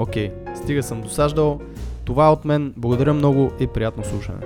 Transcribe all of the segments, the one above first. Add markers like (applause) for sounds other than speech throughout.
Окей, стига съм досаждал. Това е от мен. Благодаря много и приятно слушане.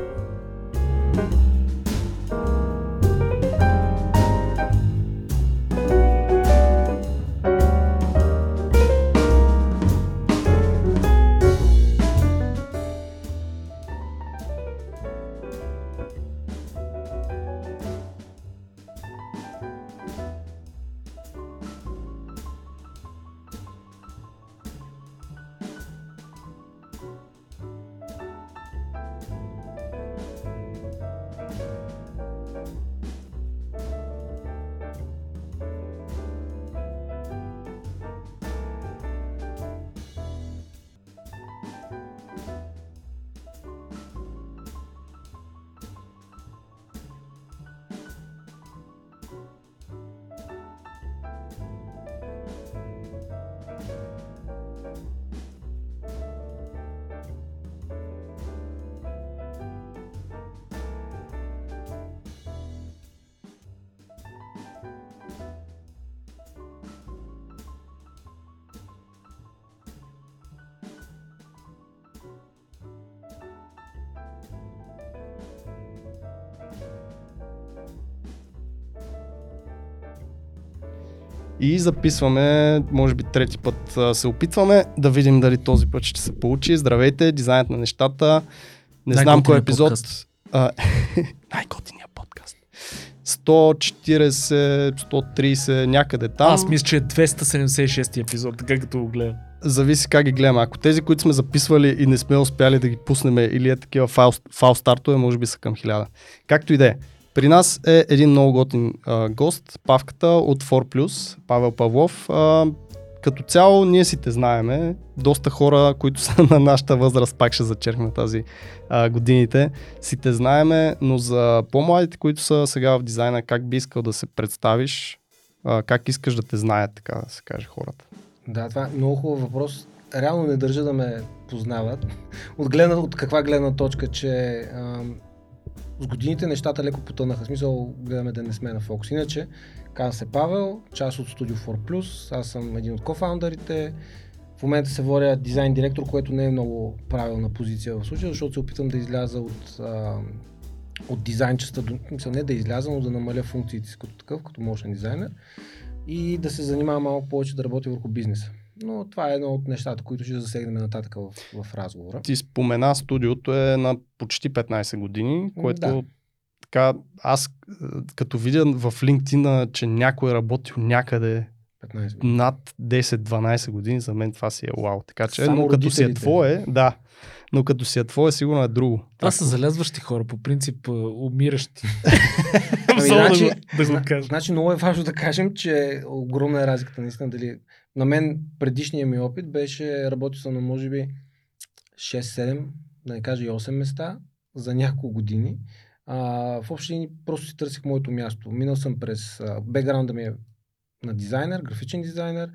И записваме, може би трети път се опитваме да видим дали този път ще се получи. Здравейте, дизайнът на нещата. Не знам кой епизод. подкаст. А, (laughs) най-готиният подкаст. 140, 130, някъде там. Аз мисля, че е 276 епизод, така като го гледам. Зависи как ги гледаме. Ако тези, които сме записвали и не сме успяли да ги пуснем или е такива файл, файл стартове, може би са към 1000. Както и да е. При нас е един много готин а, гост, Павката от 4+, Павел Павлов. А, като цяло ние си те знаеме. Доста хора, които са (laughs) на нашата възраст, пак ще зачеркна тази а, годините, си те знаеме, но за по-младите, които са сега в дизайна, как би искал да се представиш, а, как искаш да те знаят, така да се каже хората. Да, това е много хубав въпрос. Реално не държа да ме познават. От, гледна, от каква гледна точка, че ам, с годините нещата леко потънаха. Смисъл, гледаме да не сме на фокус. Иначе, казвам се Павел, част от Studio 4+, аз съм един от кофаундърите. В момента се водя дизайн директор, което не е много правилна позиция в случая, защото се опитвам да изляза от, ам, от дизайн частта, мисля, не да изляза, но да намаля функциите си като такъв, като motion дизайнер и да се занимава малко повече да работи върху бизнеса. Но това е едно от нещата, които ще засегнем нататък в, в разговора. Ти спомена студиото е на почти 15 години, което Да. така, аз е, като видя в LinkedIn, че някой е работил някъде 15 години. над 10-12 години, за мен това си е вау. Така че, Само но като си е твое, да, но като си е твое, сигурно е друго. Това са залязващи хора, по принцип а, умиращи. (laughs) Ами, значи, да го зна- кажа. Значи много е важно да кажем, че огромна е разликата наистина дали... На мен предишният ми опит беше, работил съм на може би 6-7, да не кажа и 8 места за няколко години. А, в общи просто си търсих моето място. Минал съм през... А, бекграунда ми е на дизайнер, графичен дизайнер.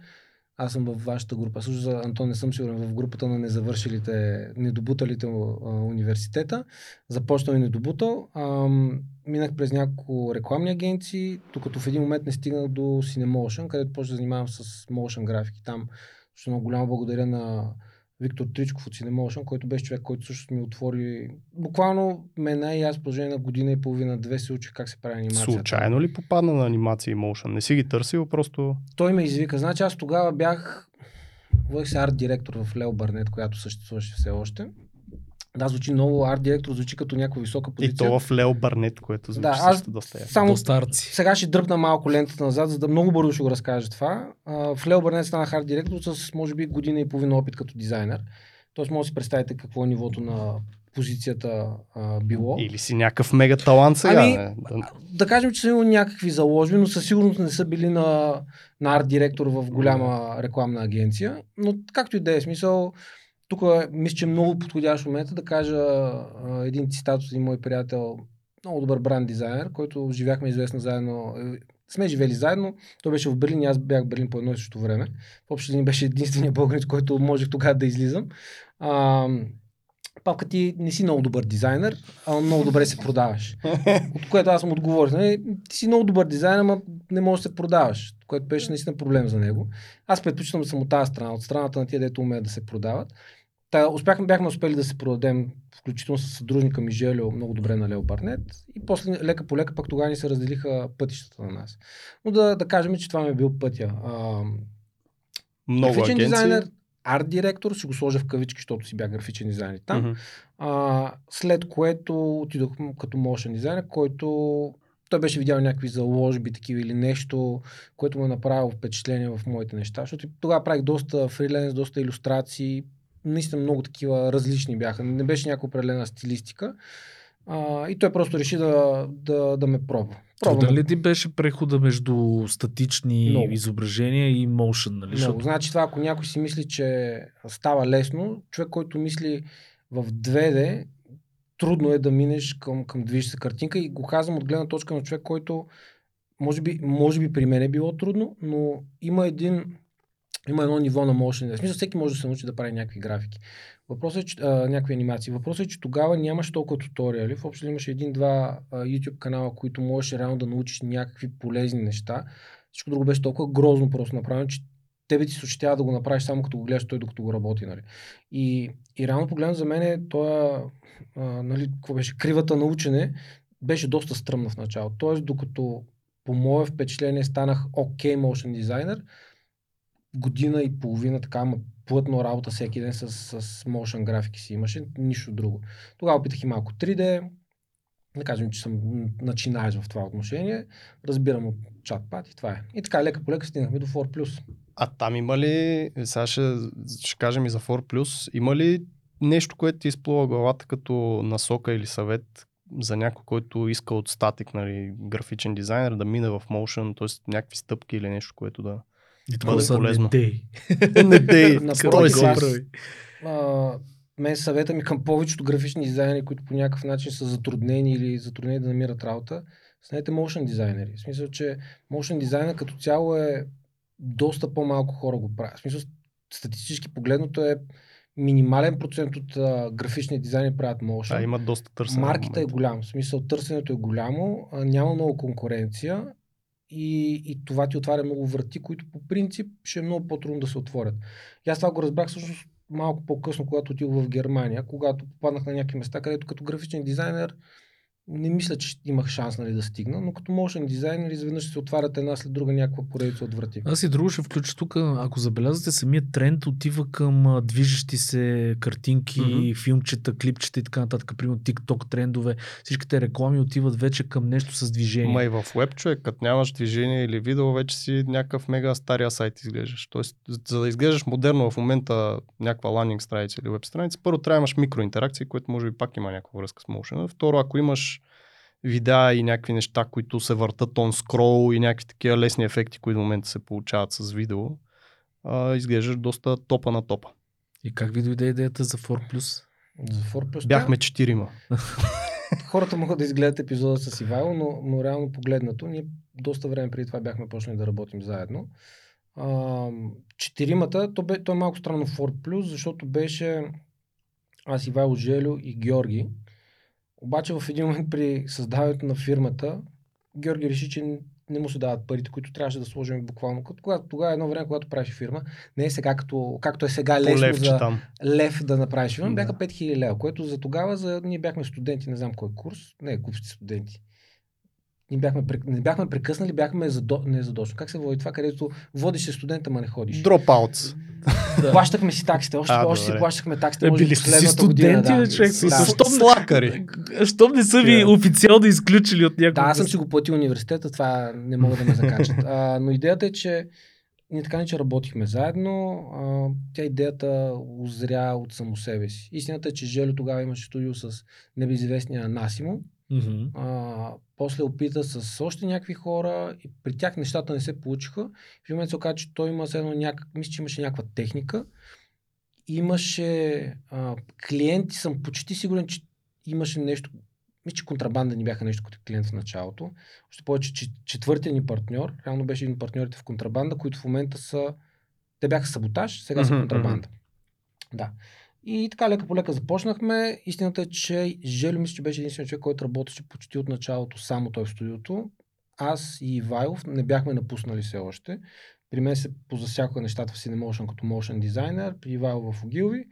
Аз съм във вашата група. Също за Антон не съм сигурен в групата на незавършилите, недобуталите а, университета. Започнал и недобутал. Ам, минах през няколко рекламни агенции, докато в един момент не стигнах до Cinemotion, където почнах да занимавам с motion графики. Там също много голямо благодаря на Виктор Тричков от Cinemotion, който беше човек, който също ми отвори. Буквално мене и аз продължение на година и половина-две се учих как се прави анимация. Случайно ли попадна на анимация и motion? Не си ги търсил, просто... Той ме извика. Значи аз тогава бях, водих се арт директор в Лео Барнет, която съществуваше все още. Да, звучи много, арт директор звучи като някаква висока И позиция. то в Лео Барнет, което звучи Да, аз също доста яко. само Доста арци. сега ще дръпна малко лентата назад, за да много бързо ще го разкажа това. А, в Лео Бърнет станах арт директор с може би година и половина опит като дизайнер. Тоест може да си представите какво е нивото на позицията а, било. Или си някакъв мега талант сега. Ами, не? Да- да кажем, че са имали някакви заложби, но със сигурност не са били на, на арт директор в голяма рекламна агенция. Но както и да е смисъл, тук мисля, че е много подходящ момент да кажа а, един цитат от един мой приятел, много добър бранд дизайнер, който живяхме известно заедно. е, Сме живели заедно. Той беше в Берлин аз бях в Берлин по едно и също време. В общи линии беше единствения българин, който можех тогава да излизам. А, Папка, ти не си много добър дизайнер, а много добре се продаваш. От което аз му отговорих, нали, ти си много добър дизайнер, ама не можеш да се продаваш, което беше наистина проблем за него. Аз предпочитам да съм от тази страна, от страната на тия, дето умеят да се продават. Та, успяхме, бяхме успели да се продадем, включително с съдружника ми Желио, много добре на Лео Барнет. И после лека по лека пък тогава ни се разделиха пътищата на нас. Но да, да кажем, че това ми е бил пътя. А, Много графичен агенции. дизайнер, арт директор, ще го сложа в кавички, защото си бях графичен дизайнер там. Мгм. А, след което отидох като motion дизайнер, който той беше видял някакви заложби такива или нещо, което му е направило впечатление в моите неща, защото тогава правих доста фриленс, доста иллюстрации, наистина много такива различни бяха, не беше някаква определена стилистика. А, и той просто реши да, да, да ме пробва. Труден Пробвам ли ти беше прехода между статични Много. изображения и motion, нали? Много. Защото Значи това, ако някой си мисли, че става лесно, човек, който мисли в 2D, трудно е да минеш към, към движеща картинка и го казвам от гледна точка на човек, който може би, може би при мен е било трудно, но има един има едно ниво на motion. В смисъл, всеки може да се научи да прави някакви графики. Въпросът е, че, а, някакви анимации. Въпросът е, че тогава нямаше толкова туториали. В общи имаше един-два YouTube канала, които можеш реално да научиш някакви полезни неща. Всичко друго беше толкова грозно просто направено, че тебе ти се ощетява да го направиш само като го гледаш той докато го работи. Нали. И, и реално погледно за мен е нали, какво беше, кривата на учене беше доста стръмна в началото. Тоест, докато по мое впечатление станах окей okay motion дизайнер, година и половина така, ама плътно работа всеки ден с, с motion графики си имаше, нищо друго. Тогава опитах и малко 3D, да кажем, че съм начинаеш в това отношение, разбирам от чат-пат и това е. И така, лека по лека стигнахме до 4+. А там има ли, сега ще, ще кажем и за 4+, има ли нещо, което ти изплува главата като насока или съвет за някой, който иска от статик, нали, графичен дизайнер, да мине в motion, т.е. някакви стъпки или нещо, което да... и бъде такова са полезно. не дей. Не дей, той си. прави. а, мен съвета ми към повечето графични дизайнери, които по някакъв начин са затруднени или затруднени да намират работа, снете motion дизайнери. В смисъл, че motion дизайнер като цяло е доста по-малко хора го правят. В смисъл, статистически погледното е минимален процент от а, графични дизайнери правят motion. Да, има доста търсене. Маркета е голямо. В смисъл, търсенето е голямо, а, няма много конкуренция и, и това ти отваря много врати, които по принцип ще е много по-трудно да се отворят. И аз това го разбрах всъщност малко по-късно, когато отидох в Германия, когато попаднах на някакви места, където като графичен дизайнер не мисля, че имах шанс нали, да стигна, но като motion дизайнер изведнъж се отварят една след друга някаква поредица от врати. Аз и друго ще включа тук. Ако забелязвате, самият тренд отива към движещи се картинки, Мгм. филмчета, клипчета и така нататък. Примерно TikTok трендове. Всичките реклами отиват вече към нещо с движение. Ма и в веб човек, като нямаш движение или видео, вече си някакъв мега стария сайт изглеждаш. Тоест, за да изглеждаш модерно в момента някаква ландинг страница или веб страница, първо трябва да имаш микроинтеракции, което може би пак има някаква връзка с motion. Второ, ако имаш видеа и някакви неща, които се въртат он скрол и някакви такива лесни ефекти, които в момента се получават с видео, а, изглеждаш доста топа на топа. И как ви дойде идеята за 4+. За Forplus Бяхме четирима. (laughs) хората могат да изгледат епизода с Ивайло, но, но реално погледнато, ние доста време преди това бяхме почнали да работим заедно. А, четиримата, то, бе, то е малко странно в Ford Plus, защото беше аз, Ивайло Желю и Георги. Обаче в един момент при създаването на фирмата, Георги реши, че не му се дават парите, които трябваше да сложим буквално. Когато, тогава едно време, когато правиш фирма, не е сега като, както е сега лесно левче за, там. лев да направиш филм, Да. бяха 5000 лева, което за тогава, за... ние бяхме студенти, не знам кой курс, не, глупости студенти. Не бяхме, не бяхме прекъснали, бяхме задо... не задочно. Как се води това, където водиш се студента, ма не ходиш? Дропаутс. Да. Плащахме си таксите, още, А, още си плащахме таксите. Е, може би били сте си последната година, студенти, бе, човек. Да. Не- Слакари. Щом не са ви Да. официално изключили от някакво... Да, аз съм си го платил университета, това не мога да ме закачат. А, но идеята е, че ние така не че работихме заедно, а, тя идеята озря от само себе си. Истината е, че Желю тогава имаше студио с небезизвестния Насимо. Мгм. А, после опита с още някакви хора и при тях нещата не се получиха. В момент се оказа, че той има едно някак, мисля, че имаше някаква техника. Имаше а, клиенти, съм почти сигурен, че имаше нещо, мисля, че контрабанда ни бяха нещо като клиент в началото. Още повече, че четвъртия ни партньор, реално беше един от партньорите в контрабанда, които в момента са, те бяха саботаж, сега са Мгм, контрабанда. Да. И така лека по лека започнахме. Истината е, че Желю мисля, че беше единственият човек, който работеше почти от началото само той в студиото. Аз и Ивайлов не бяхме напуснали все още. При мен се позасякоха нещата в Cinemotion като motion дизайнер, при Ивайлов в Огилви.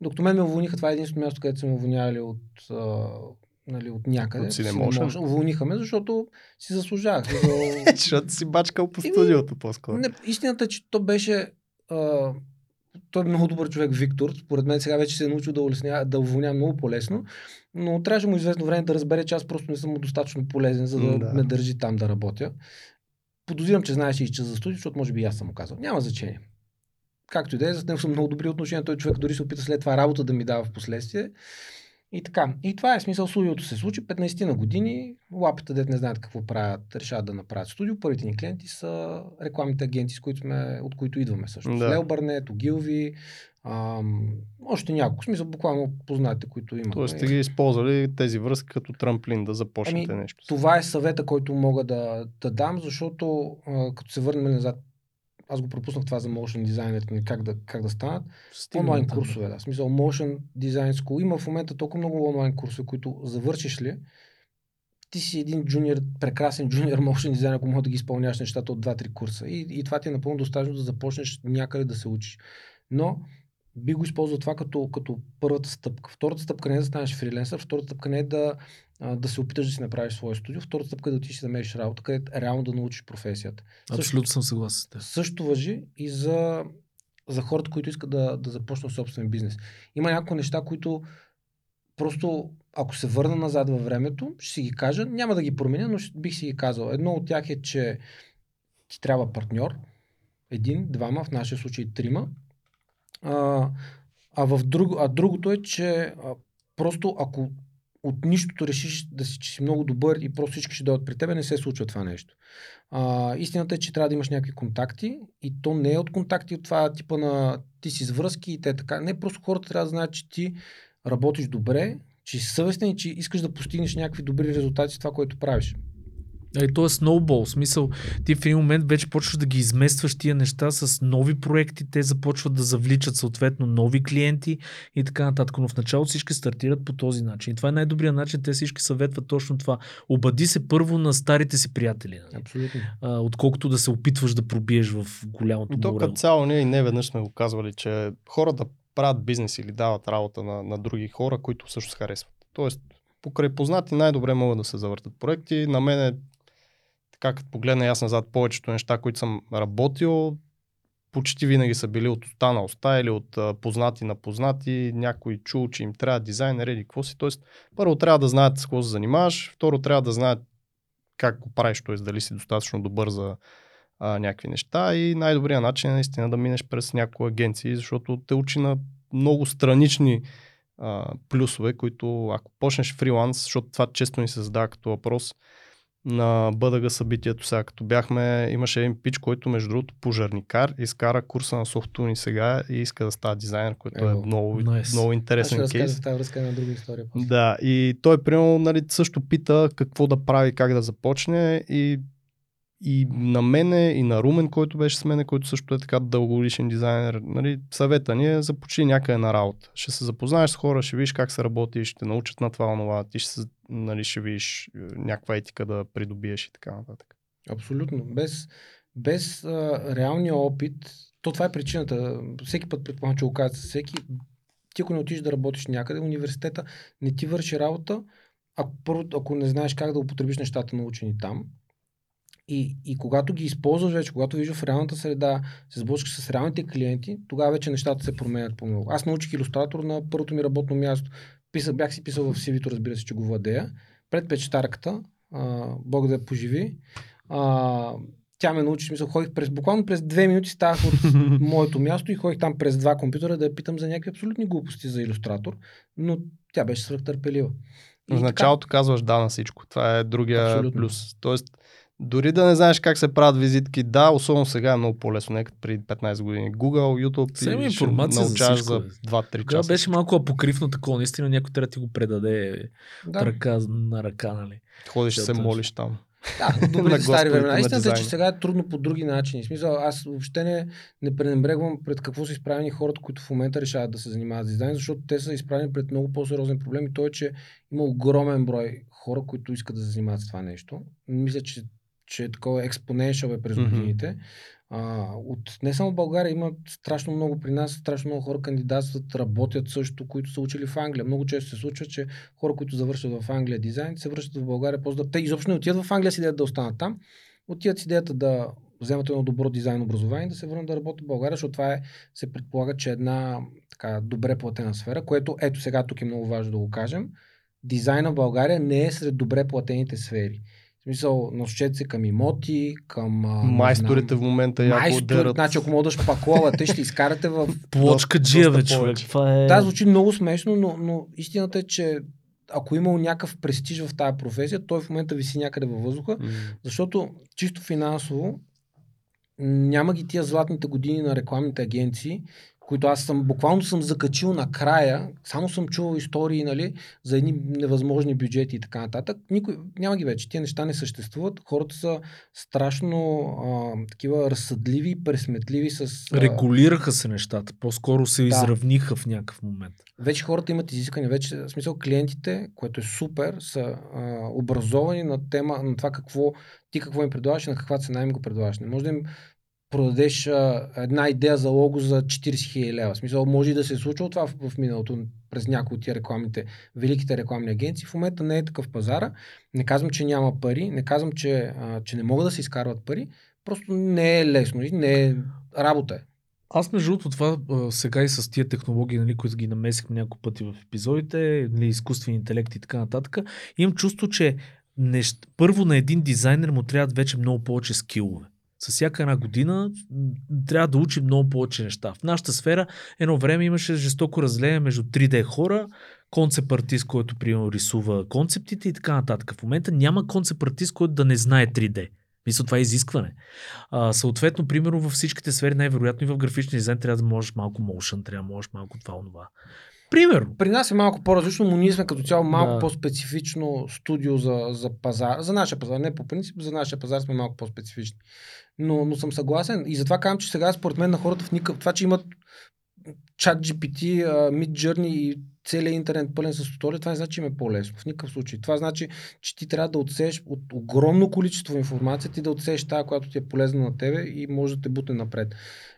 Докато мен ме уволниха, това е единственото място, където са ме уволняли от, а, нали, от някъде. От Cinemotion? Уволниха ме, защото си заслужавах. (laughs) Защото си бачкал по студиото по-скоро. не, истината е, че то беше. А, той е много добър човек, Виктор. Според мен сега вече се е научил да, улесня, да уволня много по-лесно. Но трябваше му известно време да разбере, че аз просто не съм му достатъчно полезен, за да, да. ме държи там да работя. Подозирам, че знаеше и че за студио, защото може би и аз съм му казал. Няма значение. Както и да е, с него съм много добри отношения. Той човек дори се опита след това работа да ми дава в последствие. И така. И това е смисъл. Студиото се случи 15 на години. Лапите, дет не знаят какво правят, решават да направят студио. Първите ни клиенти са рекламните агенции, с които сме, от които идваме също. Да. Лео Барнет, Огилви, ам, още няколко. Смисъл, буквално познатите, които имаме. Тоест сте ги използвали тези връзки като трамплин да започнете Ами, нещо. Това е съвета, който мога да, да дам, защото а, като се върнем назад, аз го пропуснах това за motion дизайнерите, нали, как да, как да станат. Стигаме онлайн там, курсове, да. В смисъл, Motion Design School. Има в момента толкова много онлайн курсове, които завършиш ли, ти си един джуниор, прекрасен джуниор (laughs) motion дизайнер, ако мога да ги изпълняваш нещата от 2-3 курса. И, и това ти е напълно достатъчно да започнеш някъде да се учиш. Но би го използвал това като, като първата стъпка. Втората стъпка не е да станеш фриленсър, втората стъпка не е да, да се опиташ да си направиш свое студио, втората стъпка е да отидеш да намериш работа, където реално да научиш професията. Също- Абсолютно съм съгласен също въжи и за, за хората, които искат да, да започнат собствен бизнес. Има няколко неща, които просто, ако се върна назад във времето, ще си ги кажа. Няма да ги променя, но ще, бих си ги казал. Едно от тях е, че ти трябва партньор. Един, двама, в нашия случай трима. А, а, в друг, а другото е, че а, просто ако от нищото решиш да си, че си много добър и просто всички ще дойдат при тебе, не се случва това нещо. А, истината е, че трябва да имаш някакви контакти и то не е от контакти от това типа на ти си с връзки и те така. Не, просто хората трябва да знаят, че ти работиш добре, че си съвестен и че искаш да постигнеш някакви добри резултати с това, което правиш. Е, то е сноубол. Смисъл, ти в един момент вече почваш да ги изместваш тия неща с нови проекти, те започват да завличат съответно нови клиенти и така нататък. Но в началото всички стартират по този начин. И това е най-добрият начин. Те всички съветват точно това. Обади се първо на старите си приятели, нали? Абсолютно. а, отколкото да се опитваш да пробиеш в голямото то като цяло ние и не веднъж сме го казвали, че хората правят бизнес или дават работа на, на други хора, които също се харесват. Тоест, покрай познати най-добре могат да се завъртат проекти. На мен е, така като погледна аз назад, повечето неща, които съм работил, почти винаги са били от уста на уста или от познати на познати. Някой чул, че им трябва дизайнер или какво си. Тоест, първо трябва да знаят с какво се занимаваш, второ трябва да знаят как го правиш, т.е. дали си достатъчно добър за а, някакви неща и най-добрият начин е наистина да минеш през някои агенции, защото те учи на много странични а, плюсове, които ако почнеш фриланс, защото това често ни се задава като въпрос на БДГ събитието сега, като бяхме, имаше един пич, който между другото пожарникар, изкара курса на софтуни сега и иска да става дизайнер, което е Ево, много, nice. много Аз ще интересен кейс. връзка една друга история. после. Да, и той примерно нали, също пита какво да прави, как да започне и, и на мене, и на Румен, който беше с мене, който също е така дългогодишен дизайнер, нали, съвета ни е започни някъде на работа. Ще се запознаеш с хора, ще видиш как се работи, ще те научат на това, онова, ти ще, се, нали, ще видиш е, някаква етика да придобиеш и така нататък. Абсолютно. Без, без а, реалния опит, то това е причината. Всеки път предполагам, че го казват всеки. Ти ако не отидеш да работиш някъде, университета не ти върши работа, ако, първо, ако не знаеш как да употребиш нещата научени там, и, и когато ги използваш вече, когато виждаш в реалната среда, се сблъскаш с реалните клиенти, тогава вече нещата се променят по-много. Аз научих иллюстратор на първото ми работно място. Писах, бях си писал в CV-то, разбира се, че го владея. Пред печетарката, Бог да я поживи, а, тя ме научи, смисъл, ходих през, буквално през две минути ставах от (laughs) моето място и ходих там през два компютъра да я питам за някакви абсолютни глупости за иллюстратор, но тя беше свръхтърпелива. В началото така... казваш да на всичко. Това е другия Абсолютно. плюс. Тоест, дори да не знаеш как се правят визитки, да, особено сега е много по-лесно, нека преди 15 години. Google, YouTube Сега информация за, всичко, за 2-3 часа. беше малко апокривно такова, наистина някой трябва да ти го предаде да. ръка на ръка, нали? Ходиш се молиш там. Да, (laughs) добре стари времена. Истината е, че сега е трудно по други начини. В смисъл, аз въобще не, не пренебрегвам пред какво са изправени хората, които в момента решават да се занимават с дизайн, защото те са изправени пред много по-сериозни проблеми. То е, че има огромен брой хора, които искат да се занимават с това нещо. Мисля, че че е такова експоненшъл е през mm-hmm. годините. А, от, не само в България, има страшно много при нас, страшно много хора кандидатстват, работят също, които са учили в Англия. Много често се случва, че хора, които завършват в Англия дизайн, се връщат в България по Те изобщо не отиват в Англия с идеята да останат там, отиват с идеята да вземат едно добро дизайн образование и да се върнат да работят в България, защото това е, се предполага, че е една така добре платена сфера, което ето сега тук е много важно да го кажем. Дизайна в България не е сред добре платените сфери смисъл, насочете се към имоти, към... Майсторите в момента яко дърят. Значи, ако мога да шпакловате, ще изкарате в... (laughs) Плочка джия, бе, човек. Това е... Да, звучи много смешно, но, но истината е, че ако имал някакъв престиж в тази професия, той в момента виси някъде във въздуха, mm. защото чисто финансово няма ги тия златните години на рекламните агенции, които аз съм буквално съм закачил накрая, само съм чувал истории нали, за едни невъзможни бюджети и така нататък. Никой, няма ги вече, тия неща не съществуват. Хората са страшно а, такива разсъдливи, пресметливи с... А... Регулираха се нещата, по-скоро се да. изравниха в някакъв момент. Вече хората имат изискания, вече в смисъл клиентите, което е супер, са а, образовани на тема, на това какво ти какво им предлагаш и на каква цена им го предлагаш. Не може да им продадеш а, една идея за лого за 40 000 лева. В смисъл, може и да се е случило това в, в миналото през някои от тия рекламите, великите рекламни агенции. В момента не е такъв пазара. Не казвам, че няма пари, не казвам, че, а, че не могат да се изкарват пари. Просто не е лесно и не е работа. Е. Аз между другото това сега и с тия технологии, нали, които ги намесихме няколко пъти в епизодите, нали, изкуствен интелект и така нататък, имам чувство, че нещ... първо на един дизайнер му трябват вече много повече скилове с всяка една година трябва да учим много повече неща. В нашата сфера едно време имаше жестоко разделение между 3D хора, концепт артист, който примерно рисува концептите и така нататък. В момента няма концепт артист, който да не знае 3D. Мисля, това е изискване. А, съответно, примерно във всичките сфери, най-вероятно и в графичния дизайн, трябва да можеш малко motion, трябва да можеш малко това, онова. Примерно. При нас е малко по-различно, но ние сме като цяло малко да. по-специфично студио за, за пазар. За нашия пазар, не по принцип, за нашия пазар сме малко по-специфични. Но, но съм съгласен и затова казвам, че сега според мен на хората в никакъв... Това, че имат чат GPT, Mid Journey и целият интернет пълен с туториали, това не значи, че им е по-лесно. В никакъв случай. Това значи, че ти трябва да отсееш от огромно количество информация, ти да отсееш тази, която ти е полезна на тебе и може да те бутне напред.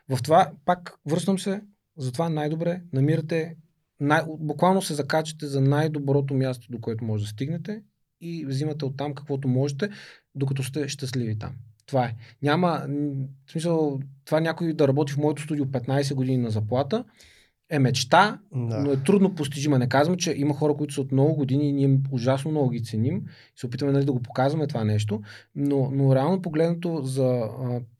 В това пак връщам се, затова най-добре намирате, най- буквално се закачате за най-доброто място, до което може да стигнете и взимате оттам каквото можете, докато сте щастливи там. Това е. Няма, в смисъл, това някой да работи в моето студио 15 години на заплата е мечта, да. но е трудно постижима. Не казвам, че има хора, които са от много години и ние ужасно много ги ценим и се опитваме нали, да го показваме това нещо, но, но реално погледнато за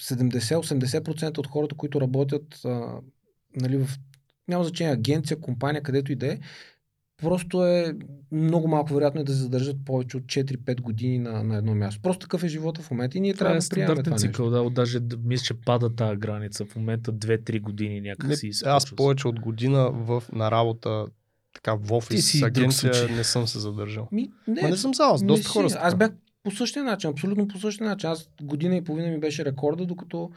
70-80% от хората, които работят а, нали, в няма значение агенция, компания, където и да е, просто е много малко вероятно е да се задържат повече от 4-5 години на, на едно място. Просто такъв е живота в момента и ние това трябва е да приемаме това цикъл, нещо. да, даже мисля, че пада тази граница в момента 2-3 години някакси. Не, аз повече от година в, на работа така в офис си агенция не съм се задържал. Ми, не, Ма не съм аз, доста хора. Аз бях по същия начин, абсолютно по същия начин. Аз година и половина ми беше рекорда, докато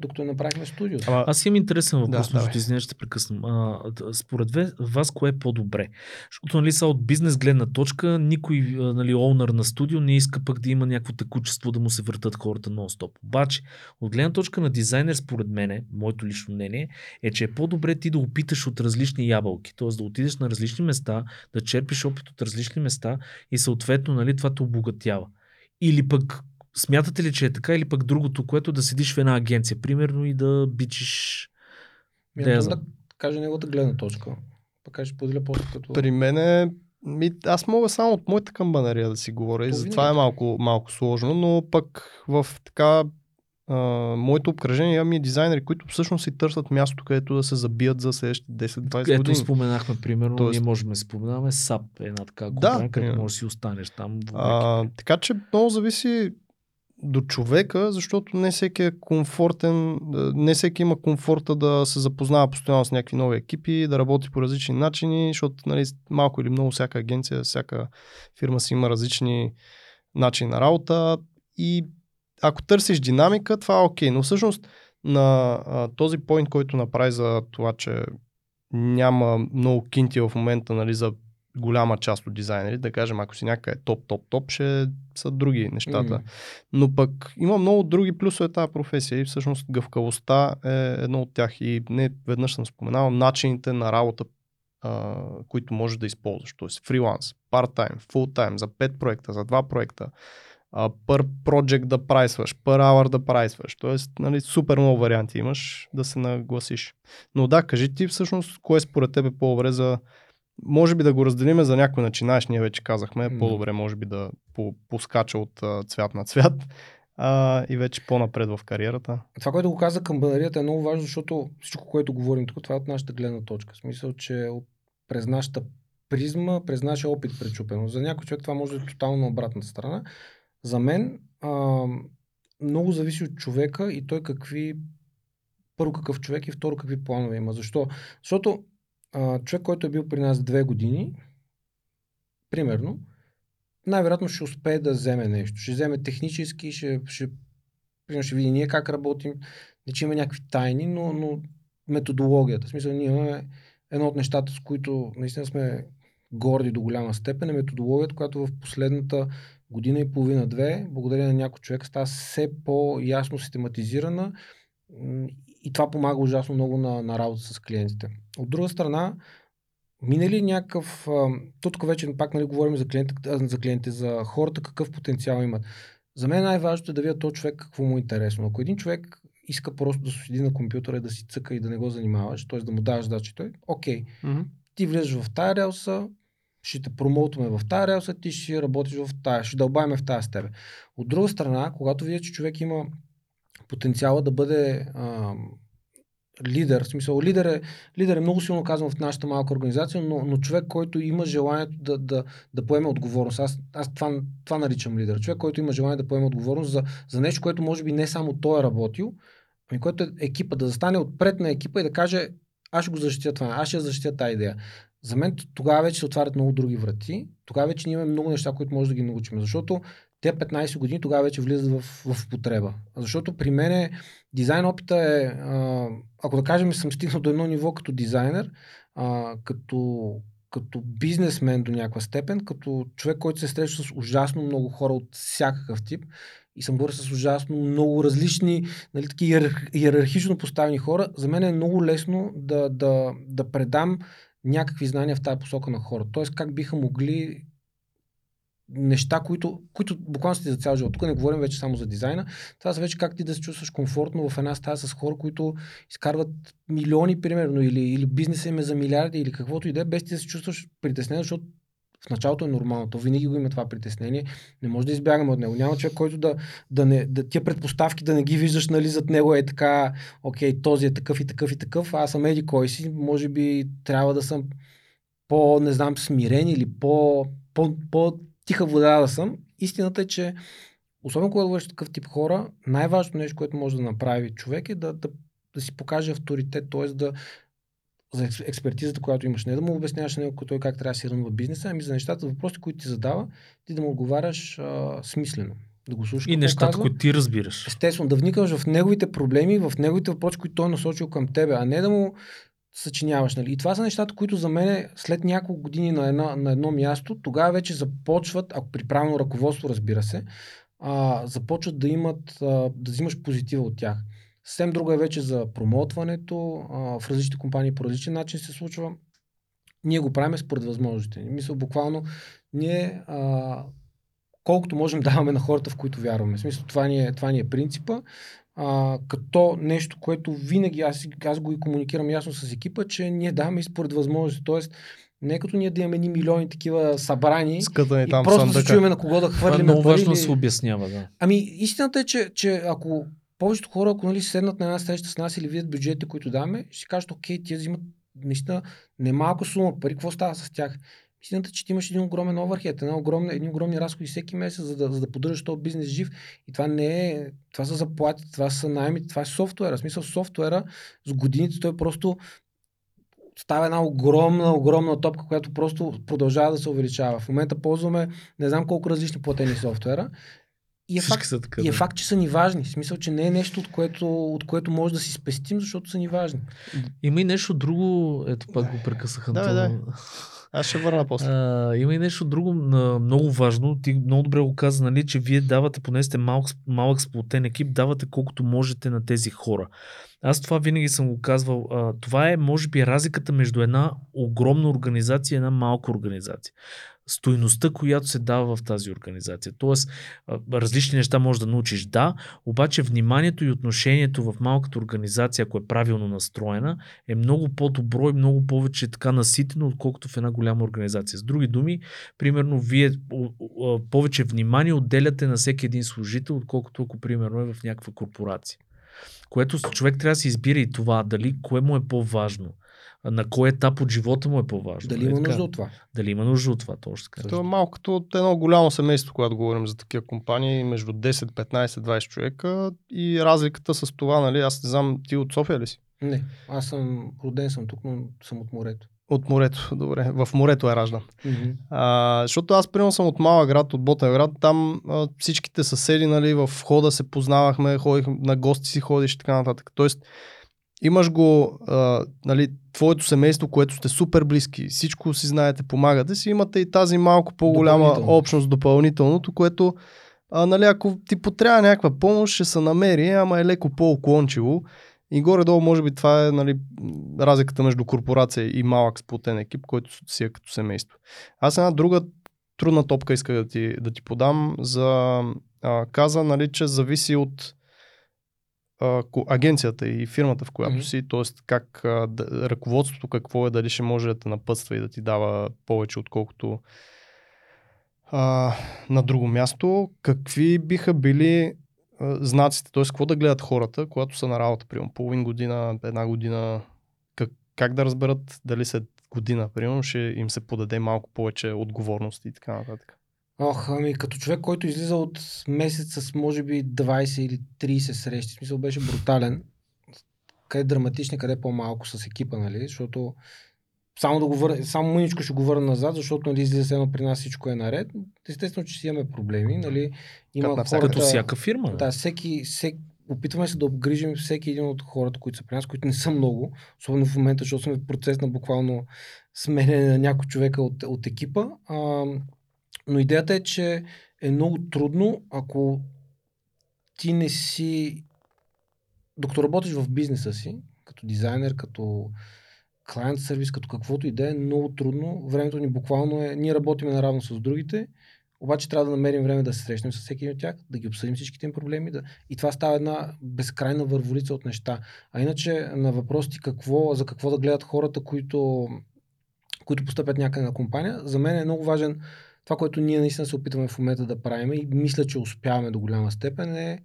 докато направихме студиото. Ама, Аз имам интересен въпрос, Да, между извинявай, ще те прекъсвам. А, според вас, кое е по-добре? Защото нали, са от бизнес гледна точка, никой а, нали, оунър на студио не иска пък да има някакво текучество да му се въртат хората нон-стоп. Обаче, от гледна точка на дизайнер, според мене, моето лично мнение, е, че е по-добре ти да опиташ от различни ябълки, т.е. да отидеш на различни места, да черпиш опит от различни места и съответно нали, това те обогатява. Или пък Смятате ли, че е така или пък другото, което да седиш в една агенция, примерно, и да бичиш Ми, Да, да каже неговата гледна точка. Пък ще поделя после като... При мен е... Ми, аз мога само от моята камбанария да си говоря и То затова е малко, малко сложно, но пък в така а, моето обкръжение имам и дизайнери, които всъщност си търсят място, където да се забият за следващите 10-20 Ето години. споменахме, примерно, Тоест- ние можем да споменаваме САП, една така Да, компания, където примерно. можеш да си останеш там. А, така че много зависи до човека, защото не всеки е комфортен, не всеки има комфорта да се запознава постоянно с някакви нови екипи, да работи по различни начини, защото нали, малко или много всяка агенция, всяка фирма си има различни начини на работа. И ако търсиш динамика, това е окей, но всъщност на а, този поинт, който направи за това, че няма много кинти в момента нали, за голяма част от дизайнери, да кажем, ако си някъде топ, топ, топ, ще са други нещата. М. Но пък има много други плюсове тази професия и всъщност гъвкавостта е едно от тях. И не веднъж съм споменал начините на работа, а, които можеш да използваш. Тоест фриланс, part-time, full-time, за 5 проекта, за 2 проекта, а, per project да прайсваш, per hour да прайсваш. Тоест, нали, супер много варианти имаш да се нагласиш. Но да, кажи ти всъщност, кое според теб е по-добре за може би да го разделиме за някой начинаеш, ние вече казахме, М. по-добре може би да по- поскача от а, цвят на цвят а, и вече по-напред в кариерата. Това, което го каза към банарията е много важно, защото всичко, което говорим тук, това е от нашата гледна точка. В смисъл, че през нашата призма, през нашия опит пречупено. За някой човек това може да е тотално на обратната страна. За мен а, много зависи от човека и той какви първо какъв човек и второ какви планове има. Защо? Защото а, човек, който е бил при нас две години, примерно, най-вероятно ще успее да вземе нещо. Ще вземе технически, ще, ще, примерно ще види ние как работим, не че има някакви тайни, но, но методологията. В смисъл, ние имаме едно от нещата, с които наистина сме горди до голяма степен, е методологията, която в последната година и половина-две, благодарение на някой човек, става все по-ясно систематизирана и това помага ужасно много на, на работа с клиентите. От друга страна, минали някакъв... То тук вече пак нали, говорим за клиентите, за клиентите, за хората, какъв потенциал имат. За мен най-важното е да видя този човек какво му е интересно. Ако един човек иска просто да седи на компютъра и да си цъка и да не го занимаваш, т.е. да му даваш задачи, той, окей, ти влизаш в тая релса, ще те промоутваме в тая релса, ти ще работиш в тая, ще дълбаваме в тая с тебе. От друга страна, когато видя, че човек има потенциала да бъде а, лидер, в смисъл лидер е, лидер е много силно казано в нашата малка организация, но, но човек, който има желанието да, да, да поеме отговорност. Аз, аз това, това наричам лидер. Човек, който има желание да поеме отговорност за, за нещо, което може би не само той е работил, ами което е екипа, да застане отпред на екипа и да каже, аз ще го защитя това, аз ще защитя тази идея. За мен тогава вече се отварят много други врати. Тогава вече ние имаме много неща, които може да ги научим. Защото те 15 години тогава вече влизат в, в употреба. Защото при мен дизайн опита е, ако да кажем, съм стигнал до едно ниво като дизайнер, а, като, като бизнесмен до някаква степен, като човек, който се среща с ужасно много хора от всякакъв тип и съм говорил с ужасно много различни, нали, таки иерарх, иерархично поставени хора, за мен е много лесно да, да, да предам някакви знания в тази посока на хората. Тоест как биха могли неща, които, които буквално сте за цял живот. Тук не говорим вече само за дизайна. Това са вече как ти да се чувстваш комфортно в една стая с хора, които изкарват милиони, примерно, или, или бизнеса им е за милиарди, или каквото и да е, без ти да се чувстваш притеснен, защото в началото е нормално. То винаги го има това притеснение. Не може да избягаме от него. Няма човек, който да, да не, да тия предпоставки да не ги виждаш, нали, зад него е така, окей, този е такъв и такъв и такъв, аз съм еди кой си, може би трябва да съм по, не знам, смирен или по, по, по тиха вода да съм. Истината е, че особено когато с такъв тип хора, най-важното нещо, което може да направи човек е да, да, да си покаже авторитет, т.е. да за екс- експертизата, която имаш, не да му обясняваш на него той как трябва да си рънва бизнеса, ами за нещата, въпросите, които ти задава, ти да му отговаряш а, смислено. да го слушаш. И нещата, казва. които ти разбираш. Естествено, да вникаш в неговите проблеми, в неговите въпроси, които той е насочил към тебе, а не да му съчиняваш. Нали? И това са нещата, които за мен след няколко години на, една, на едно място, тогава вече започват, ако при правилно ръководство, разбира се, а, започват да имат, а, да взимаш позитива от тях. Съвсем друго е вече за промотването, а, в различните компании по различен начин се случва. Ние го правим според възможностите. Мисля, буквално, ние а, колкото можем даваме на хората, в които вярваме. В смисъл, това ни е, това ни е принципа. А, като нещо, което винаги аз, аз го и комуникирам ясно с екипа, че ние даваме и според възможности. Тоест, не е като ние да имаме ни милиони такива събрани Скътани и там просто да се чуем на кого да Това е хвърлим много важно да или- се обяснява, да. Ами, истината е, че, че ако повечето хора, ако нали, седнат на една среща с нас или видят бюджетите, които даваме, ще кажат, окей, тия взимат наистина немалко сума пари, какво става с тях? Истината е, че ти имаш един огромен оверхед, една огромна, едни огромни разходи всеки месец, за да, за да поддържаш този бизнес жив. И това не е, това са заплати, това са найми, това е софтуера. В смисъл софтуера с годините той просто става една огромна, огромна топка, която просто продължава да се увеличава. В момента ползваме не знам колко различни платени софтуера. И е, факт, са така. и е да. факт, че са ни важни. В смисъл, че не е нещо, от което, от което може да си спестим, защото са ни важни. Има и нещо друго, ето пак го прекъсаха. Антон. давай. Аз ще върна после. А, има и нещо друго много важно. Ти много добре го каза, нали, че вие давате, поне сте малък, малък сплотен екип, давате колкото можете на тези хора. Аз това винаги съм го казвал. А, това е, може би, разликата между една огромна организация и една малка организация. Стойността, която се дава в тази организация. Тоест, различни неща можеш да научиш, да, обаче вниманието и отношението в малката организация, ако е правилно настроена, е много по-добро и много повече така наситено, отколкото в една голяма организация. С други думи, примерно, вие повече внимание отделяте на всеки един служител, отколкото ако примерно е в някаква корпорация. Което човек трябва да се избира и това, дали кое му е по-важно. На кой етап от живота му е по-важно. Дали нали има нужда от това? Дали има нужда от това, точно така. То е малко като от едно голямо семейство, когато говорим за такива компании, между 10, 15, 20 човека и разликата с това, нали, аз не знам, ти от София ли си? Не, аз съм роден съм тук, но съм от морето. От морето, добре. В морето е раждан. А, защото аз примерно съм от малък град, от Ботевград. Там а, всичките съседи, нали, в хода се познавахме, ходих на гости си ходиш и така нататък. Тоест, имаш го, а, нали, твоето семейство, което сте супер близки, всичко си знаете, помагате си, имате и тази малко по-голяма Допълнително. общност, допълнителното, което, а, нали, ако ти потрябва някаква помощ, ще се намери, ама е леко по-уклончиво. И горе-долу, може би, това е нали, разликата между корпорация и малък сплотен екип, който си е като семейство. Аз една друга трудна топка иска да ти, да ти подам за а, каза, нали, че зависи от агенцията и фирмата, в която Мгм. си, т.е. как а, да, ръководството какво е, дали ще може да те напътства и да ти дава повече, отколкото а, на друго място. Какви биха били а, знаците, т.е. какво да гледат хората, когато са на работа, примерно половин година, една година, как, как да разберат дали след година, примерно, ще им се подаде малко повече отговорност и така нататък. Ох, ами като човек, който излиза от месец с може би 20 или 30 срещи, в смисъл беше брутален, къде драматични, къде по-малко с екипа, нали, защото само да го върна, само мъничко ще го върна назад, защото нали, излиза едно при нас всичко е наред. Естествено, че си имаме проблеми, нали, има Като хората... Като всяка фирма. Да, всеки, всеки, опитваме се да обгрижим всеки един от хората, които са при нас, които не са много, особено в момента, защото сме в процес на буквално сменяне на някой човека от, от екипа. А, но идеята е, че е много трудно, ако ти не си... Докато работиш в бизнеса си, като дизайнер, като клиент сервис, като каквото и да е, много трудно. Времето ни буквално е... Ние работиме наравно с другите, обаче трябва да намерим време да се срещнем с всеки от тях, да ги обсъдим всичките им проблеми. Да... И това става една безкрайна върволица от неща. А иначе на въпросите какво, за какво да гледат хората, които, които постъпят някъде на компания, за мен е много важен това, което ние наистина се опитваме в момента да правим и мисля, че успяваме до голяма степен е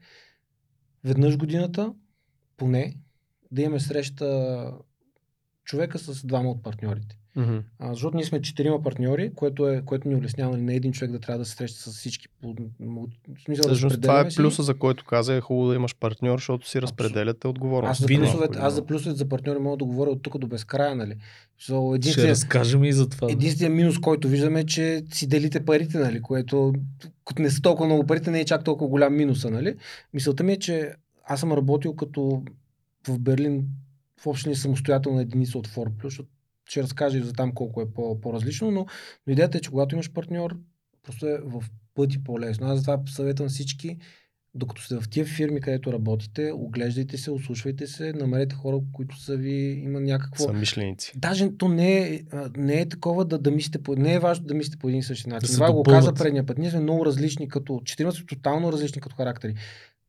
веднъж годината, поне, да имаме среща човека с двама от партньорите. Мгм. А, защото ние сме четирима партньори, което, е, което ни улеснява нали, не един човек да трябва да се среща с всички. по- смисъл, Всъщност това е си. плюса, за който каза, е хубаво да имаш партньор, защото си разпределяте отговорност. Аз за, Винаги. плюсовете, аз за плюсовете за партньори мога да говоря от тук до безкрая, нали? So, Ще единствения, разкажем и за това. единственият минус, който виждаме е, че си делите парите, нали? Което като не са толкова много парите, не е чак толкова голям минуса, нали? Мисълта ми е, че аз съм работил като в Берлин в общини самостоятелна единица от Ford Plus, защото ще разкажа и за там колко е по- по-различно, но, но идеята е, че когато имаш партньор, просто е в пъти по-лесно. Аз затова съветвам всички, докато сте в тия фирми, където работите, оглеждайте се, ослушвайте се, намерете хора, които са ви, има някакво... Са мишленици. Даже то не е, не е такова да, да мислите по... Не е важно да мислите по един и същи начин. се Това го каза предния път. Ние сме много различни като... Четирима сме тотално различни като характери.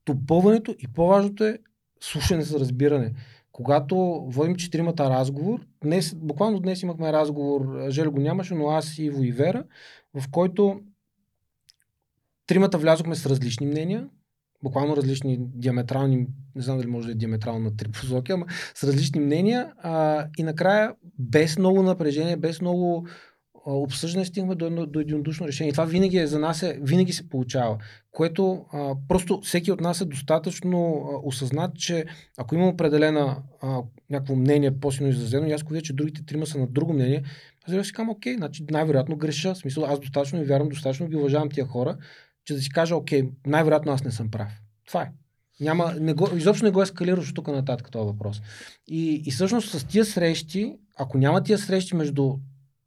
Допълването и по-важното е слушане за разбиране. Когато водим четиримата разговор, днес, буквално днес имахме разговор, Желе го нямаше, но аз, Иво и Вера, в който тримата влязохме с различни мнения, буквално различни диаметрални, не знам дали може да е диаметрално на три посоки, ама с различни мнения а, и накрая без много напрежение, без много обсъждане стигнахме до, едно, до единодушно решение. Това винаги е за нас, е, винаги се получава, което а, просто всеки от нас е достатъчно а, осъзнат, че ако има определена а, някакво мнение по-силно изразено, и аз ако видя, че другите трима са на друго мнение, аз си казвам, окей, значи най-вероятно греша. В смисъл, аз достатъчно ви вярвам, достатъчно ги уважавам тия хора, че да си кажа, окей, най-вероятно аз не съм прав. Това е. Няма, не го, изобщо не го ескалираш тук нататък този въпрос. И, и всъщност с тия срещи, ако няма тия срещи между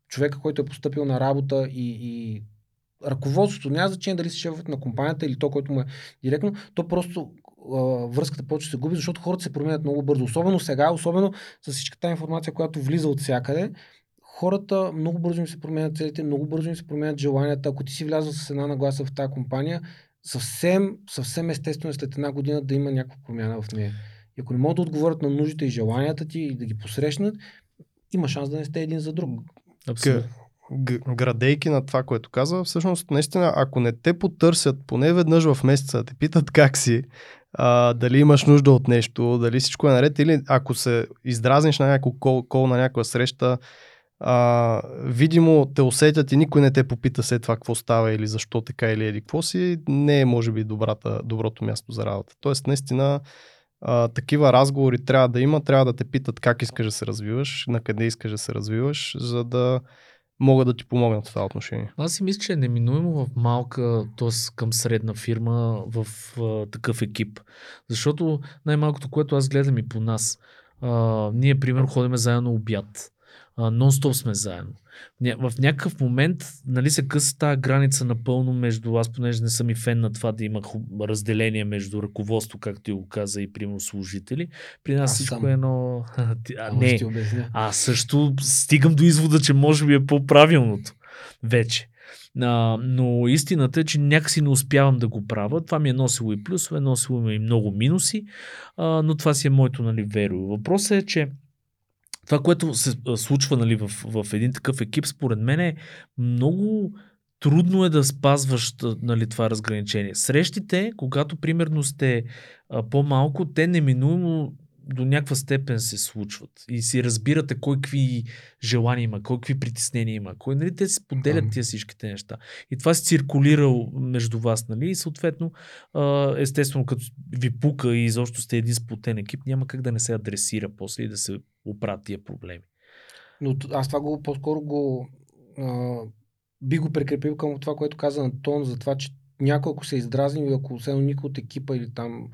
човека, който е поступил на работа и, и ръководството, няма значение дали си шефът на компанията или то, който му е директно, то просто а, връзката да се губи, защото хората се променят много бързо. Особено сега, особено с всичката информация, която влиза от всякъде, хората много бързо им се променят целите, много бързо им се променят желанията. Ако ти си влязъл с една нагласа в тази компания, съвсем, съвсем естествено е след една година да има някаква промяна в нея. И ако не могат да отговорят на нуждите и желанията ти и да ги посрещнат, има шанс да не сте един за друг. Градейки на това, което казва, всъщност, наистина, ако не те потърсят поне веднъж в месеца, те питат как си, а, дали имаш нужда от нещо, дали всичко е наред, или ако се издразниш на някой кол, кол на някаква среща, а, видимо те усетят и никой не те попита след това какво става или защо така или еди какво си, не е може би добрата, доброто място за работа. Тоест, наистина, а, такива разговори трябва да има, трябва да те питат как искаш да се развиваш, на къде искаш да се развиваш, за да могат да ти помогнат в това отношение. Аз си мисля, че е неминуемо в малка, т.е. към средна фирма в а, такъв екип. Защото най-малкото, което аз гледам и по нас, а, ние, примерно, ходиме заедно обяд. А, нон-стоп сме заедно. В някакъв момент нали, се къса тази граница напълно между аз, понеже не съм и фен на това да има разделение между ръководство, както ти го каза, и примерно служители. При нас Аз всичко е едно... (laughs) А, не, аз също стигам до извода, че може би е по-правилното вече. А, но истината е, че някакси не успявам да го правя. Това ми е носило и плюсове, носило ми и много минуси, а, но това си е моето нали, веро. Въпросът е, че това, което се случва нали, в, в един такъв екип, според мен е много трудно е да спазваш нали, това разграничение. Срещите, когато примерно сте а, по-малко, те неминуемо до някаква степен се случват и си разбирате кой какви желания има, кой какви притеснения има, кой, нали, те се поделят тия всичките неща. И това се циркулира между вас, нали, и съответно, естествено, като ви пука и изобщо сте един сплотен екип, няма как да не се адресира после и да се оправят тия проблеми. Но аз това го по-скоро го а, би го прикрепил към това, което каза Антон, за това, че някой ако се е издразнил и ако все никой от екипа или там,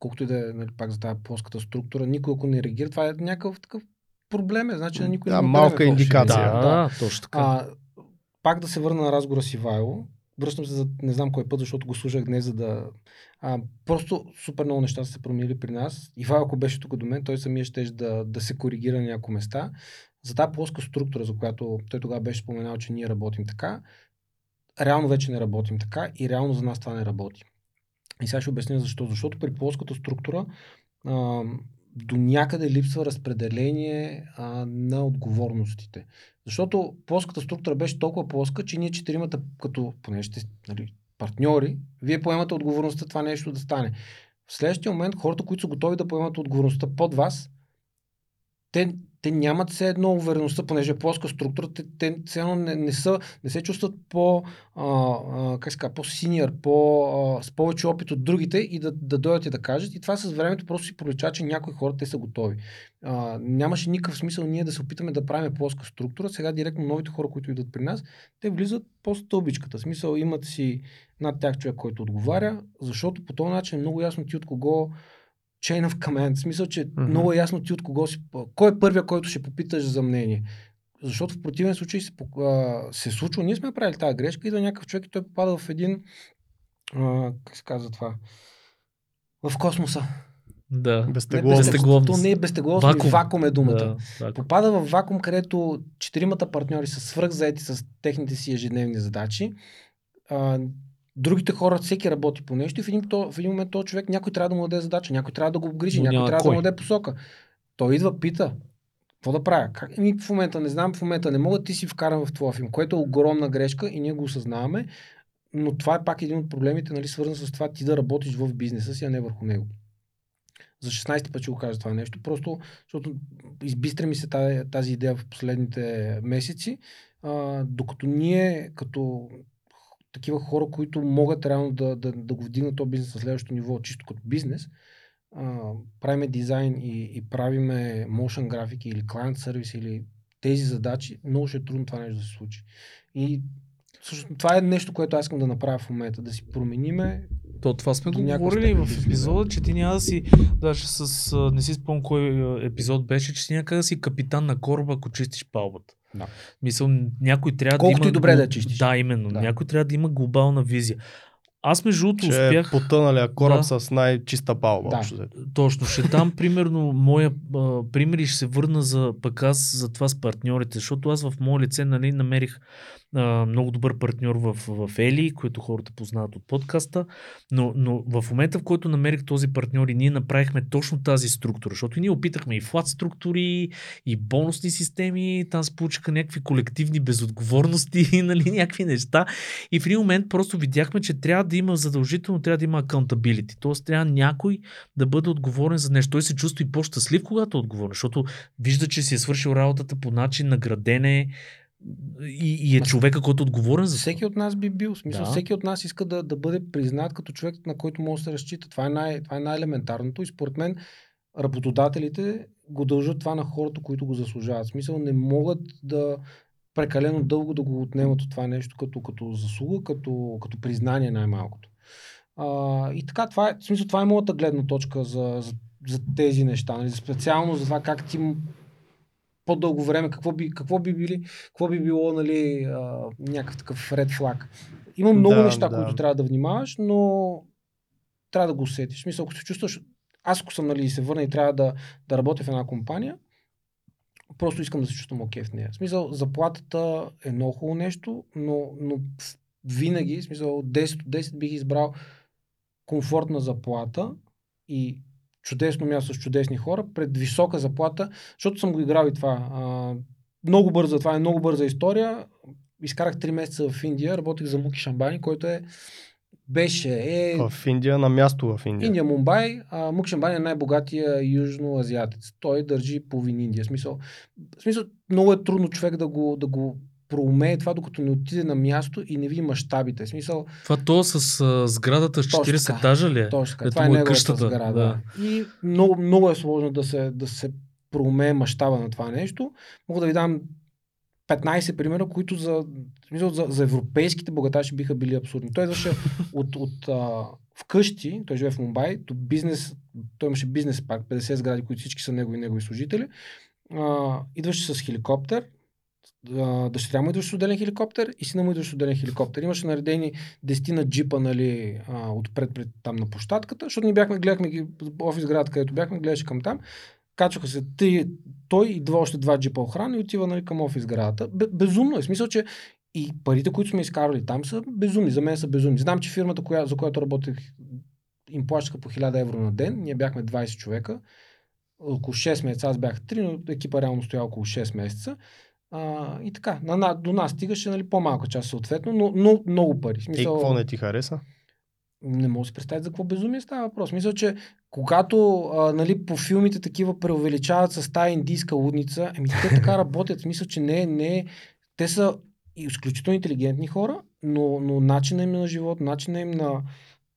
колкото и да е нали, пак за тази плоската структура, никой ако не реагира, това е някакъв такъв проблем, е, значи на никой Да, не малка ще индикация. реагира. Да, точно така. А, пак да се върна на разговора с Ивайло. Връщам се за не знам кой път, защото го слушах днес, за да... А, просто супер много неща са се променили при нас. Ивайло, ако беше тук до мен, той самия ще да, да се коригира на някои места. За тази плоска структура, за която той тогава беше споменал, че ние работим така, реално вече не работим така и реално за нас това не работи. И сега ще обясня защо. Защото при плоската структура а, до някъде липсва разпределение а, на отговорностите. Защото плоската структура беше толкова плоска, че ние четиримата, като поне ще нали, партньори, вие поемате отговорността това нещо да стане. В следващия момент хората, които са готови да поемат отговорността под вас, те те нямат все едно увереността, понеже е плоска структура, те, те все едно не, не, са, не се чувстват по, а, а, как ска, по-синьор, по, а, с повече опит от другите и да, да дойдат и да кажат. И това с времето просто си пролича, че някои хора те са готови. А, нямаше никакъв смисъл ние да се опитаме да правим плоска структура. Сега директно новите хора, които идват при нас, те влизат по стълбичката. В смисъл имат си над тях човек, който отговаря, защото по този начин е много ясно ти от кого chain of command. В смисъл, че mm-hmm. много е ясно ти от кого си. Кой е първия, който ще попиташ за мнение? Защото в противен случай се, а, се случва, ние сме правили тази грешка, и да някакъв човек и той попада в един, а, как се казва това, в космоса. Да. Безтегловност. То не е безтегловност, вакуум. Вакуум е думата. Да, вакуум. Попада в вакуум, където четиримата партньори са свръхзаети с техните си ежедневни задачи. А, другите хора, всеки работи по нещо и в един, в един момент този човек някой трябва да му даде задача, някой трябва да го обгрижи, някой трябва кой. да му даде посока. Той идва, пита, какво да правя? Как? Ами в момента не знам, в момента не мога, ти си вкаран в твоя филм, което е огромна грешка и ние го осъзнаваме, но това е пак един от проблемите, нали, свързан с това ти да работиш в бизнеса си, а не върху него. За 16 път ще го кажа това нещо, просто защото избистри ми се тази, тази идея в последните месеци, а, докато ние като такива хора, които могат реално да, да, да го вдигнат този бизнес на следващото ниво, чисто като бизнес, а, правиме дизайн и, и правиме motion графики или client сервис или тези задачи, много ще е трудно това нещо да се случи. И всъщност това е нещо, което аз искам да направя в момента, да си промениме То това сме го говорили в епизода, че ти няма да си, даже с, не си спомням кой епизод беше, че ти някак да си капитан на кораба, ако чистиш палбата. Да. Мисъл, някой трябва Колкото да има... и добре да чистиш. Да, именно. Да. Някой трябва да има глобална визия. Аз между другото Че успях... е потъналия кораб Да. с най-чиста палба. Да. Точно, ще дам (laughs) примерно моя а, пример и ще се върна за пък аз за това с партньорите, защото аз в мое лице нали, намерих много добър партньор в, в Ели, който хората познават от подкаста, но, но в момента в който намерих този партньор и ние направихме точно тази структура, защото ние опитахме и флат структури, и бонусни системи, там се получиха някакви колективни безотговорности, (laughs) нали, някакви неща и в един момент просто видяхме, че трябва да има задължително, трябва да има accountability, т.е. трябва някой да бъде отговорен за нещо. Той се чувства и по-щастлив, когато е отговорен, защото вижда, че си е свършил работата по начин, наградене и, и е човека, който е отговорен за Всеки от нас би бил. Смисъл, Да. всеки от нас иска да, да бъде признат като човек, на който може да се разчита. Това е, най, това е най-елементарното и според мен работодателите го дължат това на хората, които го заслужават. В смисъл не могат да прекалено дълго да го отнемат от това нещо като, като заслуга, като, като признание най-малкото. А, и така, това е, в смисъл, това е моята гледна точка за, за, за тези неща. Нали? Специално за това как ти по-дълго време, какво би, какво би, били, какво би било нали, а, някакъв такъв ред флаг. Има много Да, неща, да. които трябва да внимаваш, но трябва да го усетиш. Смисъл, ако се чувстваш, аз ако съм нали, се върна и трябва да, да работя в една компания, просто искам да се чувствам окей в нея. В смисъл, заплатата е много хубаво нещо, но, но винаги, в смисъл, от 10 от 10 бих избрал комфортна заплата и чудесно място с чудесни хора пред висока заплата, защото съм го играл и това. А, много бърза, това е много бърза история. Изкарах 3 месеца в Индия, работех за Муки Шамбани, който е беше е В Индия, на място в Индия. Индия, Мумбай, а, Мук Шамбани е най-богатия южноазиатец. Той държи половин Индия. Смисъл, смисъл, много е трудно човек да го, да го проумее това, докато не отиде на място и не види мащабите. Смисъл, Това то с а, сградата с Точно 40 така. етажа ли е? точно така. Това е неговата къщата, сграда. да. И много, много е сложно да се, да се проумее мащаба на това нещо. Мога да ви дам 15 примера, които за, за, за европейските богаташи биха били абсурдни. Той идваше от, от а, вкъщи, той живее в Мумбай, до бизнес, той имаше бизнес парк, 50 сгради, които всички са негови негови служители. А, идваше с хеликоптер, дъщеря му идваше с отделен хеликоптер и сина му идваше с отделен хеликоптер. Имаше наредени 10 на джипа нали, отпред пред, там на площадката, защото ние бяхме, гледахме ги, офис град, където бяхме, гледаше към там. Качваха се три, той и два, още два джипа охрана и отива нали, към офис градата. Бе, безумно е. Смисъл, че и парите, които сме изкарали там са безумни. За мен са безумни. Знам, че фирмата, коя, за която работех, им плащаха по 1000 евро на ден. Ние бяхме 20 човека. Около 6 месеца. Аз бях 3, но екипа реално стоя около 6 месеца. А, и така, на, на, до нас стигаше нали, по-малка част съответно, но, но много пари. В И Смисъл, какво не ти хареса? не мога да си представя за какво безумие става въпрос. Мисля, че когато а, нали, по филмите такива преувеличават с тази индийска лудница, ами те така работят. Мисля, че не, не, те са изключително интелигентни хора, но, но начинът им на живот, начинът им на,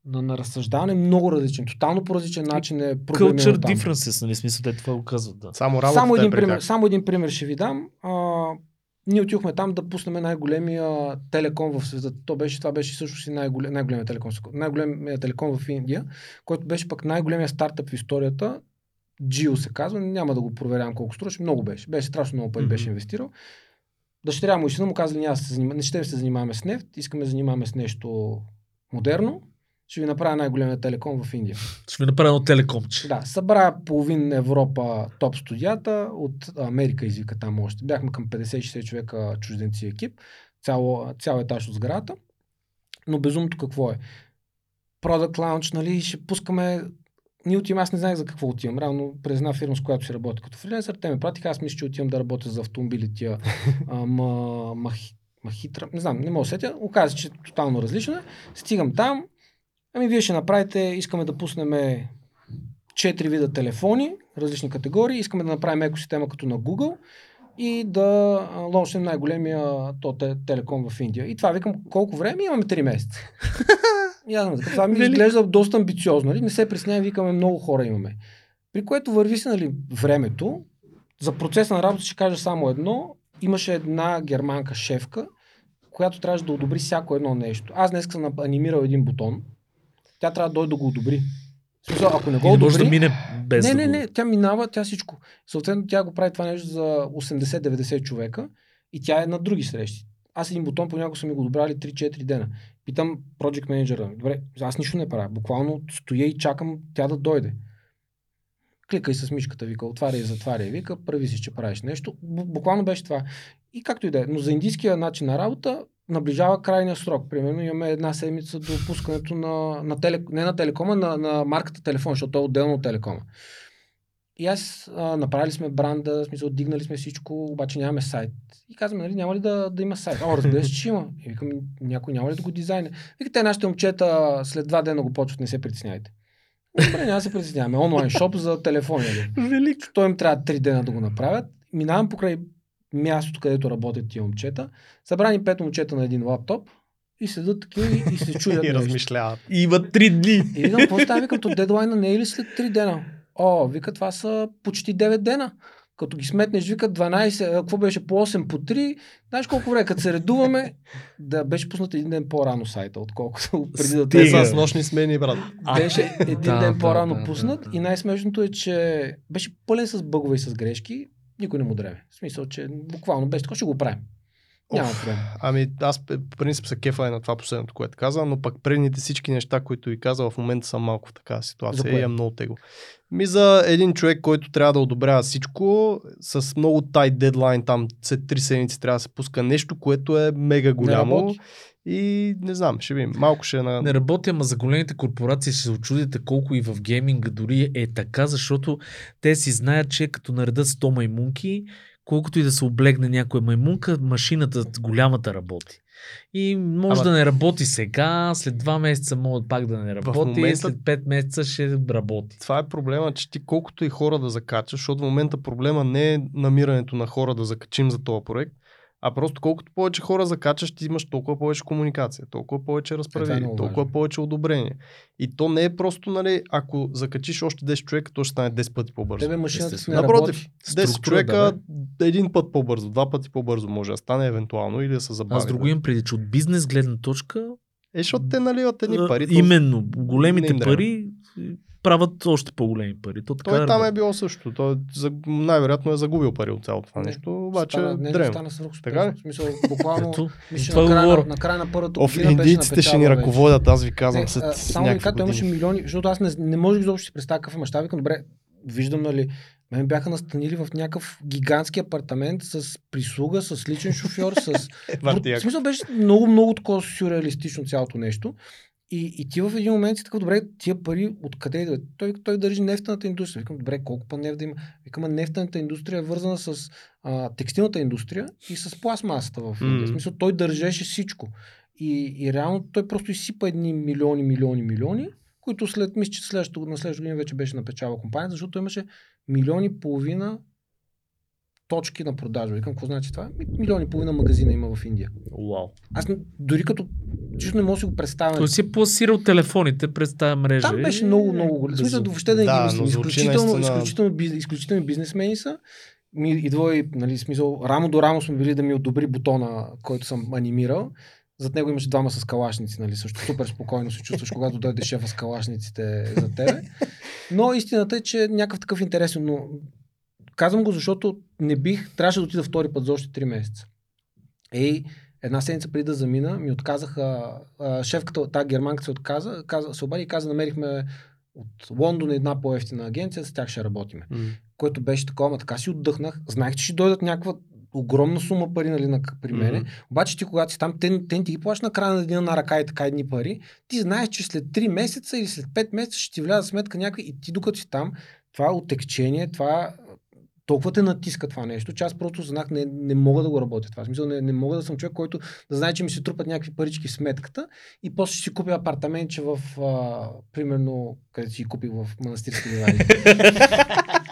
на, на разсъждаване е много различен. Тотално по различен начин е Culture програмирано там. differences, нали? Смисъл, те това го казват, да. Само Само е един, при пример, само един пример ще ви дам. А, ние отидохме там да пуснем най-големия телеком в света. То беше, това беше всъщност и най-голем, най-големия телеком. Най-големия телеком в Индия, който беше пък най-големия стартъп в историята. Джио се казва, няма да го проверявам колко струваше, много беше. Беше страшно много пари, Мгм. беше инвестирал. Дъщеря му и сина му казали, се занимаваме, не ще се занимаваме с нефт, искаме да занимаваме с нещо модерно. Ще ви направя най-големия телеком в Индия. Ще ви направя едно телекомче. Да, събра половин Европа топ студията, от Америка извика там още. Бяхме към 50-60 човека чужденци екип, цяло, цял етаж от сградата. Но безумното какво е? Product Launch, нали, ще пускаме ние отивам, аз не знаех за какво отивам. Равно през една фирма, с която си работя като фрилансър, те ме пратиха, аз мисля, че отивам да работя за автомобили тия (laughs) а, ма, махи, махитра, не знам, не мога да сетя. Оказа, че е тотално различно. е. Стигам там, ами вие ще направите, искаме да пуснем четири вида телефони, различни категории, искаме да направим екосистема като на Google и да лончнем най-големия то, те, телеком в Индия. И това викам, колко време? Имаме 3 месеца. (laughs) Така, това ми Велико. изглежда доста амбициозно. Нали? Не се притеснявай, викаме, много хора имаме. При което върви се нали, времето. За процеса на работа ще кажа само едно. Имаше една германка шефка, която трябваше да одобри всяко едно нещо. Аз днес съм анимирал един бутон. Тя трябва да дойде да го одобри. Смисъл, ако не го не може одобри... да мине без не, не, не, тя минава, тя всичко. Съответно, тя го прави това нещо за 80-90 човека и тя е на други срещи. Аз един бутон понякога са ми го добрали 3-4 дена. Питам project менеджера, добре, аз нищо не правя. Буквално стоя и чакам тя да дойде. Кликай с мишката, вика, отваря и затваря, вика, прави си, че правиш нещо. Бу- Буквално беше това. И както и да е. Но за индийския начин на работа наближава крайния срок. Примерно имаме една седмица до пускането на, на теле, не на телекома, на, на марката телефон, защото то е отделно от телекома. И аз а, направили сме бранда, смисъл, дигнали сме всичко, обаче нямаме сайт. И казваме, нали, няма ли да, да има сайт? О, разбира се, че има. И викам, някой няма ли да го дизайне? Вика, те нашите момчета след два дена го почват, не се притесняйте. Добре, няма да се притесняваме. Онлайн шоп за телефони. Нали? Велик. Той им трябва три дена да го направят. Минавам покрай мястото, където работят тия момчета. Събрани пет момчета на един лаптоп и седат такива и, и се (laughs) чудят. И размишляват. И има три дни. И викам, какво става? Викам, то дедлайна не е ли след 3 дена? О, вика, това са почти 9 дена. Като ги сметнеш, вика 12, а, какво беше по 8, по 3. Знаеш колко време, като се редуваме, да беше пуснат един ден по-рано сайта, отколкото (laughs) преди да Те с нощни смени, брат. беше един да, ден да, по-рано да, пуснат да, да. и най-смешното е, че беше пълен с бъгове и с грешки. Никой не му дреме. В смисъл, че буквално беше така, ще го правим. Няма проблем. Ами аз по принцип се кефа и на това последното, което каза, но пък предните всички неща, които ви каза, в момента съм малко в такава За ситуация кое? и е много тегло. Ми за един човек, който трябва да одобрява всичко, с много тай дедлайн, там след 3 седмици трябва да се пуска нещо, което е мега Не голямо. работи. И не знам, ще видим. Малко ще е на... Не работи, ама за големите корпорации ще се очудите колко и в гейминга дори е така, защото те си знаят, че като наредат 100 маймунки, колкото и да се облегне някоя маймунка, машината голямата работи. И може Ама- да не работи сега, след 2 месеца може пак да не работи, момента- след 5 месеца ще работи. Това е проблема, че ти колкото и хора да закачаш, защото в момента проблема не е намирането на хора да закачим за този проект, а просто колкото повече хора закачаш, ти имаш толкова повече комуникация, толкова повече е разправи, много толкова повече одобрение. И то не е просто, нали, ако закачиш още 10 човека, то ще стане 10 пъти по-бързо. Тебе машината си Напротив, работи. 10 Структура, човека да, един път по-бързо, два пъти по-бързо може да стане евентуално или да се забави. Аз друго имам преди, че от бизнес гледна точка Е, защото те наливат едни а, пари. Именно, големите им пари е, правят още по-големи пари. То така Той там е било също. Той за, най-вероятно е загубил пари от цялото това Не, нещо, обаче стана, не, древно. стана Така ли? В смисъл, буквално, Ето, мисля, на, края, на, на края на първата Оф, година беше индийците ще ни ръководят, аз ви казвам, Не, след а, само ви кажа, той имаше милиони, защото аз не, не можех изобщо да си представя какъв е мащаб. Викам, добре, виждам, нали, мен бяха настанили в някакъв гигантски апартамент с прислуга, с личен шофьор, с... (laughs) Бати в смисъл беше много, много такова сюрреалистично цялото нещо. И, и ти в един момент си така, добре, тия пари откъде идват? Той, той държи нефтената индустрия. Викам, добре, колко па нефт да има? Викам, нефтената индустрия е вързана с а, текстилната индустрия и с пластмасата в Индия. Мгм. В смисъл, той държеше всичко. и, и реално той просто изсипа едни милиони, милиони, милиони, които след, мисля, че следващото, на следващото година вече беше напечава компанията, защото имаше милиони и половина точки на продажа. Викам, какво значи това? Ми, Милиони и половина магазина има в Индия. Вау. Аз дори като чисто не мога да си го представя. Той си е пласирал телефоните през тази мрежа. Там беше много, много голям. Смисъл, въобще да не Да, ги мислим. Изключително, изключително, изключително бизнесмени са. Ми идва и, нали, смисъл, рамо до рамо сме били да ми одобри бутона, който съм анимирал. Зад него имаше двама с калашници, нали, също супер спокойно се чувстваш, когато дойде шефа с калашниците за тебе. Но истината е, че някакъв такъв интересен, но казвам го, защото не бих, трябваше да отида втори път за още 3 месеца. Ей, една седмица преди да замина, ми отказаха, а, шефката, тази германка се отказа, каза, се обади и каза, намерихме от Лондон една по-ефтина агенция, с тях ще работиме. М. Което беше такова, така си отдъхнах. Знаех, че ще дойдат някаква огромна сума пари нали, на, при мене. Мгм. Обаче ти, когато си там, те, те ти ги плащат на края на деня на ръка и така едни пари. Ти знаеш, че след 3 месеца или след 5 месеца ще ти вляза сметка някаква и ти докато си там, това отекчение, това толкова те натиска това нещо, че аз просто знах, не, не мога да го работя това. В смисъл, не, не мога да съм човек, който да знае, че ми се трупат някакви парички в сметката и после ще си купя апартаментче в, а, примерно, където си ги купих в манастирски ливади. (laughs)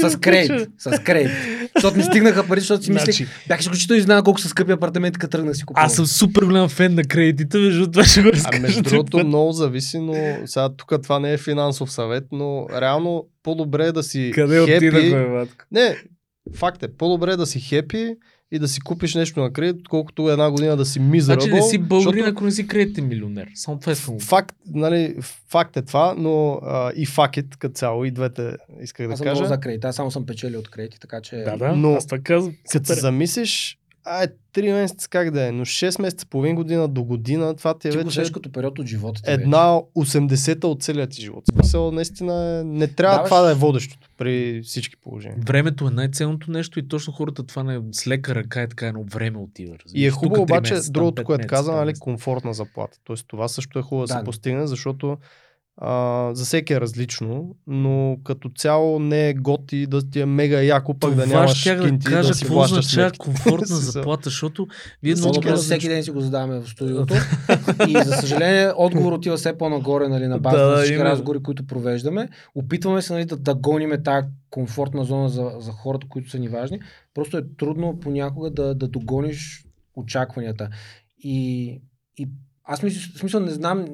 С кредит. С кредит. Защото не стигнаха пари, защото си мислех, Значи, бях изключително изненадан колко са скъпи апартаменти, като тръгнах си купувам. аз съм супер голям фен на кредитите, между това ще го А разкажа. между друг другото много зависи, но сега тук това не е финансов съвет, но реално по-добре е да си Къде хепи. отидахме? Не, факт е, по-добре е да си хепи и да си купиш нещо на кредит, отколкото една година да си мизерабъл. Значи не си българин, защото ако не си кредитен милионер. Само това искам. да Факт, нали, факт е това, но а, и факт като цяло, и двете исках да Аз съм кажа. много за кредит. Аз само съм печелил от кредити, така че... Да, да, Но- аз казвам. Като се замислиш, а, 3 месеца как да е, но 6 месеца, половин година до година, това ти е Ти вече като период от живота ти една 80-та от целия ти живот. Смисъл, наистина, е- не трябва Даваш- това да е водещото при всички положения. Времето е най-ценното нещо и точно хората това не с лека ръка е така едно време отива. разбираш. И е хубаво обаче, месеца, другото, което каза, нали, комфортна заплата. Тоест това също е хубаво да, Да. се постигне, защото а, за всеки е различно, но като цяло не е готи да ти е мега яко, пък да Това нямаш щях да кинти кажа да си какво плащаш означава (laughs) комфортна (laughs) заплата, защото вие много въпрос всеки ден си го задаваме в студиото. и за съжаление, отговор отива все по-нагоре нали, на база Да, на всички именно. разговори, които провеждаме. Опитваме се нали, да, да гониме тази комфортна зона за, за хората, които са ни важни. Просто е трудно понякога да, да догониш очакванията. И, и аз мисля, в смисъл не знам,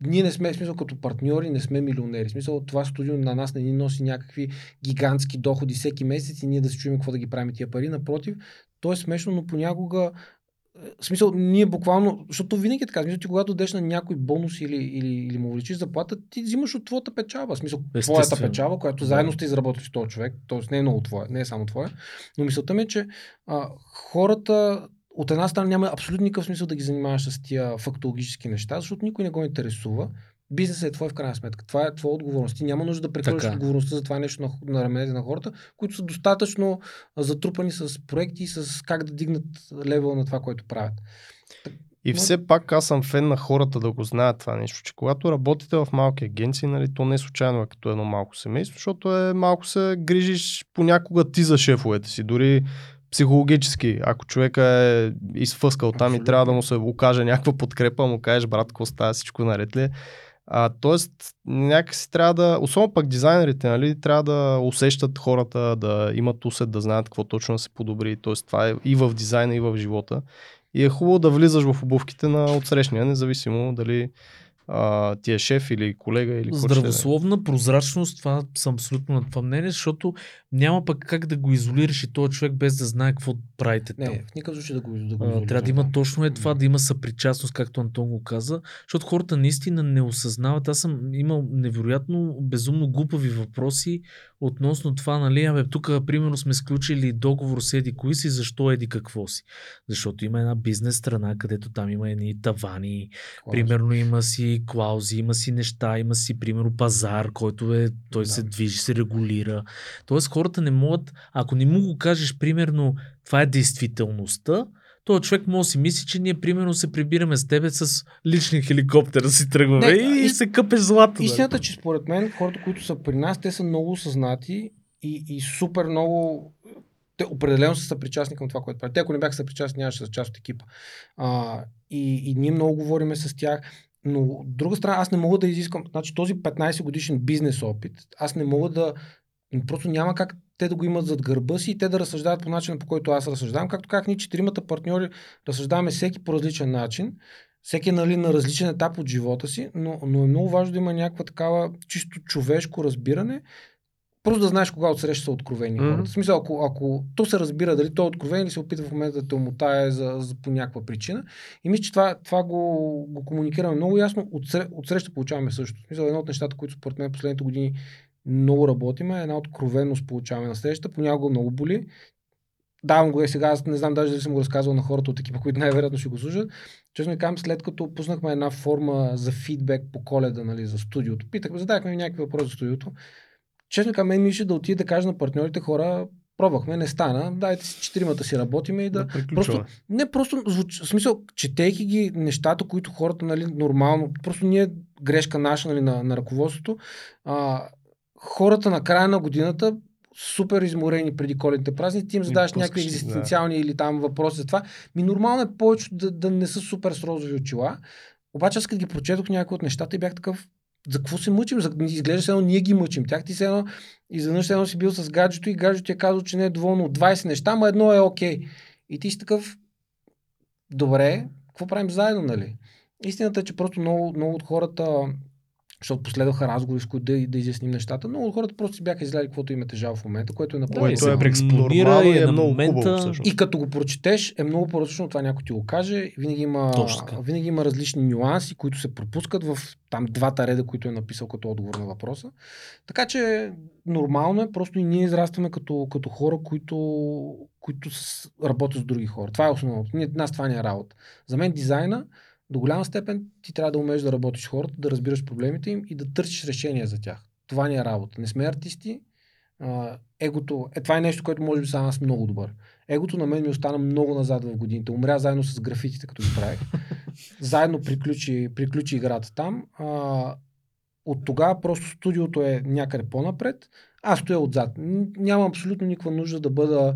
ние не сме, в смисъл като партньори, не сме милионери. В смисъл това студио на нас не ни носи някакви гигантски доходи всеки месец и ние да се чуем какво да ги правим тия пари. Напротив, то е смешно, но понякога е, в смисъл, ние буквално, защото винаги е така, смисъл, ти когато дадеш на някой бонус или, или, или му увеличиш заплата, ти взимаш от твоята печалба. В смисъл, твоята Естествено. печалба, която заедно сте изработили с този човек, т.е. не е много твоя, не е само твоя. Но мисълта ми е, че а, хората от една страна няма абсолютно никакъв смисъл да ги занимаваш с тия фактологически неща, защото никой не го интересува. Бизнесът е твой в крайна сметка. Това е твоя отговорност. Ти няма нужда да прехвърляш отговорността за това нещо на, на раменете на хората, които са достатъчно затрупани с проекти и с как да дигнат левела на това, което правят. И Но- все пак аз съм фен на хората да го знаят това нещо, че когато работите в малки агенции, нали, то не е случайно е като едно малко семейство, защото е малко се грижиш понякога ти за шефовете си, дори психологически. Ако човека е изфъскал там и Абсолютно. трябва да му се окаже някаква подкрепа, му кажеш, брат, какво става, всичко наред ли? е?» А, тоест, някакси трябва да, особено пък дизайнерите, нали, трябва да усещат хората, да имат усет, да знаят какво точно да се подобри. Тоест, това е и в дизайна, и в живота. И е хубаво да влизаш в обувките на отсрещния, независимо дали а, ти е шеф или колега или да е. Здравословна прозрачност, това съм абсолютно на това мнение, защото няма пък как да го изолираш и този човек без да знае какво правите там. Не, в никакъв случай да го, да го А, изолираме. трябва да има точно е това, да има съпричастност, както Антон го каза, защото хората наистина не осъзнават. Аз съм имал невероятно безумно глупави въпроси относно това, нали, абе, тук, примерно, сме сключили договор с Еди кои си, защо Еди какво си? Защото има една бизнес страна, където там има едни тавани, Примерно има си клаузи, има си неща, има си примерно пазар, който е, той Да. се движи, се регулира. Тоест хората не могат, ако не му го кажеш примерно това е действителността, този човек може да си мисли, че ние примерно се прибираме с тебе с личен хеликоптер да си тръгваме Не, и, и- се къпеш злато. Истината е, че според мен хората, които са при нас, те са много осъзнати и, и супер много те определено са съпричастни към това, което правят. Те, ако не бяха съпричастни, нямаше да са част от екипа. А, и, и ние много говориме с тях. Но от друга страна, аз не мога да изискам, значи този 15 годишен бизнес опит, аз не мога да, просто няма как те да го имат зад гърба си и те да разсъждават по начина, по който аз разсъждавам. Както как ние четиримата партньори разсъждаваме всеки по различен начин, всеки е нали, на различен етап от живота си, но, но е много важно да има някаква такава чисто човешко разбиране, Просто да знаеш кога отсреща са откровени mm-hmm. хората. В смисъл, ако, ако то се разбира дали той е откровен или се опитва в момента да те омотае за, за, по някаква причина. И мисля, че това, това го, го комуникираме много ясно. Отсре, отсреща получаваме също. В смисъл, едно от нещата, които според мен последните години много работиме, една откровеност получаваме на среща. Понякога много боли. Давам го и сега, аз не знам даже дали съм го разказвал на хората от екипа, които най-вероятно ще го слушат. Честно ми казвам, след като пуснахме една форма за фидбек по коледа нали, за студиото, питахме, задахме някакви въпроси за студиото честно казвам, мен мише да отиде да каже на партньорите хора, пробвахме, не стана, дайте си четиримата си работиме и да... да просто, не, просто, звуч, в смисъл, четейки ги нещата, които хората, нали, нормално, просто ние, грешка наша, нали, на, на ръководството, а, хората на края на годината супер изморени преди коледните празници, ти им задаваш някакви екзистенциални да. или там въпроси за това. Ми нормално е повече да, да не са супер с розови очила. Обаче аз като ги прочетох някои от нещата и бях такъв, за какво се мъчим? За, изглежда се едно ние ги мъчим. Тях ти се едно, изведнъж едно си бил с гаджето и гаджето ти е казал, че не е доволно от 20 неща, но едно е окей. Okay. И ти си такъв, добре, какво правим заедно, нали? Истината е, че просто много, много от хората защото последваха разговори, с които да, да изясним нещата. Много хората просто си бяха изгледали каквото им е тежало в момента, което е напълно. Да, се преекспонира и е, е много момента... хубаво. И като го прочетеш, е много по-различно това някой ти го каже. Винаги има, винаги има различни нюанси, които се пропускат в там двата реда, които е написал като отговор на въпроса. Така че нормално е, просто и ние израстваме като, като хора, които, които работят с други хора. Това е основното. Нас това не е работа. За мен дизайна до голяма степен ти трябва да умееш да работиш хората, да разбираш проблемите им и да търсиш решения за тях. Това ни е работа. Не сме артисти. Егото, е, това е нещо, което може би съм аз много добър. Егото на мен ми остана много назад в годините. Умря заедно с графитите, като ги правих. (laughs) заедно приключи, приключи играта там. А, от тогава просто студиото е някъде по-напред. Аз стоя отзад. Нямам абсолютно никаква нужда да бъда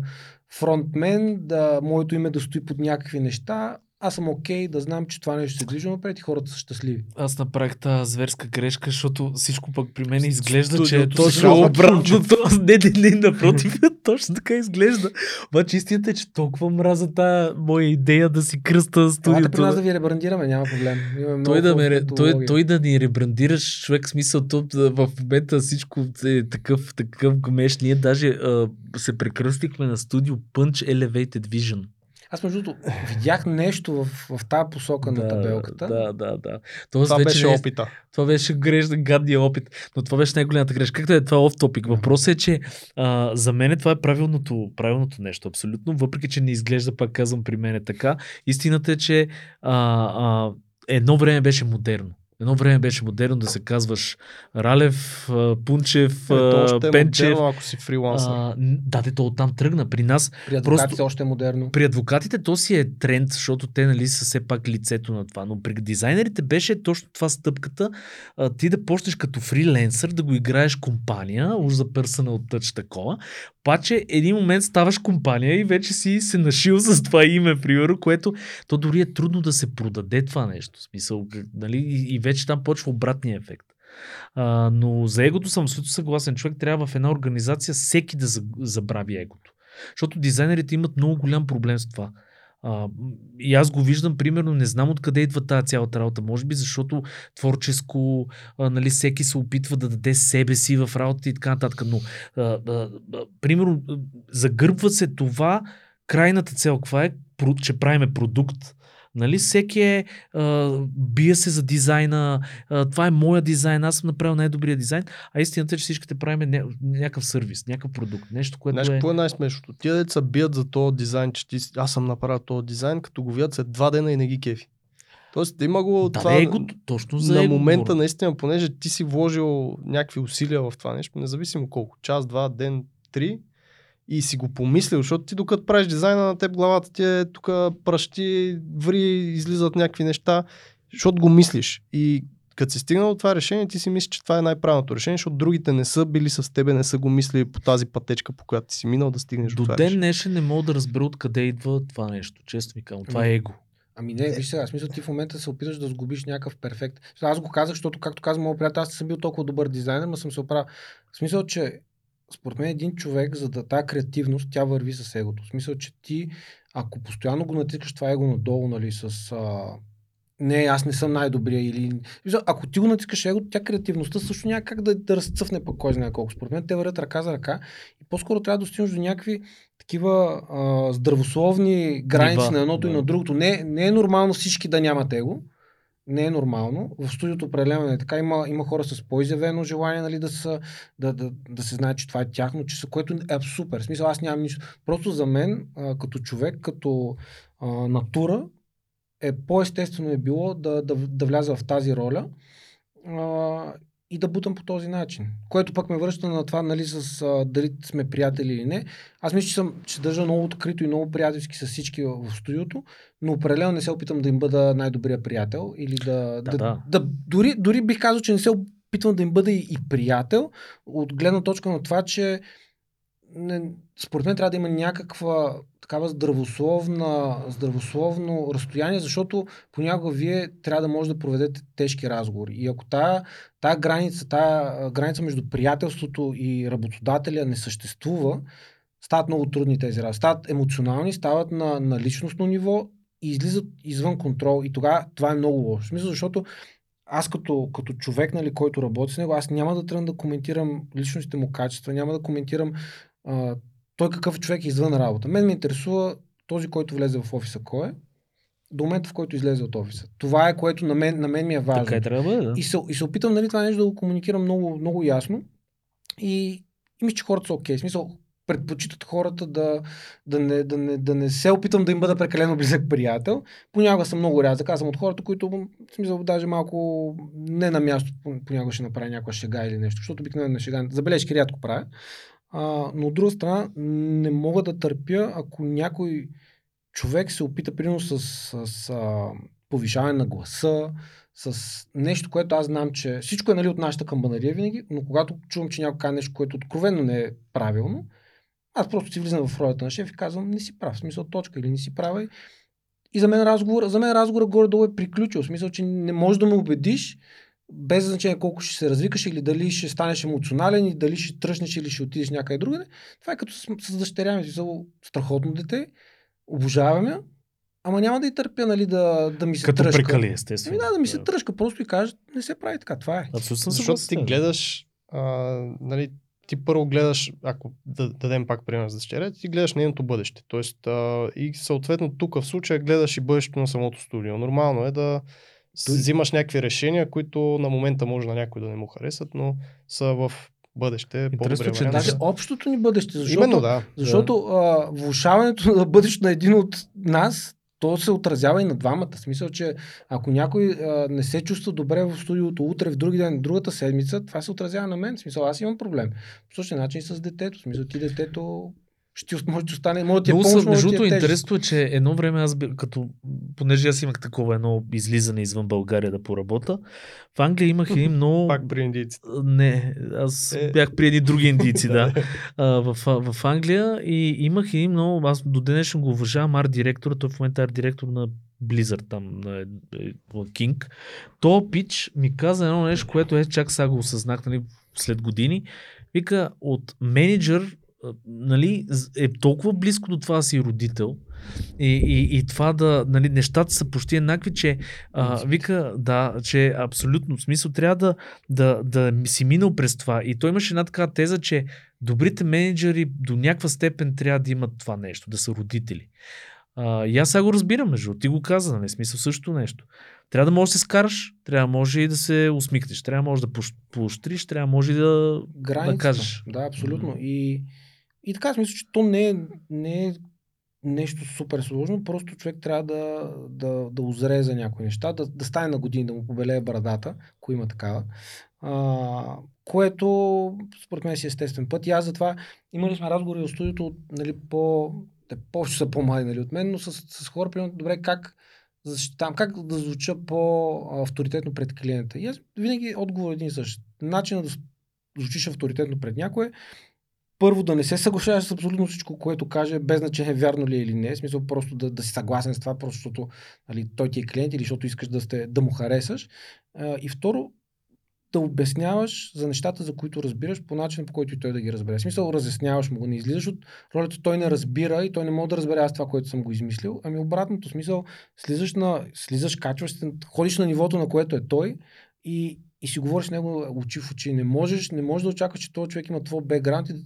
фронтмен, да моето име да стои под някакви неща аз съм окей okay да знам, че това нещо се движи напред и хората са щастливи. Аз направих тази зверска грешка, защото всичко пък при мен изглежда, че е точно обратното. (laughs) Не, не, не, напротив, (laughs) точно така изглежда. Обаче истината е, че толкова мраза тази моя идея да си кръста студиото. Това при нас да ви ребрандираме, няма проблем. Той да, ме, той, той да ни ребрандираш, човек, смисъл, то, в момента всичко е такъв, такъв гмеш. Ние даже а, се прекръстихме на студио Punch Elevated Vision. Аз между другото видях нещо в, в тази посока да, на табелката. Да, да, да. това беше не, опита. Това беше грешен, гадния опит. Но това беше най-голямата грешка. Както е, това е оф топик. Въпросът е, че а, за мен това е правилното, правилното нещо. Абсолютно. Въпреки, че не изглежда, пак казвам, при мен е така. Истината е, че а, а, едно време беше модерно. Едно време беше модерно да се казваш Ралев, Пунчев, е, е Пенчев. Модерно, ако си фрилансър. А, да, те то оттам тръгна. При нас. При адвокатите просто, още е модерно. При адвокатите то си е тренд, защото те нали са все пак лицето на това. Но при дизайнерите беше точно това стъпката. А, ти да почнеш като фриленсър, да го играеш компания, уж за персонал touch такова. Паче един момент ставаш компания и вече си се нашил с това име, примерно, което то дори е трудно да се продаде това нещо. В смисъл, нали, и вече там почва обратния ефект. А, но за егото съм абсолютно съгласен. Човек трябва в една организация всеки да забрави егото. Защото дизайнерите имат много голям проблем с това. А, и аз го виждам, примерно, не знам откъде идва тази цялата работа. Може би защото творческо, а, нали, всеки се опитва да даде себе си в работа и така нататък. Но, а, а, а, примерно, загърбва се това, крайната цел, каква е, че правиме продукт, Нали, всеки е, а, бия се за дизайна, а, това е моя дизайн, аз съм направил най-добрия дизайн, а истината е, че всички правим ня- някакъв сервис, някакъв продукт, нещо, което Знаеш, е... какво е най-смешното? Тия деца бият за този дизайн, че ти, аз съм направил този дизайн, като го видят след два дена и не ги кефи. Тоест има го да, това его, точно за на его момента говоря. наистина, понеже ти си вложил някакви усилия в това нещо, независимо колко, час, два, ден, три, и си го помислил, защото ти докато правиш дизайна на теб главата ти е тук пръщи, ври, излизат някакви неща, защото го мислиш. И като си стигнал до това решение, ти си мислиш, че това е най-правилното решение, защото другите не са били с тебе, не са го мислили по тази пътечка, по която ти си минал да стигнеш до това ден днешен не мога да разбера откъде идва това нещо. Често ми казвам, това е его. Ами не, виж сега, смисъл ти в момента се опиташ да сгубиш някакъв перфект. Аз го казах, защото, както каза моят приятел, аз не съм бил толкова добър дизайнер, но съм се оправил. В смисъл, че според мен един човек, за да тази креативност, тя върви с егото. В смисъл, че ти, ако постоянно го натискаш това его надолу, нали, с а, не, аз не съм най-добрия или... Ако ти го натискаш его, тя креативността също няма как да, да разцъфне пък кой знае колко. Според мен те вървят ръка за ръка и по-скоро трябва да достигнеш до някакви такива а, здравословни граници Нива, на едното и да. на другото. Не, не е нормално всички да нямат его. Не е нормално. В студиото определено е така. Има, има хора с по-изявено желание нали, да, са, да, да, да се знае, че това е тяхно, че са, което е супер. В смисъл, аз нямам нищо. Просто за мен, а, като човек, като а, натура, е по-естествено е било да, да, да вляза в тази роля а, и да бутам по този начин. Което пък ме връща на това, нали, с а, дали сме приятели или не. Аз мисля, че съм, че държа много открито и много приятелски с всички в, в студиото, но определено не се опитам да им бъда най-добрия приятел или да... Да, да. да дори, дори бих казал, че не се опитвам да им бъда и, и приятел, от гледна точка на това, че не, според мен трябва да има някаква такава здравословна, здравословно разстояние, защото понякога вие трябва да може да проведете тежки разговори. И ако тая, тая граница, тая граница между приятелството и работодателя не съществува, стават много трудни тези разговори. Стават емоционални, стават на, на личностно ниво и излизат извън контрол. И тогава това е много лошо. В смисъл, защото аз като, като човек, нали, който работи с него, аз няма да тръгна да коментирам личностите му качества, няма да коментирам а, той какъв човек е извън работа. Мен ме интересува този, който влезе в офиса, кой е, до момента, в който излезе от офиса. Това е което на мен, на мен ми е важно. Така и трябва да. И се, и се опитам нали, това нещо да го комуникирам много, много ясно. И, и мисля, че хората са окей. Okay. Смисъл, предпочитат хората да, да, не, да, не, да не се опитам да им бъда прекалено близък приятел. Понякога съм много рязък. Аз съм от хората, които в смисъл, даже малко не на място понякога ще направя някаква шега или нещо, защото обикновено на шега забележки рядко правя. А, но от друга страна не мога да търпя, ако някой човек се опита примерно с, с, с а, повишаване на гласа, с нещо, което аз знам, че всичко е нали, от нашата камбанария винаги, но когато чувам, че някой казва нещо, което откровенно не е правилно, аз просто си влизам в ролята на шеф и казвам, не си прав, в смисъл точка или не си права. И, за мен разговор, за мен разговора горе-долу е приключил, в смисъл, че не можеш да ме убедиш, без значение колко ще се развикаш или дали ще станеш емоционален и дали ще тръщнеш или ще отидеш някъде другаде. Това е като с, с дъщеря ми, смисъл, страхотно дете, обожаваме, ама няма да и търпя, нали, да, да ми се Като тръжка. прекали, естествено. Ами да, да ми се тръжка, просто и кажа, не се прави така, това е. Абсолютно Защото ти гледаш, а, нали, ти първо гледаш, ако да, дадем пак пример за дъщеря, ти гледаш нейното бъдеще. Тоест, а, и съответно тук в случая гледаш и бъдещето на самото студио. Нормално е да взимаш някакви решения, които на момента може на някой да не му харесат, но са в бъдеще Интересно, че. Даже Да. общото ни бъдеще, защото, Именно да. защото а, влушаването (laughs) на бъдещето на един от нас, то се отразява и на двамата. В смисъл, че ако някой а, не се чувства добре в студиото утре, в други ден, другата седмица, това се отразява на мен. В смисъл, аз имам проблем. По същия начин и с детето. В смисъл, ти детето ще може да остане, може да ти е Много помощ, са, може между другото, е тежест. интересно е, че едно време аз, като, понеже аз имах такова едно излизане извън България да поработа, в Англия имах един (laughs) много... Пак при индийците. Не, аз Е. бях при едни други индийци, (laughs) да, а, в, в Англия и имах един много, аз до днешно го уважавам, арт директора, той в момента е арт директор на Blizzard, там, на, е, е, King. То пич ми каза едно нещо, което е, чак сега го осъзнах, нали, след години. Вика, от менеджер, нали, е толкова близко до това да си родител, и, и, и това да, нали, нещата са почти еднакви, че а, вика, да, че абсолютно, в смисъл трябва да, да, да си минал през това. И той имаше една така теза, че добрите менеджери до някаква степен трябва да имат това нещо, да са родители. А, и аз сега го разбирам, между ти го каза, нали, смисъл също нещо. Трябва да можеш да се скараш, трябва да може и да се усмихнеш, трябва да можеш да поощриш, трябва да може и да... границата. да кажеш. Да, абсолютно. И, и така, мисля, че то не е, не е нещо супер сложно, просто човек трябва да, да, да озрее за някои неща, да, да стане на години, да му побелее брадата, ако има такава. А, което според мен си е естествен път. И аз затова имали сме разговори в студиото, нали, по, те повече са по-млади нали, от мен, но с, с хора, примерно, добре, как, защитавам, как да звуча по-авторитетно пред клиента. И аз винаги отговор е един и същ. Начинът да звучиш авторитетно пред някой първо да не се съглашаваш с абсолютно всичко, което каже, без значение вярно ли е или не. В смисъл просто да, да си съгласен с това, просто защото нали, той ти е клиент или защото искаш да, сте, да му харесаш. А, и второ, да обясняваш за нещата, за които разбираш, по начин, по който и той да ги разбере. В смисъл, разясняваш му го, не излизаш от ролята, той не разбира и той не може да разбере аз това, което съм го измислил. Ами обратното, смисъл, слизаш, на, слизаш качваш, ходиш на нивото, на което е той и, и си говориш с него очи в очи. Не можеш, не можеш да очакваш, че този човек има твой бекграунд и да,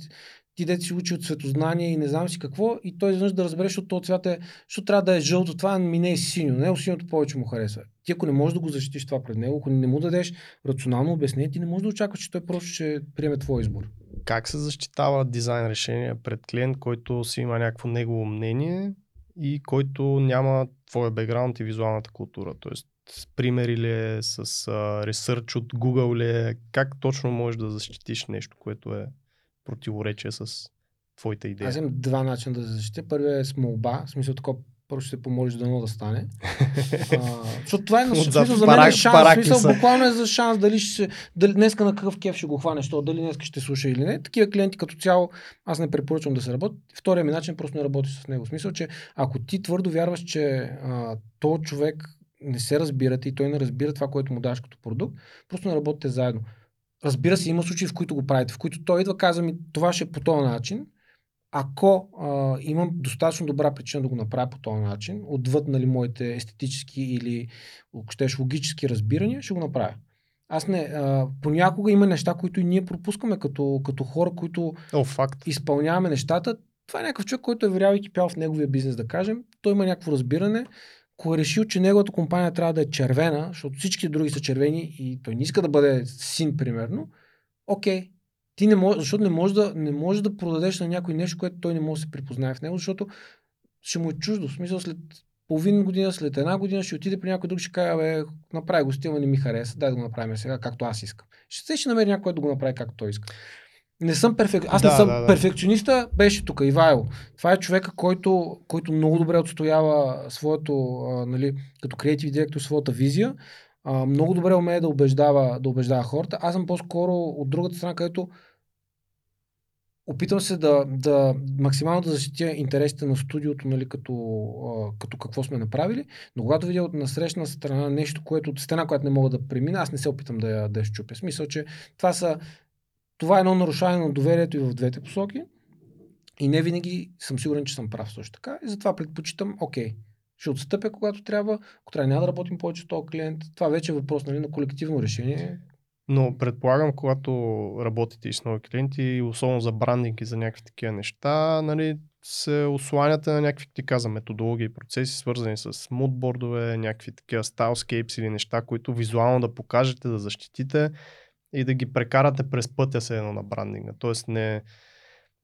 ти дете си учи от светознание и не знам си какво, и той изведнъж да разбере, защото този цвят е, защото трябва да е жълто, това ми не е синьо, не е синьото повече му харесва. Ти ако не можеш да го защитиш това пред него, ако не му дадеш рационално обяснение, ти не можеш да очакваш, че той просто ще приеме твой избор. Как се защитава дизайн решение пред клиент, който си има някакво негово мнение и който няма твоя бекграунд и визуалната култура? Тоест, примери ли е, с ресърч от Google ли е, как точно можеш да защитиш нещо, което е противоречие с твоите идеи? Аз имам два начина да защитя. Първият е с молба, в смисъл такова първо ще помолиш дано да стане. (laughs) а, защото това е на смисъл, за мен е шанс. Смисъл, буквално е за шанс дали ще дали днеска на какъв кеф ще го хванеш, то, дали днеска ще слуша или не. Такива клиенти като цяло аз не препоръчвам да се работи. Втория ми начин просто не работиш с него. В смисъл, че ако ти твърдо вярваш, че а, то човек не се разбирате и той не разбира това, което му даш като продукт, просто не работите заедно. Разбира се, има случаи, в които го правите, в които той идва, казва ми, това ще е по този начин. Ако а, имам достатъчно добра причина да го направя по този начин, отвъд нали, моите естетически или щеш логически разбирания, ще го направя. Аз не, а, понякога има неща, които и ние пропускаме като, като хора, които О, факт. изпълняваме нещата. Това е някакъв човек, който е верял и кипял в неговия бизнес, да кажем. Той има някакво разбиране, ако е решил, че неговата компания трябва да е червена, защото всички други са червени и той не иска да бъде син, примерно, окей. Ти не може, защото не можеш да, не може да продадеш на някой нещо, което той не може да се припознае в него, защото ще му е чуждо. В смисъл след половин година, след една година ще отиде при някой друг, ще каже, бе, направи го, стила не ми хареса, дай да го направим сега, както аз искам. Ще се ще намери някой да го направи както той иска. Не съм перфек... Аз да, не съм да, да. перфекциониста, беше тук Ивайло. Това е човека, който, който много добре отстоява своето, а, нали, като креатив директор, своята визия. А, много добре умее да убеждава, да убеждава хората. Аз съм по-скоро от другата страна, където опитвам се да, да максимално да защитя интересите на студиото, нали, като, а, като какво сме направили, но когато видя от насрещна страна нещо, което от стена, която не мога да премина, аз не се опитам да я, да я щупя. Смисъл, че това са това е едно нарушаване на доверието и в двете посоки. И не винаги съм сигурен, че съм прав също така. И затова предпочитам, окей, ще отстъпя, когато трябва. Ако трябва, няма да работим повече с този клиент. Това вече е въпрос нали, на колективно решение. Но предполагам, когато работите и с нови клиенти, особено за брандинг и за някакви такива неща, нали, се осланяте на някакви, ти каза, методологии и процеси, свързани с мудбордове, някакви такива stylescapes или неща, които визуално да покажете, да защитите и да ги прекарате през пътя се едно на брандинга. Тоест не,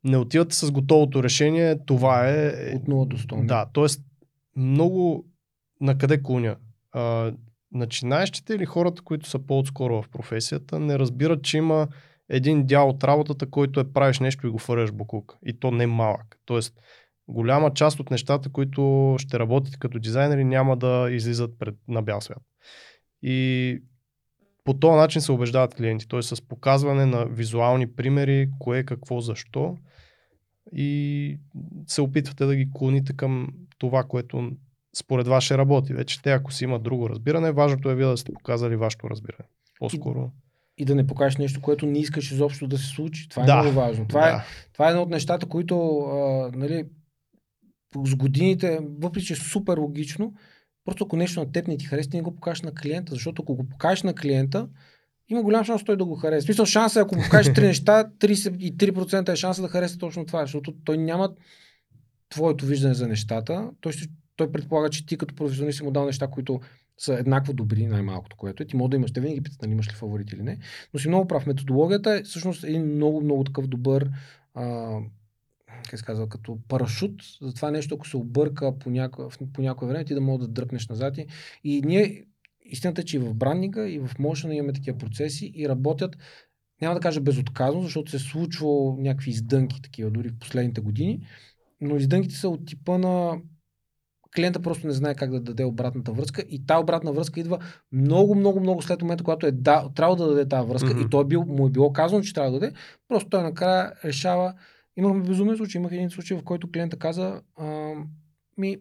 не отивате с готовото решение, това е... От 0 до 100. Да, т.е. много на къде клоня. А, начинаещите или хората, които са по-отскоро в професията, не разбират, че има един дял от работата, който е правиш нещо и го фърляш буклук. И то не е малък. Тоест, голяма част от нещата, които ще работите като дизайнери, няма да излизат пред, на бял свят. И по този начин се убеждават клиенти, т.е. с показване на визуални примери, кое, какво, защо и се опитвате да ги клоните към това, което според вас ще работи. Вече те, ако си имат друго разбиране, важното е вие да сте показали вашето разбиране. По-скоро. И, и да не покажеш нещо, което не искаш изобщо да се случи. Това е да, много важно. Това, е, да. е, това е едно от нещата, които а, нали, с годините, въпреки че е супер логично, Просто ако нещо на теб не ти хареса, не го покажеш на клиента, защото ако го покажеш на клиента, има голям шанс той да го хареса. В смисъл шанс е, ако му покажеш три (laughs) неща, 33% е шанса да хареса точно това, защото той няма твоето виждане за нещата. Той, той предполага, че ти като професионалист си му дал неща, които са еднакво добри, най-малкото, което е. Ти може да имаш, те винаги питат, нали имаш ли фаворит или не. Но си много прав. Методологията е всъщност един много, много такъв добър а, как се казва, като парашут за това нещо, ако се обърка по някое, по някое време, ти да мога да дръпнеш назад. И, и ние, истината е, че и в брандинга, и в Motion имаме такива процеси и работят, няма да кажа безотказно, защото се е случва някакви издънки такива, дори в последните години, но издънките са от типа на клиента просто не знае как да даде обратната връзка и тази обратна връзка идва много, много, много след момента, когато е да, трябва да даде тази връзка Мгм. и той е бил, му е било казано, че трябва да даде, просто той накрая решава. Имахме безумен случай, имах един случай, в който клиента каза, а, ми,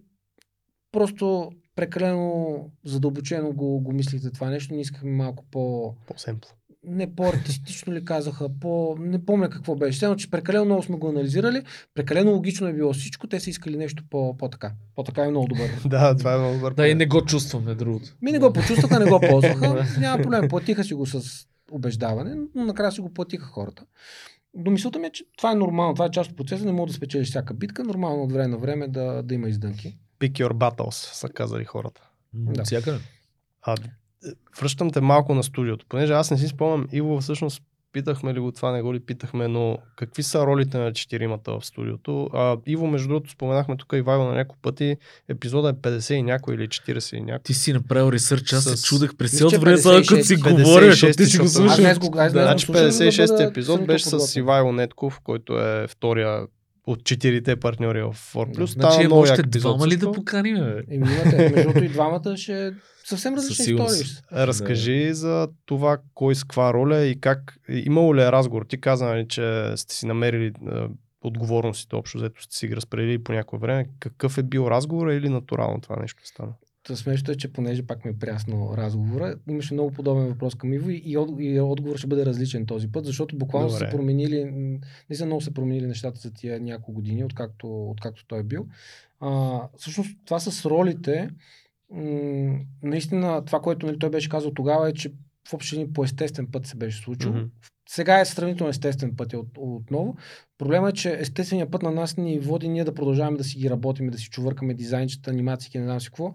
просто прекалено задълбочено го, го мислите това нещо, ние искахме малко по По-семпло. не по-артистично ли казаха, по... не помня какво беше. Едно, че прекалено много сме го анализирали, прекалено логично е било всичко, те са искали нещо по- по-така. По-така е много добър. (laughs) Да, това е много добър. Да, и не го чувстваме другото. Ми не го почувстваха, не го ползваха. (laughs) Няма проблем. Платиха си го с убеждаване, но накрая си го платиха хората. До мисълта ми е, че това е нормално, това е част от процеса, не мога да спечелиш всяка битка, нормално от време на време да, да има издънки. Pick your battles, са казали хората. Да. Всякъде. А, е, връщам те малко на студиото, понеже аз не си спомням, Иво всъщност питахме ли го това, не го ли питахме, но какви са ролите на четиримата в студиото? А, Иво, между другото, споменахме тук и Вайво на няколко пъти, епизода е 50 и някой или 40 и някой. Ти си направил ресърч, аз С- се чудех през цялото време, сега като си 56, говоря, защото ти си го го Значи слушам, за да 56-ти бъда епизод абсолютно беше с. Ивайло Нетков, който е втория от четирите партньори в Ford+. Да. Стана Значи има много още двама ли да поканим? бе? Еми, имате, между и (laughs) двамата ще е съвсем различни истории. Разкажи за това кой с каква роля и как. Имало ли е разговор? Ти каза, нали, че сте си намерили е, отговорностите общо, взето сте си ги разпределили по някое време. Какъв е бил разговор или натурално това нещо стана? Смешното е, че понеже пак ми е прясно разговора, имаше много подобен въпрос към Иво и, и, от, и отговор ще бъде различен този път, защото буквално са Добре. се променили, м, наистина много се променили нещата за тия няколко години, откакто, откакто той е бил. А, всъщност това с ролите, м, наистина това, което нали, той беше казал тогава е, че в общи линии по естествен път се беше случило. Мгм. Сега е сравнително естествен път от, отново. Проблема е, че естественият път на нас ни води ние да продължаваме да си ги работим, да си чувъркаме дизайнчета, анимации, не знам си какво,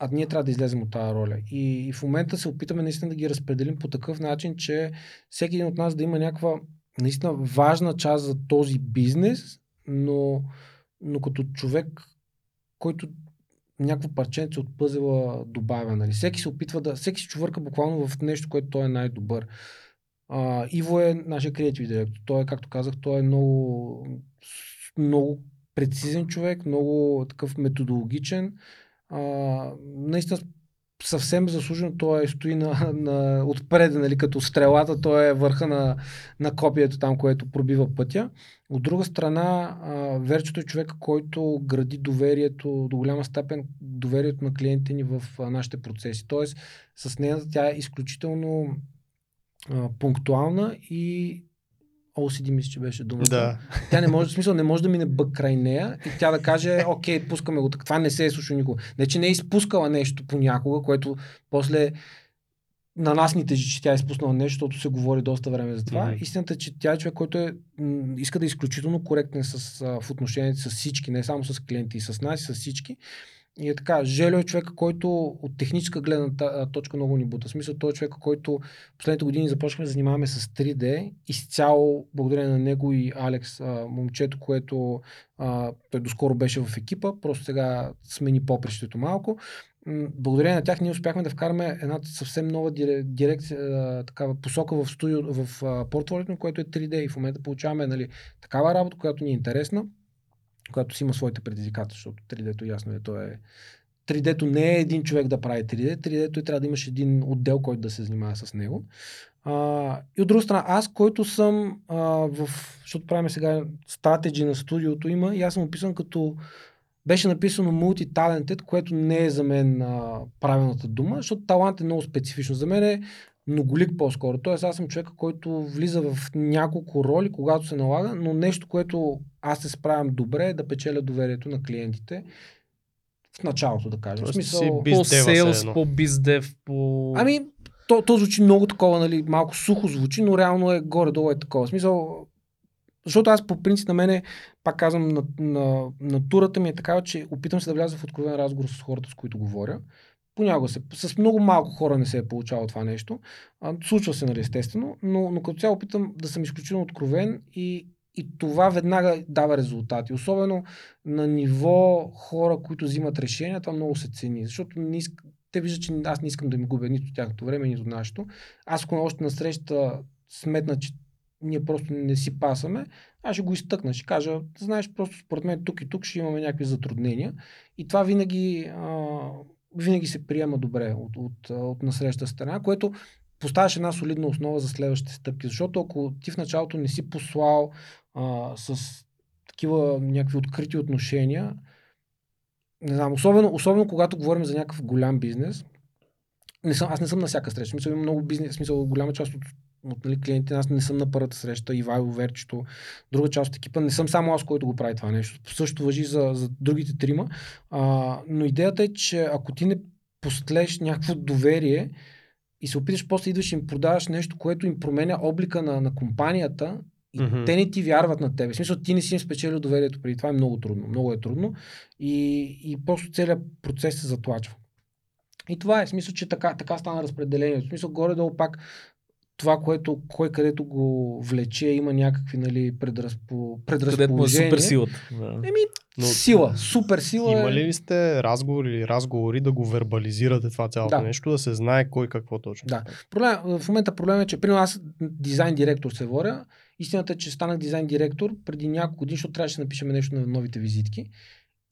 а ние трябва да излезем от тази роля. И, и в момента се опитаме наистина да ги разпределим по такъв начин, че всеки един от нас да има някаква наистина важна част за този бизнес, но, но като човек, който някакво парченце от пъзела добавя. Нали? Всеки се опитва да. Всеки се чувърка буквално в нещо, което той е най-добър. А, Иво е нашия креатив директор. Той е, както казах, той е много, много прецизен човек, много такъв методологичен. А, наистина съвсем заслужено той стои на, на отпред, нали, като стрелата, той е върха на, на копието там, което пробива пътя. От друга страна, а, Верчето е човек, който гради доверието, до голяма степен доверието на клиентите ни в а, нашите процеси. Тоест, с нея тя е изключително а, пунктуална и OCD мисля, че беше думата. Да. Тя не може, в смисъл, не може да мине бък край нея и тя да каже, окей, пускаме го. така. Това не се е случило никога. Не, че не е изпускала нещо понякога, което после на нас ни тежи, че тя е изпуснала нещо, защото се говори доста време за това. Mm-hmm. Истината е, че тя е човек, който е, м- иска да е изключително коректен с, а, в отношението с всички, не само с клиенти, и с нас, и с всички. И е така, Желю е човека, който от техническа гледна точка много ни бута. В смисъл, той е човека, който последните години започнахме да занимаваме с 3D. Изцяло, благодарение на него и Алекс, момчето, което той доскоро беше в екипа, просто сега смени попрището малко. Благодарение на тях ние успяхме да вкараме една съвсем нова дире- дирекция, такава посока в студио, в портфолиото, което е 3D и в момента получаваме нали, такава работа, която ни е интересна, която си има своите предизвикателства, защото 3D-то ясно е, то е 3D-то не е един човек да прави 3D, 3D-то и трябва да имаш един отдел, който да се занимава с него. А, и от друга страна, аз, който съм а, в, защото правим сега стратеги на студиото, има и аз съм описан като беше написано multi-talented, което не е за мен а, правилната дума, защото талант е много специфично. За мен е многолик по-скоро. Тоест аз съм човек, който влиза в няколко роли, когато се налага, но нещо, което аз се справям добре е да печеля доверието на клиентите в началото, да кажем. В Тоест си смисъл, би- Биздева се По-сейлс, едно. по-биздев, по... Ами, то, то звучи много такова, нали, малко сухо звучи, но реално е горе-долу е такова. В смисъл, защото аз по принцип на мене, пак казвам, на, на, натурата ми е такава, че опитам се да вляза в откровен разговор с хората, с които говоря. Понякога се, с много малко хора не се е получавало това нещо. А, случва се, нали, естествено, но, но като цяло опитам да съм изключително откровен и, и това веднага дава резултати. Особено на ниво хора, които взимат решения, това много се цени. Защото не иск... те виждат, че аз не искам да ми губя нито тяхното време, нито нашето. Аз ако още на среща сметна, че ние просто не си пасаме, аз ще го изтъкна, ще кажа, знаеш, просто според мен тук и тук ще имаме някакви затруднения. И това винаги, а, винаги се приема добре от, от, от насреща страна, което поставяш една солидна основа за следващите стъпки. Защото ако ти в началото не си послал а, с такива някакви открити отношения, не знам, особено, особено когато говорим за някакъв голям бизнес, не съм, аз не съм на всяка среща. Мисля, има много бизнес, смисъл, голяма част от, от нали, клиентите, аз не съм на първата среща, Ивайло Верчето, друга част от екипа, не съм само аз, който го прави това нещо. Също въжи за, за другите трима. А, но идеята е, че ако ти не постлеш някакво доверие и се опиташ после идваш и им продаваш нещо, което им променя облика на, на компанията, и mm-hmm. те не ти вярват на тебе. В смисъл, ти не си им спечелил доверието преди това е много трудно. Много е трудно. И, и просто целият процес се затлачва. И това е. смисъл, че така, така стана разпределението. В смисъл, горе-долу пак това, което кой където го влече, има някакви нали, предразпо, предразположения. Където е супер силата. Да. Еми, Но, сила, супер сила. Има ли сте разговори или разговори да го вербализирате това цялото да. нещо, да се знае кой какво точно? Да. Проблем, в момента проблем е, че при аз дизайн директор се воря. Истината е, че станах дизайн директор преди няколко години, защото трябваше да напишем нещо на новите визитки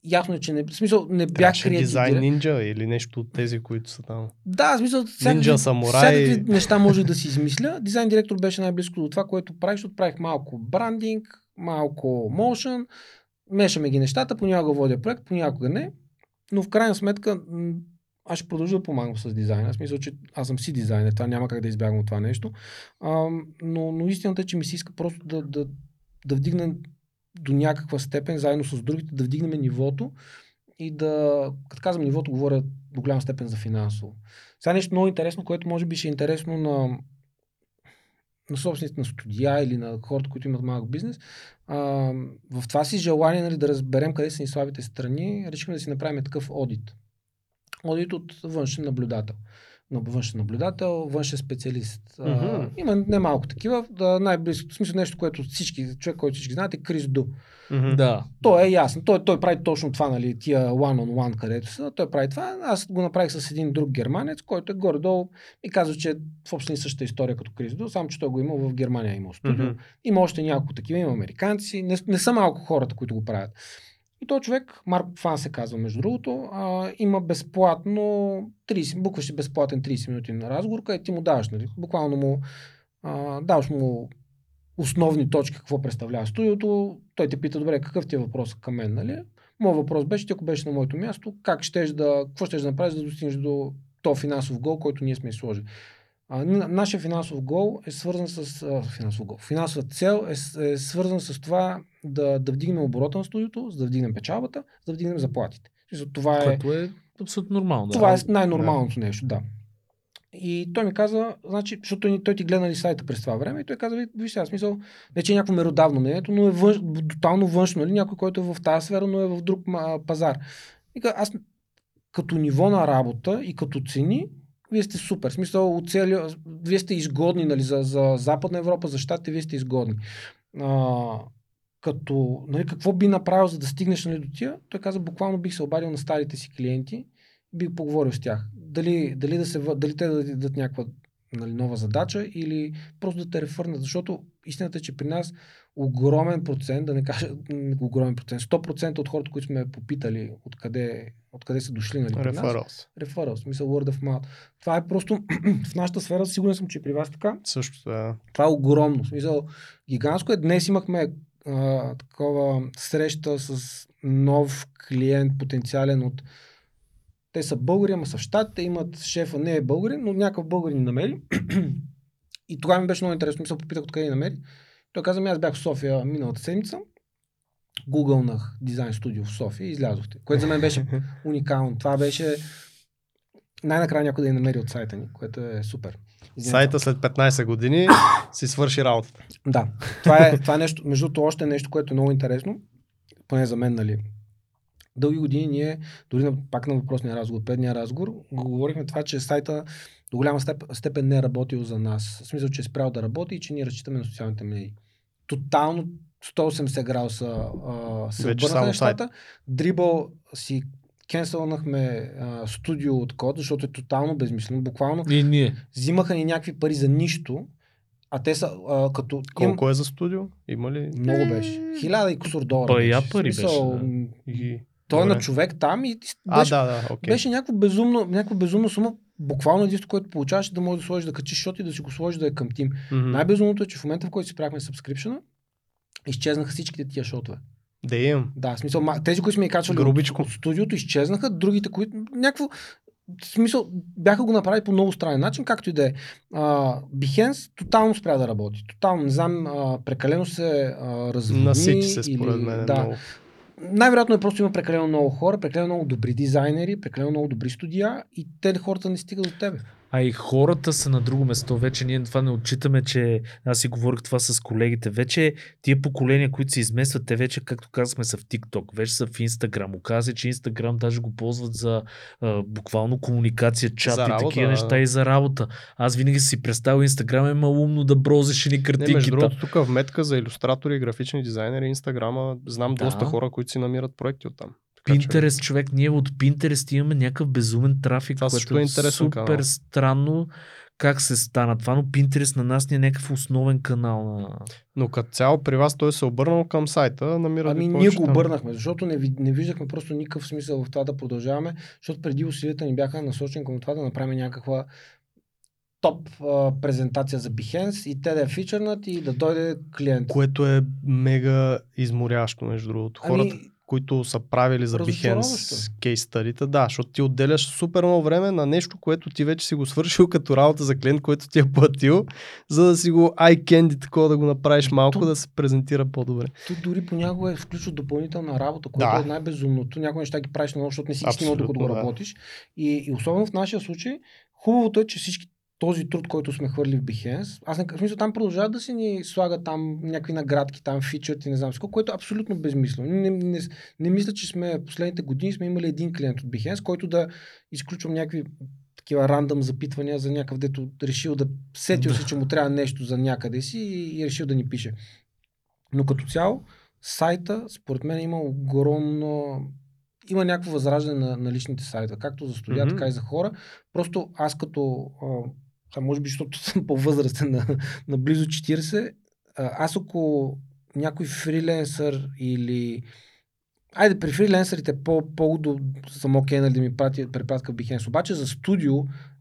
ясно е, че не, в смисъл, не бях креатив. дизайн нинджа или нещо от тези, които са там. Да, в смисъл, нинджа, самурай. всякакви неща може да си измисля. Дизайн директор беше най-близко до това, което правих, защото правих малко брандинг, малко motion, мешаме ги нещата, понякога водя проект, понякога не, но в крайна сметка аз ще продължа да помагам с дизайна. В смисъл, че аз съм си дизайнер, това няма как да избягам от това нещо. А, но, но истината е, че ми се иска просто да, да, да вдигна до някаква степен, заедно с другите, да вдигнем нивото и да, като казвам нивото, говоря до голяма степен за финансово. Сега нещо много интересно, което може би ще е интересно на, на собствените на студия или на хората, които имат малък бизнес. А, в това си желание нали, да разберем къде са ни слабите страни, решихме да си направим такъв одит. Одит от външен наблюдател на външен наблюдател, външен специалист. Mm-hmm. А, има немалко такива. Да, най-близко, в смисъл нещо, което всички, човек, който всички знаете, е Крис Ду. Mm-hmm. Да. Той е ясно. Той, той прави точно това, нали, тия one-on-one, където са. Той прави това. Аз го направих с един друг германец, който е горе-долу и казва, че е в общи същата история като Крис Ду, само че той го има в Германия, има студио. Mm-hmm. Има още няколко такива, има американци. Не, не са малко хората, които го правят. И този човек, Марко Фан се казва между другото, а, има безплатно 30, букваш безплатен 30 минути на разговор, където ти му даваш, нали? буквално му а, даваш му основни точки, какво представлява студиото, той те пита, добре, какъв ти е въпрос към мен, нали? Моят въпрос беше, ти ако беше на моето място, как щеш да, какво щеш да направиш, да достигнеш до то финансов гол, който ние сме сложили. А, нашия финансов гол е свързан с а, финансов гол. Финансовата цел е, е свързан с това да, да вдигнем оборота на студиото, за да вдигнем печалбата, за да вдигнем заплатите. Това е, Което е абсолютно нормално. Това да. е най-нормалното да. нещо, да. И той ми каза, значи, защото той, той ти гледа ли сайта през това време и той каза, виж сега, смисъл, не че е някакво меродавно мнението, но е външ, тотално външно, нали? някой, който е в тази сфера, но е в друг а, пазар. И аз като ниво на работа и като цени, вие сте супер. Смисъл, от цели, вие сте изгодни нали, за, за Западна Европа, за щатите, вие сте изгодни. А, като, нали, какво би направил, за да стигнеш нали, до тия? Той каза, буквално бих се обадил на старите си клиенти, бих поговорил с тях. Дали, дали, да се, дали те да дадат някаква нали, нова задача или просто да те рефърнат. Защото истината е, че при нас огромен процент, да не кажа огромен процент, 100% от хората, които сме попитали откъде, откъде са дошли нали, при нас. Реферал. смисъл word of mouth. Това е просто (clears throat) в нашата сфера, сигурен съм, че при вас така. Също да. Това е огромно. смисъл, гигантско е. Днес имахме а, такова среща с нов клиент, потенциален от те са българи, ама са в щатите, имат шефа, не е българин, но някакъв българин ни намери. и тогава ми беше много интересно. Мисля, попитах откъде ни намери. Той каза ми, аз бях в София миналата седмица. Гугълнах дизайн студио в София и излязохте. Което за мен беше (laughs) уникално. Това беше най-накрая някой да я намери от сайта ни, което е супер. Сайта след 15 години (coughs) си свърши работата. Да. Това е, това е нещо, между другото, още нещо, което е много интересно, поне за мен, нали, дълги години ние, дори на, пак на въпросния разговор, предния разговор, говорихме това, че сайта до голяма степен не е работил за нас. В смисъл, че е спрял да работи и че ние разчитаме на социалните медии. Тотално 180 градуса а, се Вече обърнаха нещата. Сайт. Дрибъл си кенселнахме студио от код, защото е тотално безмислено. Буквално и ние. взимаха ни някакви пари за нищо А те са а, като... Им, Колко е за студио? Има ли? много беше. Хиляда и кусор долара. Бая беше. пари смисъл, беше, да. И... Той е Добре. на човек там и А, беше, да, да, окей. беше някаква безумно, някаква безумна сума. Буквално единството, което получаваш, е да можеш да сложиш да качиш шот и да си го сложиш да е към тим. Мгм. Най-безумното е, че в момента, в който си правихме сабскрипшена, изчезнаха всичките тия шотове. Да имам. Да, в смисъл, тези, които сме ги качвали Грубичко. от, от студиото, изчезнаха, другите, които някакво в смисъл, бяха го направили по много странен начин, както и да е. Behance тотално спря да работи. Тотално, не знам, а, прекалено се а, разводни. Насити се според или, мен. Да. Много. Най-вероятно е просто има прекалено много хора, прекалено много добри дизайнери, прекалено много добри студия и те хората не стигат до тебе. А и хората са на друго место. Вече ние това не отчитаме, че аз си говорих това с колегите. Вече тия поколения, които се изместват, те вече, както казахме, са в TikTok, вече са в Instagram. Оказва се, че Instagram даже го ползват за а, буквално комуникация, чат За и работа, такива да. неща и за работа. Аз винаги си представил Instagram е малумно да брозиш ни Не, картинки. между другото, тук в метка за иллюстратори и графични дизайнери, Инстаграма, знам Да. доста хора, които си намират проекти оттам. Така че- Pinterest, човек, ние от Pinterest имаме някакъв безумен трафик, Това което е е супер канал. странно как се стана това, но Pinterest на нас ни е някакъв основен канал на... Но като цяло при вас той се е обърнал към сайта, намира Ами ние го обърнахме, защото не, не виждахме просто никакъв смисъл в това да продължаваме, защото преди усилията ни бяха насочени към това да направим някаква топ а, презентация за Behance и те да я фичърнат и да дойде клиент. Което е мега изморящо, между другото. Хората, Ами, които са правили за. Behance кейс стадите, да, защото ти отделяш супер много време на нещо, което ти вече си го свършил като работа за клиент, който ти е платил, за да си го eye candy такова да го направиш малко, То- да се презентира по-добре. то дори понякога е включва допълнителна работа, което Да. е най-безумното. Някои неща ги правиш на защото не си снимал докато го да. работиш. И, и особено в нашия случай, хубавото е, че всички този труд, който сме хвърли в Behance, аз не, в смисъл там продължават да си ни слагат там някакви наградки, там фичърт и не знам какво, което е абсолютно безмислено. Не, не, не мисля, че сме последните години сме имали един клиент от Behance, който да изключвам някакви такива рандъм запитвания за някакъв, дето решил да сетил се, че му трябва нещо за някъде си и, и решил да ни пише. Но като цяло, сайта, според мен, има огромно. Има някакво възраждане на, на личните сайта, както за студия, Мгм. така и за хора. Просто аз като, а, а може би, защото (laughs) съм по-възрастен на, на близо 40, а, аз ако някой фриленсър или Айде, при фриленсърите по, по до, съм окей, нали, да ми прати препратка в Behance. Обаче за студио,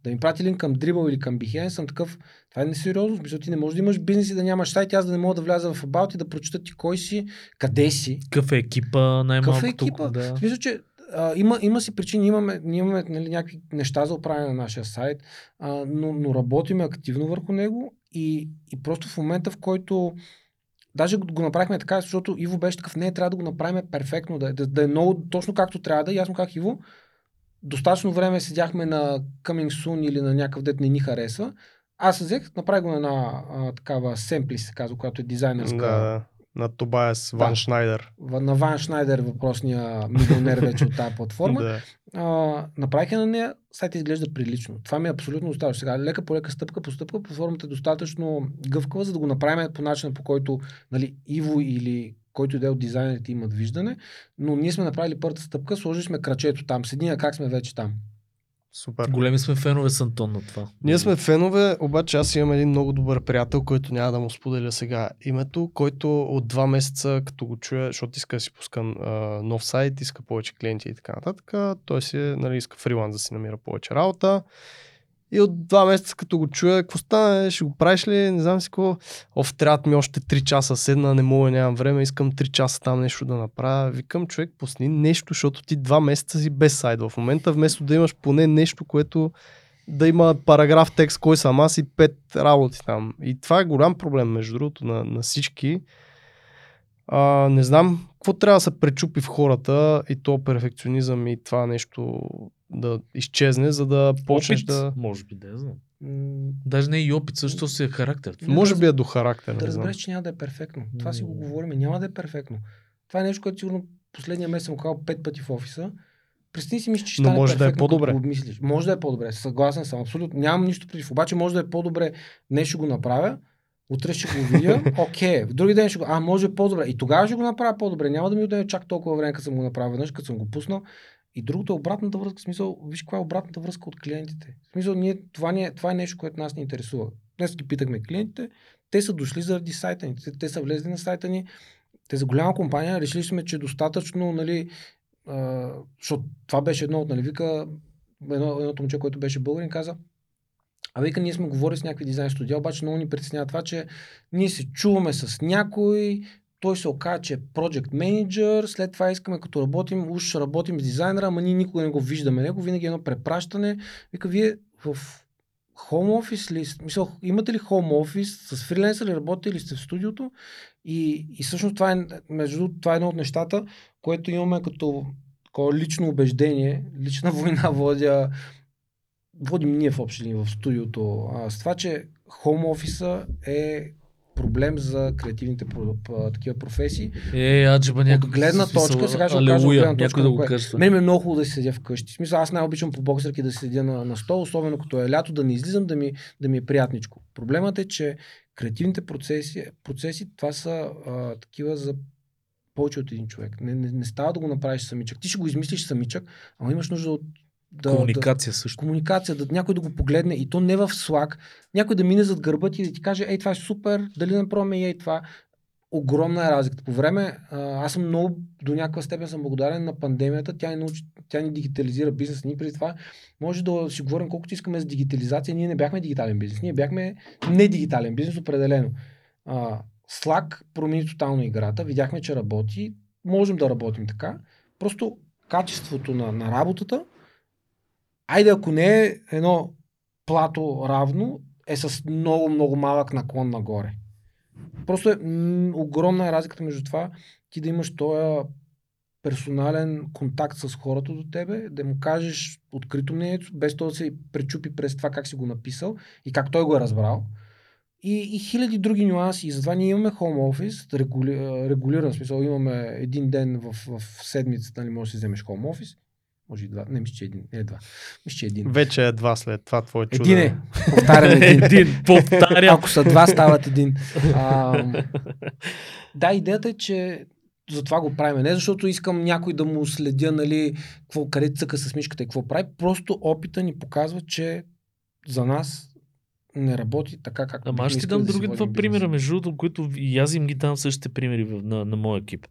да ми прати линк към Dribble или към Behance, съм такъв, това е несериозно. В смисъл, ти не можеш да имаш бизнес и да нямаш сайт, и аз да не мога да вляза в About и да прочета ти кой си, къде си. Какъв е екипа най-малко Какъв е екипа? Да. Мисля, че а, има, има си причини, имаме, имаме нали, някакви неща за оправяне на нашия сайт, а, но, но работиме активно върху него и, и просто в момента, в който Даже го направихме така, защото Иво беше такъв, не, трябва да го направим перфектно, да, да, да е много точно както трябва да е. И аз му казах, Иво, достатъчно време седяхме на Coming Soon или на някакъв дет не ни харесва. Аз взех, направих го на една а, такава семпли, се казва, която е дизайнерска. Да. На Тобайас Ван Да. Шнайдер. На Ван Шнайдер, въпросния милионер вече от тази платформа. (laughs) Да. а, направих я на нея, сайта изглежда прилично. Това ми е абсолютно достатъчно. Сега, лека по лека, стъпка по стъпка, платформата е достатъчно гъвкава, за да го направим по начина, по който нали, Иво или който и да е от дизайнерите имат виждане. Но ние сме направили първата стъпка, сложили сме крачето там. Седи как сме вече там. Супер. Големи сме фенове с Антон на това. Ние сме фенове, обаче аз имам един много добър приятел, който няма да му споделя сега името, който от два месеца, като го чуя, защото иска да си пуска а, нов сайт, иска повече клиенти и така нататък, той си, нали, иска фриланс да си намира повече работа. И от два месеца, като го чуя, какво стане, ще го правиш ли, не знам си какво. Оф, трябват ми още 3 часа седна, не мога, нямам време, искам 3 часа там нещо да направя. Викам, човек, пусни нещо, защото ти два месеца си без сайт в момента, вместо да имаш поне нещо, което да има параграф текст, кой съм аз и пет работи там. И това е голям проблем, между другото, на, на всички. А, не знам какво трябва да се пречупи в хората и то перфекционизъм и това нещо да изчезне, за да почнеш Опит, да... може би, да знам. Даже не и опит, също си е характер. Не, Може да би е до характер, Да разбереш, че няма да е перфектно. Това си го говорим. Няма да е перфектно. Това е нещо, което сигурно последния месец съм казал пет пъти в офиса. Представи си, мисля, че ще Но може да е по-добре. го обмислиш. Може да е по-добре. Съгласен съм, абсолютно. Нямам нищо против. Обаче може да е по-добре. Днес ще го направя, утре ще го видя. (laughs) Окей. В други ден ще го. А, може е по-добре. И тогава ще го направя по-добре. Няма да ми отнеме чак толкова време, като съм го направил веднъж, като съм го пуснал. И другото е обратната връзка. В смисъл, виж каква е обратната връзка от клиентите. В смисъл, ние, това, ни е, това е нещо, което нас ни интересува. Днес ги питахме клиентите, те са дошли заради сайта ни. Те, те са влезли на сайта ни. Те за голяма компания решили сме, че достатъчно, нали, а, защото това беше едно от, нали, вика, едно, едното момче, което беше българин, каза, а вика, ние сме говорили с някакви дизайн студия, обаче много ни притеснява това, че ние се чуваме с някой, той се оказа, че е project manager, след това искаме като работим, уж работим с дизайнера, ама ние никога не го виждаме него, винаги е едно препращане. Вика, вие в home office ли, мисъл, имате ли home office, с фриленсър ли работите или сте в студиото? И, и всъщност това е, между това е едно от нещата, което имаме като лично убеждение, лична война (laughs) водя, водим ние в общи линии в студиото, а, с това, че home office е проблем за креативните такива професии. Е, аджиба някой. От гледна точка, сега ще го кажа гледна точка. Да го кажа. Мен е много хубаво да си седя вкъщи. Смисъл, аз най-обичам по боксерки да седя на, на стол, особено като е лято, да не излизам, да ми, да ми е приятничко. Проблемът е, че креативните процеси, процеси това са а, такива за повече от един човек. Не, не, не става да го направиш самичък. Ти ще го измислиш самичък, ама имаш нужда от да, комуникация също. Комуникация, да някой да го погледне и то не в Slack, някой да мине зад гърба ти и да ти каже, ей, това е супер, дали не пробваме ей това. Огромна е разликата. По време, аз съм много, до някаква степен съм благодарен на пандемията. Тя ни, научи, тя ни дигитализира бизнес. Ние преди това може да си говорим колкото искаме за дигитализация. Ние не бяхме дигитален бизнес. Ние бяхме не дигитален бизнес, определено. Slack промени тотално играта. Видяхме, че работи. Можем да работим така. Просто качеството на, на работата айде ако не е едно плато равно, е с много, много малък наклон нагоре. Просто е м- огромна е разликата между това ти да имаш този персонален контакт с хората до тебе, да му кажеш открито мнението, без то да се пречупи през това как си го написал и как той го е разбрал. И, и хиляди други нюанси. И затова ние имаме home office, регули, регулиран смисъл. Имаме един ден в, в седмицата, нали, можеш да си вземеш home office може и два. Не, мисля, че един. Не, два. Мисля, че един. Вече е два след това твое чудо. Един е. Повтарям (laughs) един. един. Повтарям. Ако са два, стават един. (laughs) А, да, идеята е, че затова го правим. Не защото искам някой да му следя, нали, какво, къде цъка с мишката и какво прави. Просто опита ни показва, че за нас не работи така, както Ама аз ще дам да други два примера, между другото, които и аз им ги дам същите примери на, на моя екип.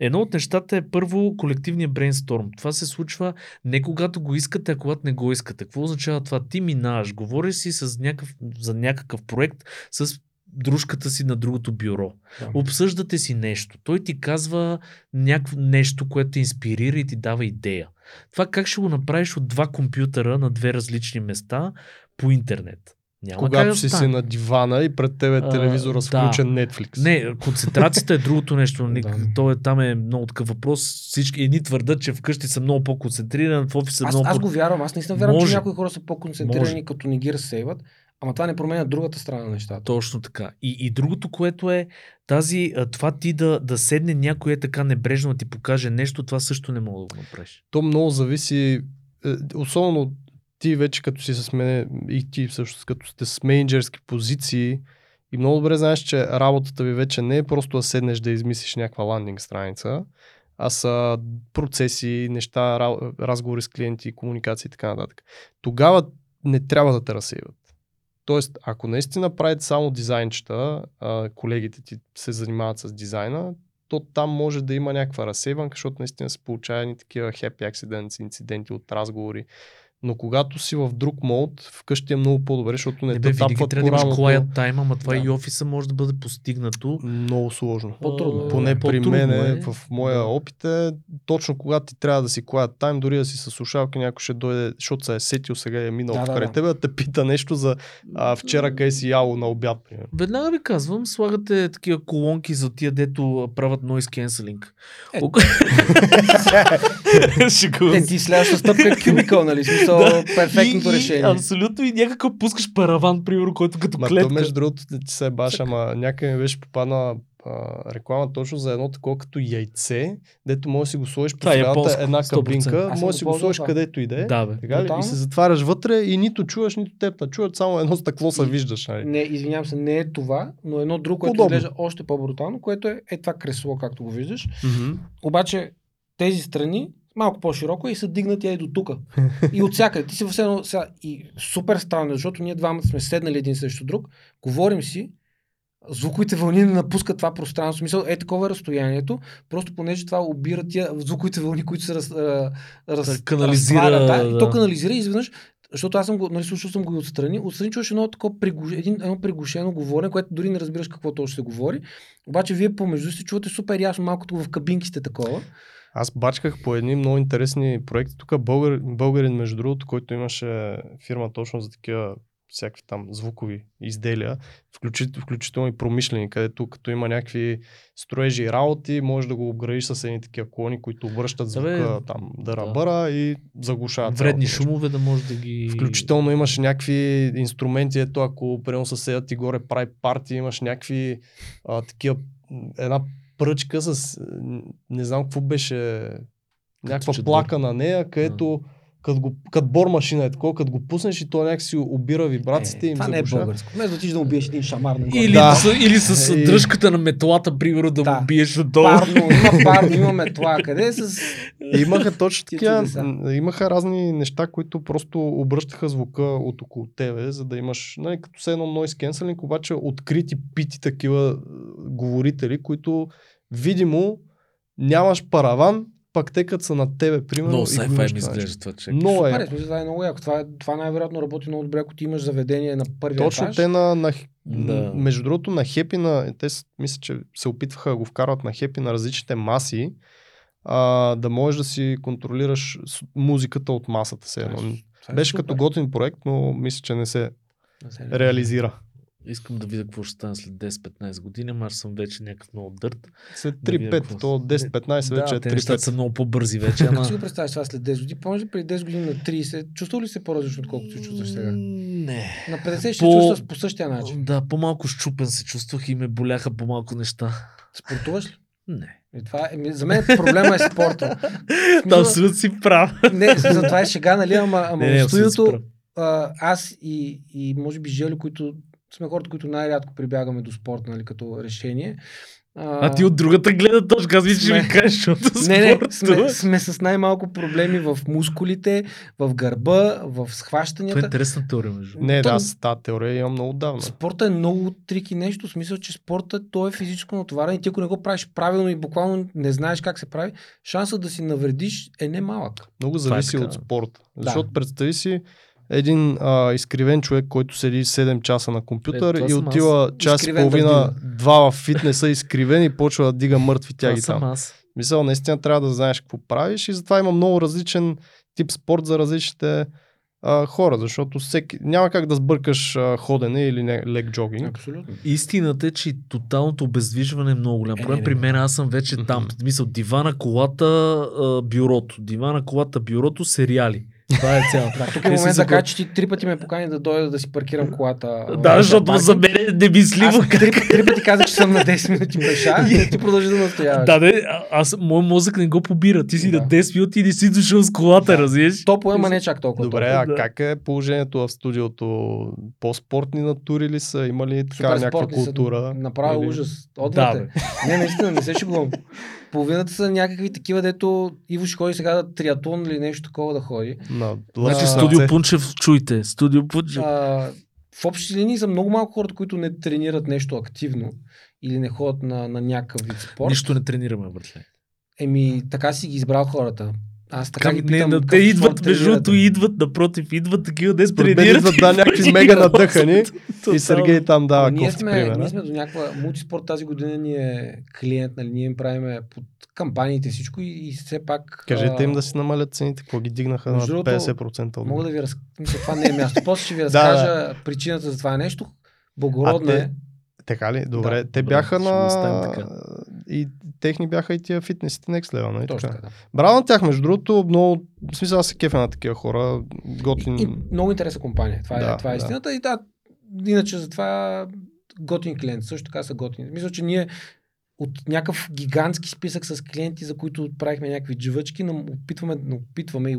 Едно от нещата е първо колективния брейнсторм. Това се случва не когато го искате, а когато не го искате. Какво означава това? Ти минаваш, говориш си с някакъв, за някакъв проект с дружката си на другото бюро. Да. Обсъждате си нещо. Той ти казва някакво нещо, което те инспирира и ти дава идея. Това как ще го направиш от два компютъра на две различни места по интернет? Няма Когато си си на дивана и пред тебе телевизора с включен да. Netflix. Не, концентрацията е другото нещо. (laughs) да. То е, там е много такъв въпрос. Всички едни твърдат, че вкъщи са много по-концентрирани, в офиса аз, много Аз го вярвам. Аз наистина вярвам, Може. че някои хора са по-концентрирани, Може. като не ги разсейват. Ама това не променя другата страна на нещата. Точно така. И, и другото, което е тази, това ти да, да седне някой е така небрежно да ти покаже нещо, това също не мога да го направиш. То много зависи, е, особено ти вече като си с мене и ти всъщност като сте с менеджерски позиции и много добре знаеш, че работата ви вече не е просто да седнеш да измислиш някаква ландинг страница, а са процеси, неща, разговори с клиенти, комуникации и така нататък. Тогава не трябва да те разсейват. Тоест, ако наистина правите само дизайнчета, колегите ти се занимават с дизайна, то там може да има някаква разсейванка, защото наистина се получава такива happy accidents, инциденти от разговори но когато си в друг мод, вкъщи е много по-добре, защото не, не те тапват трябва да имаш quiet time, ама това да. и офиса може да бъде постигнато. Много сложно. По-трудно. Поне при мен, е. в моя да. опит е, точно когато ти трябва да си quiet time, дори да си с слушалки, някой ще дойде, защото се е сетил сега и е минал да, покрай да, тебе, да те пита нещо за а, вчера къде си яло на обяд. Примерно. Веднага ви казвам, слагате такива колонки за тия, дето правят noise cancelling. Е. Не, (laughs) ти следващата стъпка е кюбикъл, нали? Смисъл, да. перфектното и, решение. Абсолютно и някакъв пускаш параван, примерно, който като Ма, клетка. То, между другото, ти се баш, ама някъде ми беше попаднала реклама точно за едно такова като яйце, дето може да си го сложиш по средата е една кабинка, може да си го сложиш където иде. Да, бе. Така ли? И се затваряш вътре и нито чуваш, нито теб. Чуват само едно стъкло се виждаш. Нали? Не, извинявам се, не е това, но едно друго, което изглежда още по-брутално, което е, е това кресло, както го виждаш. Mm-hmm. Обаче тези страни малко по-широко и са дигнати и до тук. (laughs) И от всякъде. Ти си в едно, сега, и супер странно, защото ние двамата сме седнали един срещу друг, говорим си, звуковите вълни не напускат това пространство. В Смисъл, е такова е разстоянието, просто понеже това обира тия звуковите вълни, които се раз, а, раз, канализира, да, да. и то канализира и изведнъж защото аз съм го, нали, слушал съм го и отстрани. Отстрани чуваш едно такова приглуш, един, едно приглушено говорене, което дори не разбираш какво точно се говори. Обаче вие помежду си чувате супер ясно, малко като в кабинки сте такова. Аз бачках по едни много интересни проекти. Тук българ, българин, между другото, който имаше фирма точно за такива всякакви там звукови изделия, включително, включително и промишлени, където като има някакви строежи и работи, може да го обградиш с едни такива колони, които обръщат Да, бе, звука там да рабъра и заглушават. Вредни цялото шумове да може да ги... Включително имаше някакви инструменти, ето ако примерно съседът ти горе прави парти, имаш някакви а, такива, една пръчка с, не знам какво беше, някаква плака на нея, където като, го, като бор машина е такова, като го пуснеш и то някакси обира вибрациите и им това не е българско. Вместо да отидеш да убиеш един шамар на Или, Да. с, или с (laughs) дръжката на метлата, примерно, да, Да. му биеш отдолу. Парно, има (laughs) парно, имаме това. Къде е с... Имаха точно такива, имаха разни неща, които просто обръщаха звука от около тебе, за да имаш, нали, като се едно noise cancelling, обаче открити пити такива е, говорители, които видимо нямаш параван, пак те като са над тебе, примерно. Много го sci-fi ми изглежда това човек. Много Супер, е. е, смисъл, това е много яко. Това, е- това най-вероятно работи много добре, ако ти имаш заведение на първия Точно етаж. те на, на Да. между другото на хепи на, те мисля, че се опитваха да го вкарват на хепи на различните маси, а, да можеш да си контролираш музиката от масата. Се е Беше супер. като готин проект, но мисля, че не се Не се- реализира. Искам да видя какво ще стане след 10-15 години, ама аз съм вече някакъв много дърт. След Да видя 3-5, какво то се- 10-15 да, вече е те нещата 3-5. са много по-бързи вече, Как ама... си го представяш това след 10 години? Помня ли преди 10 години на 30? Чувствал ли се по-различно, отколкото се чувстваш сега? Не. На 50 ще По- чувстваш по същия начин. Да, по-малко щупен се чувствах и ме боляха по-малко неща. Спортуваш ли? Не. И това е, за мен проблема е спорта. (laughs) Да, абсолютно си прав. Не, за това е шега, нали, ама, ама Не, не, в студиото аз и, и може би Желю, които сме хората, които най-рядко прибягаме до спорт, нали, като решение. А ти от другата гледна точка, аз мисля, че сме- ми кажеш, защото (laughs) Не, не, сме, сме с най-малко проблеми в мускулите, в гърба, в Това е схващанията. интересна теория, между. Не, То- да, аз тази теория имам много давна. Спорта е много трики нещо, в смисъл, че спорта то е физическо натоварен и ти ако не го правиш правилно и буквално не знаеш как се прави, шансът да си навредиш е немалък. Много е зависи така. от спорта. Да. Защото представи си един а, изкривен човек, който седи 7 часа на компютър Е, и отива час и Изкривен да половина, два в фитнеса изкривен и почва да дига мъртви Това тяги съм там. аз. Мисъл, наистина трябва да знаеш какво правиш и затова има много различен тип спорт за различните а, хора, защото всеки, няма как да сбъркаш а, ходене или не, лек джогинг. Абсолютно. Истината е, че тоталното обездвижване е много голям Е, проблем. При мен аз съм вече там. Мисъл, дивана, колата, а, бюрото. Дивана, колата, бюрото, сериали. Това е цялото. Да, тук е момент да кажа, че ти три пъти ме покани да дойда да си паркирам колата. Да, защото за мен е немислимо. Аз три, три пъти казах, че съм на 10 минути пеша (laughs) и ти продължи да настояваш. Да, не, аз, мой мозък не го побира. Ти си Да. на 10 минути и не си дошъл с колата, Да. разбираш? Топло е, ма не чак толкова. Добре, а да. как е положението в студиото? По-спортни натури ли са? Има ли така Супер някаква спортни са, култура? Направо Или- ужас. Да, бе. не, наистина, не се шегувам. (laughs) Половината са някакви такива, дето Иво ще ходи сега да триатлон или нещо такова да ходи. На Значи студио. Пунчев, чуйте. Студио Пунчев. А, в общи линии са много малко хората, които не тренират нещо активно или не ходят на, на някакъв вид спорт. Нищо не тренираме, братле. Еми, така си ги избрал хората. Аз така ги не, питам. на, какъв те идват, между другото, идват, напротив, идват такива, де Според мен идват, да, (laughs) някакви мега надъхани. (laughs) И. Сергей там дава ние, кофти сме, пример. ние сме до някаква мултиспорт тази година ни е клиент, нали, ние им правиме под кампаниите всичко и, и все пак... Кажете им да си намалят цените, какво ги дигнаха на Между другото, 50% от Мога да ви разкажа, това не е място. После ще ви (laughs) Да, разкажа причината за това нещо. Благородно е. Така ли? Добре. Да, те добре, бяха на... И техни бяха и тия фитнесите Next Level, нали Точно така? Да. Браво на тях, между другото, много... В смисъл, аз се кефя на такива хора. Готин... И, и много интересна компания. Това, Да, е, това е да. истината. И да, иначе затова готин клиент. Също така са готини. Мисля, че ние от някакъв гигантски списък с клиенти, за които правихме някакви дживъчки, нам опитваме, опитваме и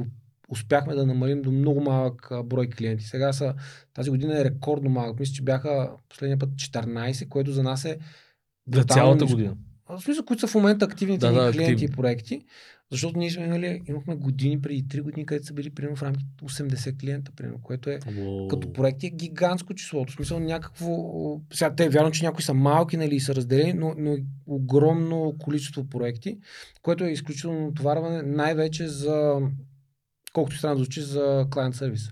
успяхме да намалим до много малък брой клиенти. Сега са, тази година е рекордно малък. Мисля, че бяха последния път 14, което за нас е За цялата година. В смисъл, които са в момента активните Да, ни да, клиенти активни. и проекти, защото ние сме имали, имахме години преди 3 години, където са били примерно в рамките 80 клиента, примерно, което е Уау. като проекти е гигантско число. В смисъл някакво... Сега те е вярно, че някои са малки нали, са разделени, но, но е огромно количество проекти, което е изключително натоварване най-вече за, колкото да звучи, за клиент сервис.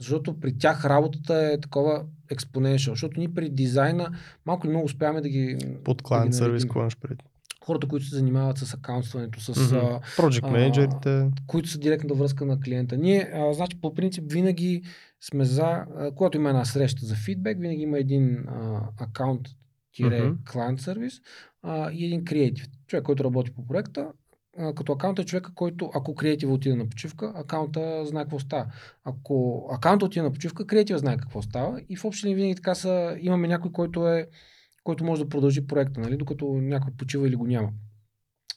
Защото при тях работата е такова exponential, защото ние при дизайна малко или много успяваме да ги... Под клиент сервис, какво имаш пред? Хората, които се занимават с акаунтстването, с... А, Project менеджерите. които са директна връзка на клиента. Ние, а, значи, по принцип, винаги сме за, а, когато има една среща за фидбек, винаги има един а, акаунт Мгм. клиент сервис и един креатив. Човек, който работи по проекта, като акаунт е човека, който, ако креатива отиде на почивка, акаунта знае какво става. Ако акаунта отиде на почивка, креатива знае какво става и в общи винаги така са, имаме някой, който е който може да продължи проекта, нали, докато някой почива или го няма.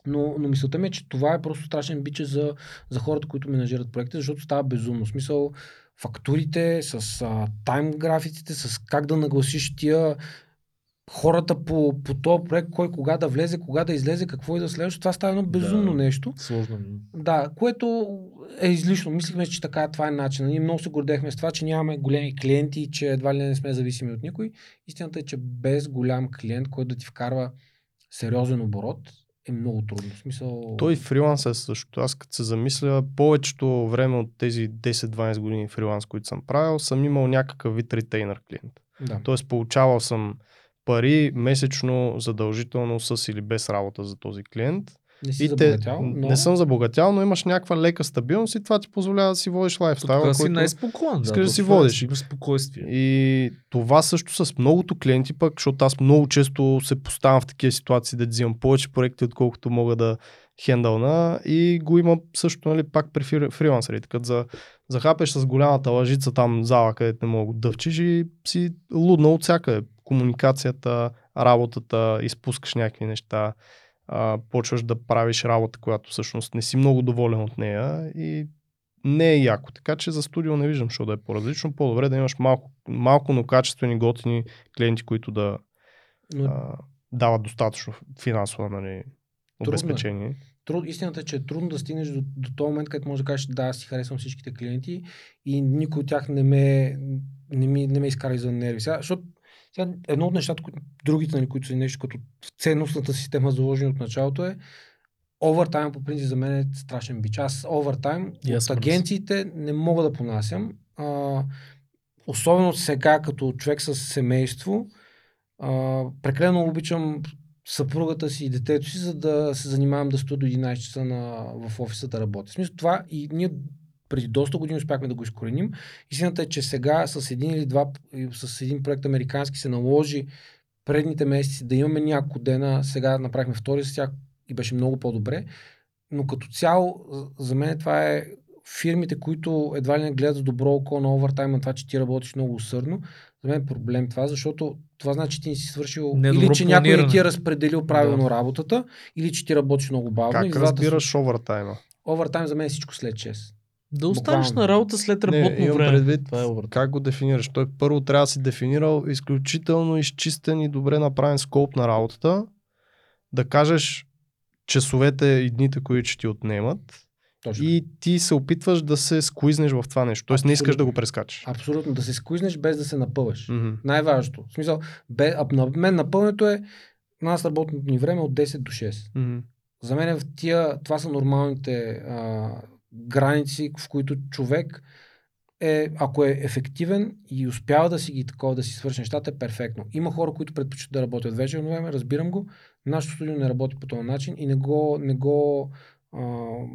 Но, но мисълта ми е, че това е просто страшен биче за, за хората, които менажират проекти, защото става безумно. В смисъл, фактурите, с а, тайм графиците, с как да нагласиш тия хората по, по този проект, кой кога да влезе, кога да излезе, какво и да следва. Това става едно безумно Да. нещо. Сложно. Да, което е излишно. Мислихме, че така това е начин. Ние много се гордехме с това, че нямаме големи клиенти, че едва ли не сме зависими от никой. Истината е, че без голям клиент, който да ти вкарва сериозен оборот, е много трудно. В смисъл... Той фриланс е също. Аз като се замисля, повечето време от тези 10-12 години фриланс, които съм правил, съм имал някакъв вид ретейнер клиент. Да. Тоест получавал съм пари месечно, задължително с или без работа за този клиент. Не си И те, но... Не съм забогатял, но имаш някаква лека стабилност и това ти позволява да си водиш лайфстайл. Тогава си най-спокоен. искаш да си водиш. Има спокойствие. И това също с многото клиенти пък, защото аз много често се поставям в такива ситуации да взимам повече проекти, отколкото мога да хендълна и го има също нали, пак при фри- фрилансерите. Като за, захапеш с голямата лъжица там зала, където не мога да дъвчиш и си лудна от всякъде. Комуникацията, работата, изпускаш някакви неща, а, почваш да правиш работа, която всъщност не си много доволен от нея и не е яко. Така че за студио не виждам, що да е по-различно. По-добре да имаш малко, малко но качествени, готини клиенти, които да но а, дават достатъчно финансово нали, обезпечение. труд, истината е, че е трудно да стигнеш до, до този момент, където можеш да кажеш, да, си харесвам всичките клиенти и никой от тях не ме, не ми, не ме изкара извън нерви. Сега, защото сега, едно от нещата, които, другите, нали, които са нещо като ценностната система заложени от началото е овертайм по принцип за мен е страшен бич. Аз овертайм аз от мръз. агенциите не мога да понасям. А, особено сега като човек с семейство, а, прекалено обичам съпругата си и детето си, за да се занимавам да стоя до 11 часа на, в офиса да работя. В смисъл това и ние преди доста години успяхме да го изкореним. Истината е, че сега с един или два, с един проект американски се наложи предните месеци да имаме няколко дена, сега направихме втори с тях и беше много по-добре. Но като цяло, за- мен това е фирмите, които едва ли не гледат с добро око на овертайма, това, че ти работиш много усърдно, за мен е проблем това, защото това значи, че ти не си свършил Недобро или че някой не ти е планиране. разпределил правилно работата, или че ти работиш много бавно. и Как двата разбираш овертайма? Овертайм за мен е всичко след 6. Да останеш Буквално. на работа след работно имам време. предвид Това е овертайм. как го дефинираш. Той първо трябва да си дефинирал изключително изчистен и добре направен скоп на работата, да кажеш часовете и дните, които ще ти отнемат Точно. и ти се опитваш да се скуизнеш в това нещо. Тоест не искаш да Абсолютно. го прескачаш. Абсолютно, да се скуизнеш без да се напъваш. Мгм. Най-важното. В смисъл, бе, на мен напълнето е на нас работното ни време от 10 до 6. Мгм. За мен в тия, това са нормалните а, граници, в които човек е, ако е ефективен и успява да си ги такова, да си свърши нещата, е перфектно. Има хора, които предпочитат да работят вечерно време, разбирам го. Нашето студио не работи по този начин и не го, не го, а,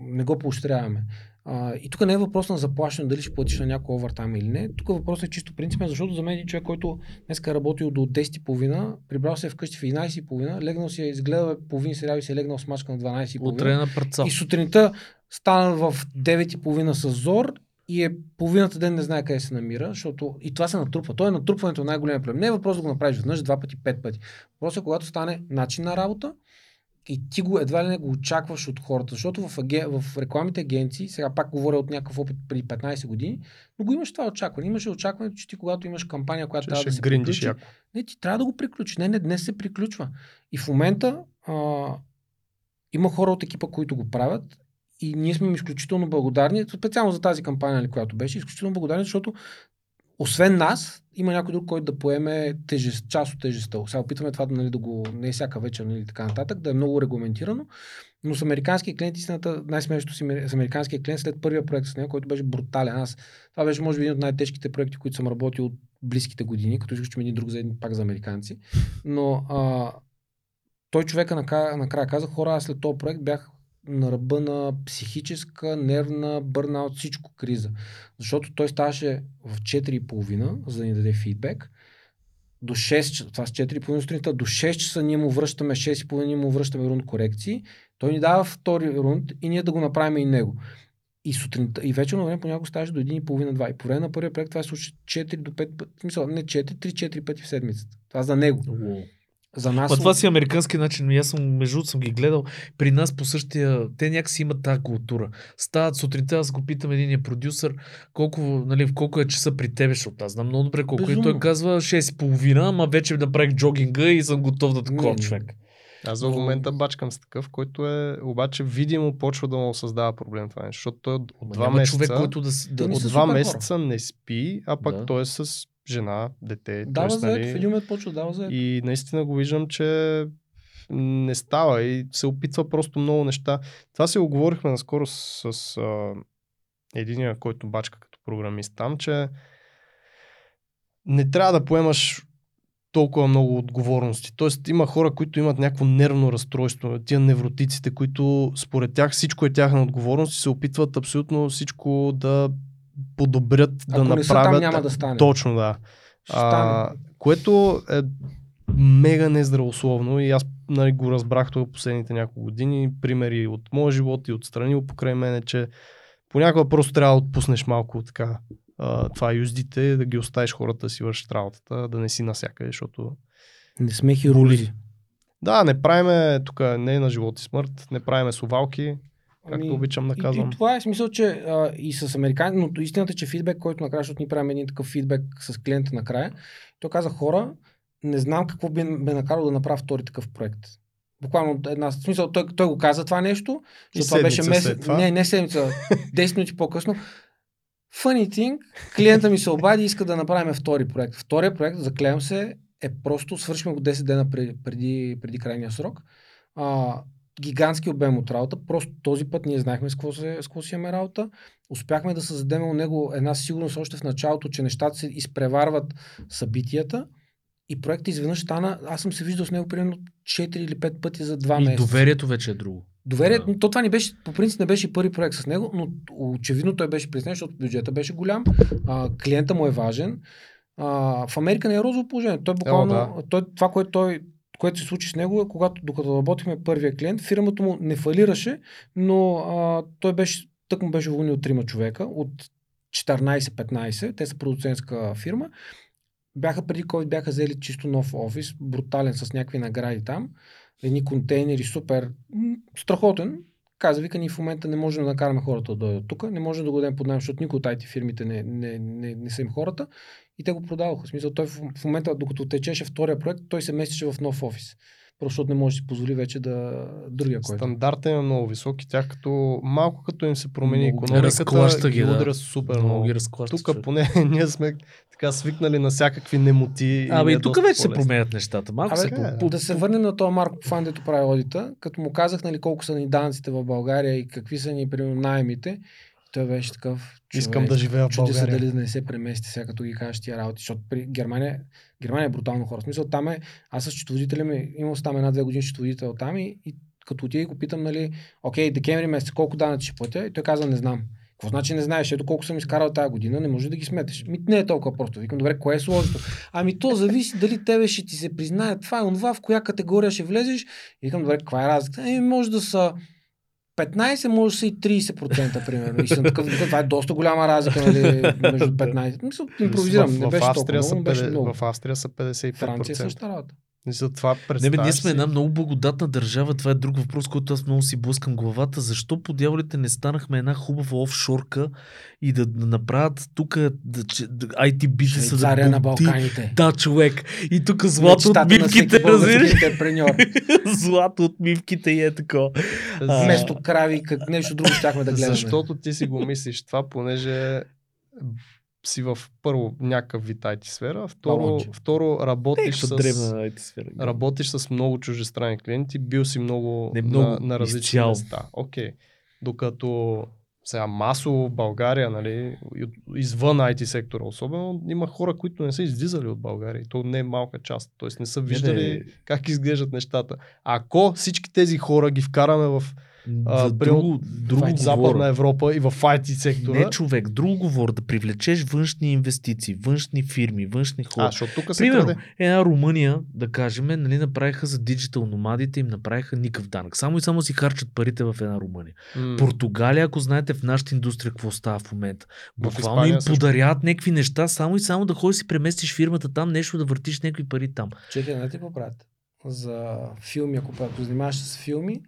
не го поощряваме. А, и тук не е въпрос на заплащане, дали ще платиш на някой овертайм или не. Тук въпросът е чисто принципен, защото за мен един човек, който днес е работил до 10.30, прибрал се вкъщи в 11.30, легнал си, е изгледал е половин сериал и се е легнал с мачка на 12.30. Утре е на пръцал. И сутринта стана в 9.30 с зор и е половината ден не знае къде се намира, защото и това се натрупва. То е натрупването най-големия проблем. Не е въпрос да го направиш веднъж, два пъти, пет пъти. Въпросът е когато стане начин на работа и ти го едва ли не го очакваш от хората, защото в, аге, в рекламните агенции, сега пак говоря от някакъв опит преди 15 години, но го имаш това очакване. Имаше очакването, че ти когато имаш кампания, която Ще, трябва ще да се приключи, яко. не, ти трябва да го приключиш. Не, не, днес се приключва. И в момента а, има хора от екипа, които го правят и ние сме им изключително благодарни, специално за тази кампания, нали, която беше, изключително благодарни, защото освен нас, има някой друг, който да поеме тежест, част от тежестта. Сега опитваме това нали, да го, не е всяка вечер, нали, така нататък, да е много регламентирано. Но с американския клиент, истината, най-смешното си с американския клиент след първия проект с него, който беше брутален. Аз, това беше, може би, един от най-тежките проекти, които съм работил от близките години, като изключим един друг за един пак за американци. Но а, той човека накрая, накрая каза, хора, аз след този проект бях на ръба на психическа, нервна, бърнаут, всичко криза. Защото той ставаше в 4.30, за да ни даде фидбек. До 6 часа, това с 4.30 сутринта, до 6 часа ние му връщаме, 6.30 ние му връщаме рунд корекции. Той ни дава втори рунд и ние да го направим и него. И сутринта, и вечерно време понякога ставаше до 1.30-2. И по време на първия проект това се случи 4 до 5 пъти, не 4, 3-4 пъти в седмицата. Това за него. Wow. За нас. Ма това си американски начин. Аз съм, между съм ги гледал. При нас по същия. Те някакси имат тази култура. Стават сутринта, аз го питам един продюсър, колко, нали, в колко е часа при тебе, защото аз знам много добре колко е. Той казва 6.30, ама вече направих джогинга и съм готов да такова човек. Аз в момента бачкам с такъв, който е, обаче видимо почва да му създава проблем това нещо, защото той от, от два месеца, човек, който да, да, от два месеца не спи, а пък да. той е с жена, дете. Дава тоест, нали, в един момент почва дава заед. И наистина го виждам, че не става и се опитва просто много неща. Това се оговорихме наскоро с, с а, единия, който бачка като програмист там, че не трябва да поемаш толкова много отговорности. Тоест има хора, които имат някакво нервно разстройство, тия невротиците, които според тях всичко е тяхна отговорност и се опитват абсолютно всичко да подобрят, Ако да не направят. Са там, няма да стане. Точно, да. А, което е мега нездравословно и аз нали, го разбрах това последните няколко години. Примери от моя живот и от страни покрай мене, че понякога просто трябва да отпуснеш малко така а, това юздите, да ги оставиш хората да си вършат работата, да не си насякъде, защото... Не сме хирурзи. Да, не правиме, тук не е на живот и смърт, не правиме совалки, както ами, обичам да казвам. И, и това е смисъл, че а, и с американци, но истината, че фидбек, който накрая, защото ни правим един такъв фидбек с клиента накрая, той каза хора, не знам какво би ме накарало да направя втори такъв проект. Буквално една смисъл, той, той го каза това нещо, защото това беше месец. Не, не седмица, 10 минути по-късно. Funny thing, клиента ми се обади и иска да направим втори проект. Втория проект, заклеям се, е просто, свършим го 10 дена преди, преди, преди крайния срок. А, гигантски обем от работа. Просто този път ние знаехме с какво, се, с какво си имаме работа. Успяхме да създадем у него една сигурност още в началото, че нещата се изпреварват събитията. И проектът изведнъж стана, аз съм се виждал с него примерно 4 или 5 пъти за 2 месеца. И доверието вече е друго. Доверието, да. то това не беше, по принцип не беше първи проект с него, но очевидно той беше приснен, защото бюджета беше голям, а, клиента му е важен. А, в Америка не е розово положение. Той буквално, О, да. той, това, което той което се случи с него е, когато докато работихме първия клиент, фирмата му не фалираше, но а, той беше, тък му беше уволнил трима човека от 14-15, те са продуцентска фирма. Бяха преди COVID, бяха взели чисто нов офис, брутален с някакви награди там, едни контейнери, супер, страхотен. Каза, вика, ние в момента не можем да накараме хората да дойдат тук, не можем да го дадем под найем, защото никой от IT фирмите не, не, не, не са им хората. И те го продаваха. В смисъл, той в, в момента, докато течеше втория проект, той се местеше в нов офис. Просто защото не може да си позволи вече да другия който. Стандарта е много висок и тях като малко като им се промени економиката, ги, да. супер много. много. Ги Тук поне (laughs) ние сме така свикнали на всякакви немоти. Абе и тук вече се променят нещата. Малко Абе, се по, по, да се върнем на този Марко Фан, дето прави одита, като му казах нали, колко са ни данците в България и какви са ни примерно найемите, той беше такъв. Човек, Искам да живея в България. се дали да не се премести сега, като ги кажеш тия работи, защото при Германия, Германия е брутално хора. В смисъл, там е, аз с счетоводителя ми, имам там една-две години счетоводител там и, и като отида и го питам, нали, окей, декември месец, колко данъци ще платя? И той каза, не знам. Какво значи не знаеш? Ето колко съм изкарал тази година, не може да ги сметеш. Ми, не е толкова просто. Викам, добре, кое е сложното? Ами то зависи дали тебе ще ти се признае това и онова, в коя категория ще влезеш. Викам, добре, каква е разлика? Еми, може да са 15 може да са и 30% примерно. И съм такъв, това е доста голяма разлика нали, между 15. Мисля, импровизирам, не беше в Австрия толкова много, беше много. В Австрия са 55%. Франция е същата работа. За това Не, бе, ние сме си. една много благодатна държава. Това е друг въпрос, който аз много си блъскам главата. Защо по дяволите не станахме една хубава офшорка и да, да направят тук да, да, IT бизнеса да Швейцария на? Балканите. Да, човек. И тук злато от мивките, разбираш? (laughs) злато от мивките и е тако. Вместо крави, как нещо друго щяхме да гледаме. Защото ти си го мислиш това, понеже си в първо някакъв вид IT сфера, второ, Балонче. второ работиш с, древна IT сфера. работиш с много чужестранни клиенти, бил си много, Не много, на, на различни изцяло. места. Окей. Докато сега масово в България, нали, извън IT сектора особено, има хора, които не са излизали от България. И то не е малка част. Тоест не са виждали бе. как изглеждат нещата. Ако всички тези хора ги вкараме в, а, друго, друго в Западна говоря. Европа и в IT сектора, Не човек, друго говоря, да привлечеш външни инвестиции, външни фирми, външни хора. а, защото тук се Примерно, краде. една Румъния, да кажем, нали, направиха за диджитал номадите, им направиха никакъв данък. Само и само си харчат парите в една Румъния. М. Португалия, ако знаете в нашата индустрия какво става в момента, буквално им също. подаряват някакви неща, само и само да ходиш си преместиш фирмата там, нещо да въртиш някакви пари там. Чехия, знаете какво правят? За филми, ако занимаваш с филми,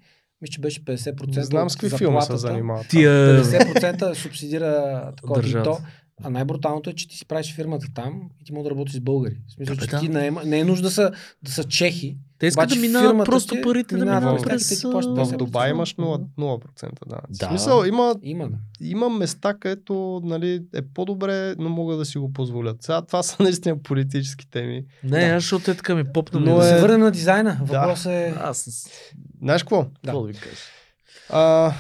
мисля, че беше 50% Не знам с какви филми се занимават. Тия... 50% субсидира такова. То, а най-бруталното е, че ти си правиш фирмата там и ти може да работиш с българи. В смисъл, Да, че да. ти не е, не е нужда да са, да са чехи. Те искат да минават просто ти парите да минава минават през В 50%. Дубай имаш 0%, 0% да. Да. В смисъл, има, Има, да. има места, където нали, е по-добре, но могат да си го позволят. Сега това са (laughs) наистина политически теми. Не, Да. аз защото е така ми попна. Но Да ми се е- върнем на дизайна. Въпросът е... Аз. Знаеш какво? Какво да ви кажа? А,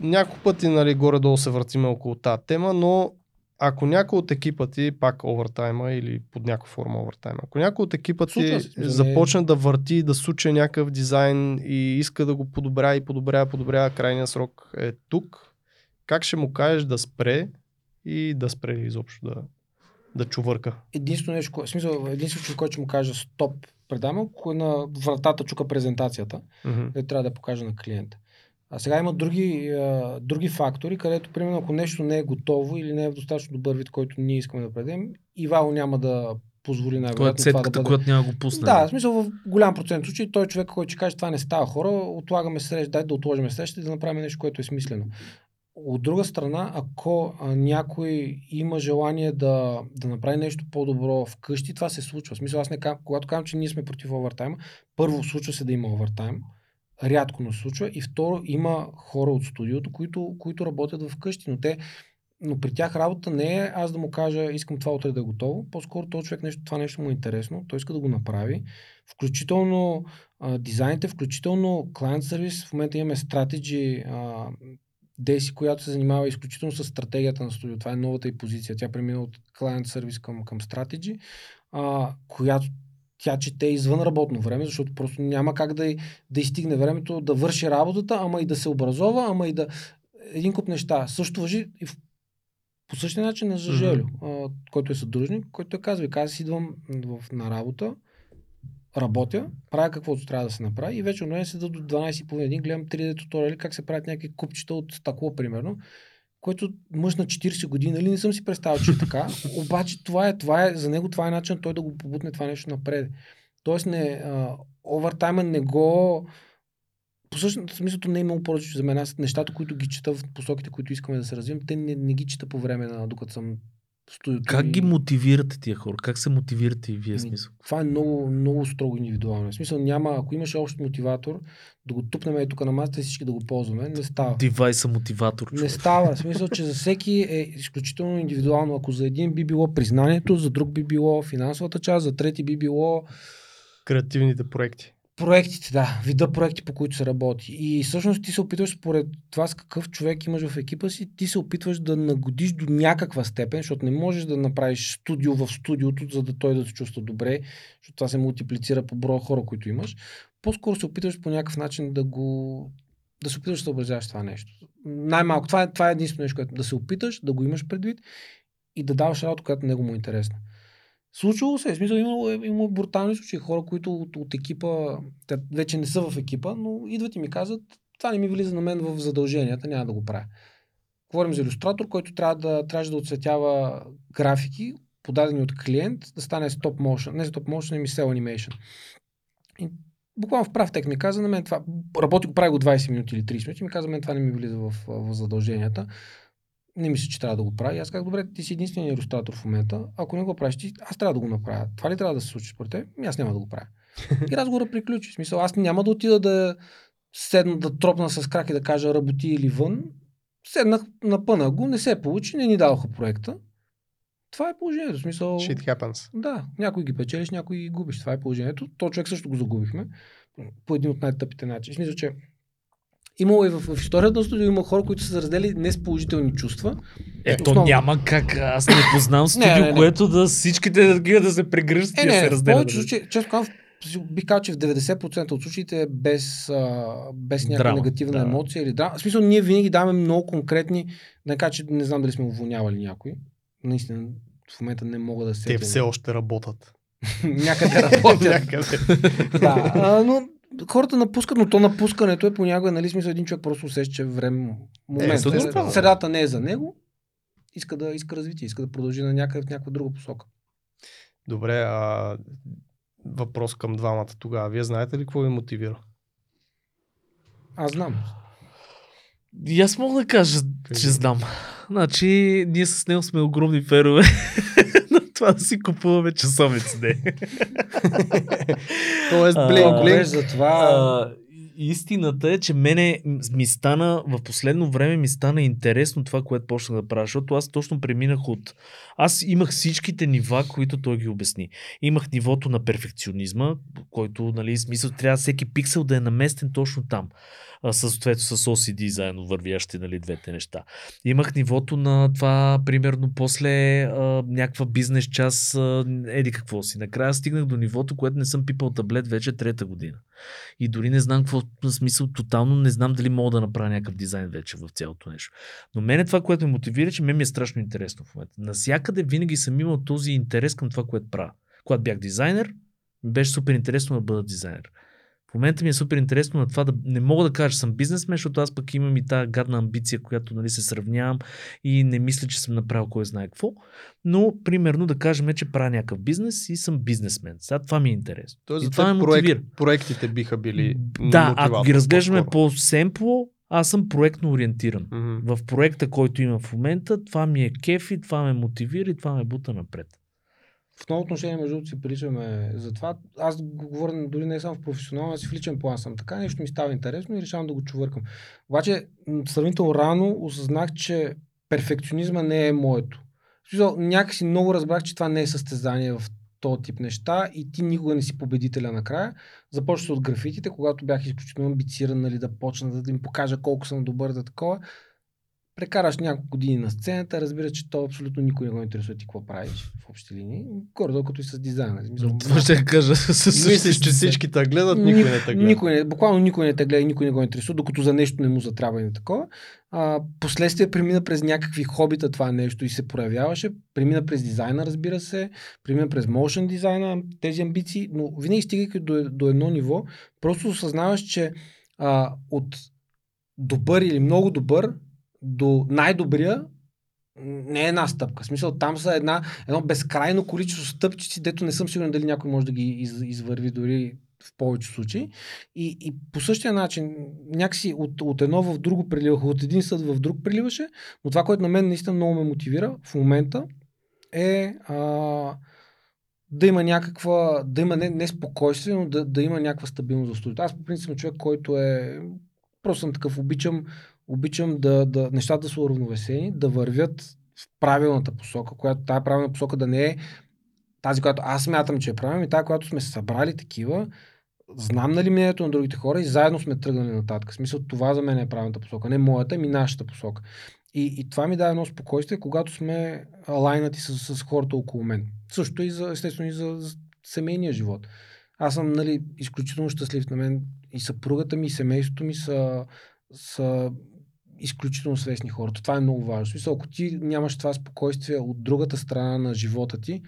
няколко пъти нали, горе-долу се въртиме около тази тема, но ако някой от екипа ти, пак овертайма или под някаква форма овертайма, ако някой от екипа ти се, смисъл, започне да върти, да суче някакъв дизайн и иска да го подобря и подобрява, подобрява, крайния срок е тук, как ще му кажеш да спре и да спре изобщо да, да чувърка? единствено нещо, в смисъл, единствено, който ще му каже стоп предаме, ако е на вратата чука презентацията, Мгм. където трябва да я покаже на клиента. А сега има други, а, други фактори, където, примерно, ако нещо не е готово или не е в достатъчно добър вид, който ние искаме да предем, Ивало няма да позволи Това е най-вероятно това да бъде. която няма го пусне. Да, в смисъл в голям процент случаи той е човек, който ще каже това не става хора, отлагаме среща, дай да отложим среща и да направим нещо, което е смислено. От друга страна, ако някой има желание да, да направи нещо по-добро вкъщи, това се случва. В смисъл, аз не кам, когато казвам, че ние сме против овертайма, първо случва се да има овертайм, рядко но случва, и второ има хора от студиото, които, които работят вкъщи, но те но при тях работа не е аз да му кажа, искам това утре да е готово. По-скоро този човек нещо, това нещо му е интересно, той иска да го направи. Включително а, дизайните, включително client сервис. В момента имаме а, Деси, която се занимава изключително с стратегията на студио. Това е новата и позиция. Тя премина от client сервис към, към strategy, а, която тя чете извън работно време, защото просто няма как да, да изстигне времето да върши работата, ама и да се образова, ама и да... Един куп неща. Също въжи и в по същия начин на Жажелю, mm-hmm. който е съдружник, който казва, вика, аз идвам в, на работа, работя, правя каквото трябва да се направи и вече не седа до 12.30 гледам 3D туториали как се правят някакви купчета от стъкло, примерно, което мъж на 40 години, нали не съм си представил, че е така, (laughs) обаче това е, това е, за него това е начин той да го побутне това нещо напред. Тоест не, а, овертайма не го по същото смисълто не е имало повече за мен. Аз нещата, които ги чета в посоките, които искаме да се развием, те не, не ги чета по време на докато съм студиото. Как и- ги мотивирате тия хора? Как се мотивирате и вие Ами, смисъл? Това е много, много строго индивидуално. В смисъл няма, ако имаш общ мотиватор, да го тупнем и тук на масата и всички да го ползваме, не става. Девайса мотиватор. Не човек. става. В (laughs) смисъл, че за всеки е изключително индивидуално. Ако за един би било признанието, за друг би било финансовата част, за трети би било Креативните проекти. Проектите, да, вида проекти, по които се работи. И всъщност ти се опитваш според това с какъв човек имаш в екипа си, ти се опитваш да нагодиш до някаква степен, защото не можеш да направиш студио в студиото, за да той да се чувства добре, защото това се мултиплицира по броя хора, които имаш. По-скоро се опитваш по някакъв начин да го да се опиташ да съобразяваш това нещо. Най-малко, това е, това е единствено нещо, което да се опиташ, да го имаш предвид и да даваш работа, която него му е интересна. Случвало се, в смисъл имало, е- имало брутални случаи, хора, които от, от екипа, те вече не са в екипа, но идват и ми казват, това не ми влиза на мен в задълженията, няма да го правя. Говорим за иллюстратор, който трябва да, трябваше да отцветява графики, подадени от клиент да стане стоп motion, не стоп motion, ами cell animation. И буквално в прав тек ми каза на мен това, работи прави го 20 минути или 30 минути, ми каза мен това не ми влиза в, в задълженията. Не мисля, че трябва да го прави. Аз казах, добре, ти си единственият иллюстратор в момента. Ако не го правиш, ти, аз трябва да го направя. Това ли трябва да се случи според теб? Ами Аз няма да го правя. И разговора приключи. В смисъл, аз няма да отида да седна да тропна с крак и да кажа работи или вън. Седнах, напъна го, не се получи, не ни дадоха проекта. Това е положението. В смисъл, Shit happens. да, някой ги печелиш, някой ги губиш. Това е положението. То човек също го загубихме по един от най-тъпите начини. В смисъл, че имало и в, в историята на студио има хора, които са се раздели не с положителни чувства. Ето Основно. няма как. Аз не познавам (laughs) студио, не, не. което да всичките да такива да се прегръщат Е, и да не, се разделят. повечето случаи, често казвам, бих казал, че в 90% от случаите е без, а, без някаква Драма, негативна да. емоция или драма. В смисъл, ние винаги даваме много конкретни, не кажа, че не знам дали сме уволнявали някой. Наистина, в момента не мога да се. Те все още работят. (laughs) Някъде работят. (laughs) Някъде. да, а, но хората напускат, но то напускането е понякога, нали, смисъл един човек просто усеща, че време, момент, то е, нормално. средата не е за него, иска да иска развитие, иска да продължи на някакъв, някаква друга посока. Добре, а, въпрос към двамата тогава. Вие знаете ли какво ви мотивира? Аз знам. И аз мога да кажа, Кажи. че знам. Значи, ние с него сме огромни ферове (laughs) това да си купуваме часовници. Не. (laughs) Тоест, блинк. Говориш за това. Истината е, че мене ми стана, в последно време ми стана интересно това, което почнах да правя, защото аз точно преминах от... Аз имах всичките нива, които той ги обясни. Имах нивото на перфекционизма, който, нали, смисъл, трябва всеки пиксел да е наместен точно там. Съответно с OCD заедно вървящи, нали, двете неща. Имах нивото на това, примерно, после а, някаква бизнес час, а, еди какво си. Накрая стигнах до нивото, което не съм пипал таблет вече трета година. И дори не знам какво смисъл, тотално не знам дали мога да направя някакъв дизайн вече в цялото нещо. Но мене това, което ме мотивира, че мен ми е страшно интересно в момента. Насякъде винаги съм имал този интерес към това, което правя. Когато бях дизайнер, беше супер интересно да бъда дизайнер. В момента ми е супер интересно на това да не мога да кажа, че съм бизнесмен, защото аз пък имам и тази гадна амбиция, която нали, се сравнявам и не мисля, че съм направил кой знае какво. Но, примерно, да кажем, че правя някакъв бизнес и съм бизнесмен. Сега това ми е интересно. Тоест, и това ме мотивира. проект, проектите биха били Да, ако ги разглеждаме по-скоро. по семпло, аз съм проектно ориентиран. Мгм. В проекта, който имам в момента, това ми е кеф и това ме мотивира и това ме бута напред. В много отношение, между другото, си приличаме за това. Аз го говоря дори не само в професионално, а си в личен план съм така. Нещо ми става интересно и решавам да го чувъркам. Обаче, сравнително рано осъзнах, че перфекционизма не е моето. Някакси много разбрах, че това не е състезание в този тип неща и ти никога не си победителя накрая. Започва се от графитите, когато бях изключително амбициран нали, да почна да им покажа колко съм добър да такова. Прекараш няколко години на сцената, разбира, че то абсолютно никой не го интересува ти какво правиш в общи линии. Горе като и с дизайна. В смисъл, Това ще я кажа. (laughs) Мислиш, че всички те гледат, никой не те гледа. Никой не, буквално никой не те гледа и никой не го интересува, докато за нещо не му затрябва и такова. А, последствие премина през някакви хобита това нещо и се проявяваше. Премина през дизайна, разбира се, премина през motion дизайна, тези амбиции, но винаги стигайки до, до едно ниво, просто осъзнаваш, че а, от добър или много добър до най-добрия не е една стъпка. В смисъл, там са една, едно безкрайно количество стъпчици, дето не съм сигурен дали някой може да ги из, извърви дори в повече случаи. И, и по същия начин, някакси от, от едно в друго преливаха, от един съд в друг преливаше, но това, което на мен наистина много ме мотивира в момента е а, да има някаква, да има не, не спокойствие, но да, да има някаква стабилност в студиото. Аз по принцип съм човек, който е, просто съм такъв, обичам, обичам да, да нещата да са уравновесени, да вървят в правилната посока, която тая правилна посока да не е тази, която аз смятам, че е правилна, и тази, която сме събрали такива, знам нали мнението на другите хора и заедно сме тръгнали нататък. В смисъл, това за мен е правилната посока, не моята, ми нашата посока. И, и това ми дава едно спокойствие, когато сме алайнати с, с хората около мен. Също и за, естествено, и за, за семейния живот. Аз съм нали, изключително щастлив на мен и съпругата ми, и семейството ми са, са изключително свестни хора. Това е много важно. Смисъл, ако ти нямаш това спокойствие от другата страна на живота ти,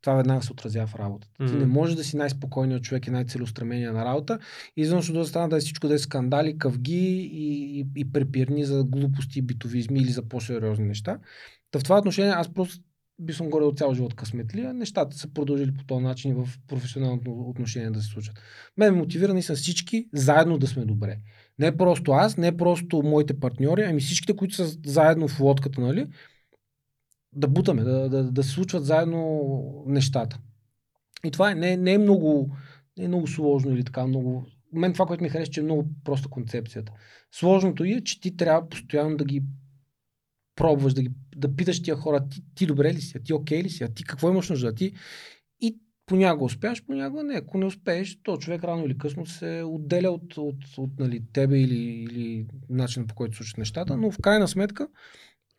това веднага се отразява в работата. Mm-hmm. Ти не можеш да си най-спокойният човек и най-целеустремения на работа. И изведнъж от страна да е всичко да е скандали, къвги и, и, и препирни за глупости, битовизми или за по-сериозни неща. Та в това отношение аз просто би съм горе от цял живот късметлия, нещата са продължили по този начин в професионалното отношение да се случат. Мен ме мотивира наистина всички заедно да сме добре. Не просто аз, не просто моите партньори, ами всичките, които са заедно в лодката, нали, да бутаме, да, да, да се случват заедно нещата. И това е, не, не е много, не е много сложно или така много. Мен това, което ми харесва, че е много проста концепцията. Сложното е, че ти трябва постоянно да ги пробваш, да, ги, да питаш тия хора, ти, ти добре ли си, а ти окей ли си, а ти какво имаш нужда, ти понякога успяваш, понякога не. Ако не успееш, то човек рано или късно се отделя от, от, от нали, тебе или, или начина по който случат нещата, но в крайна сметка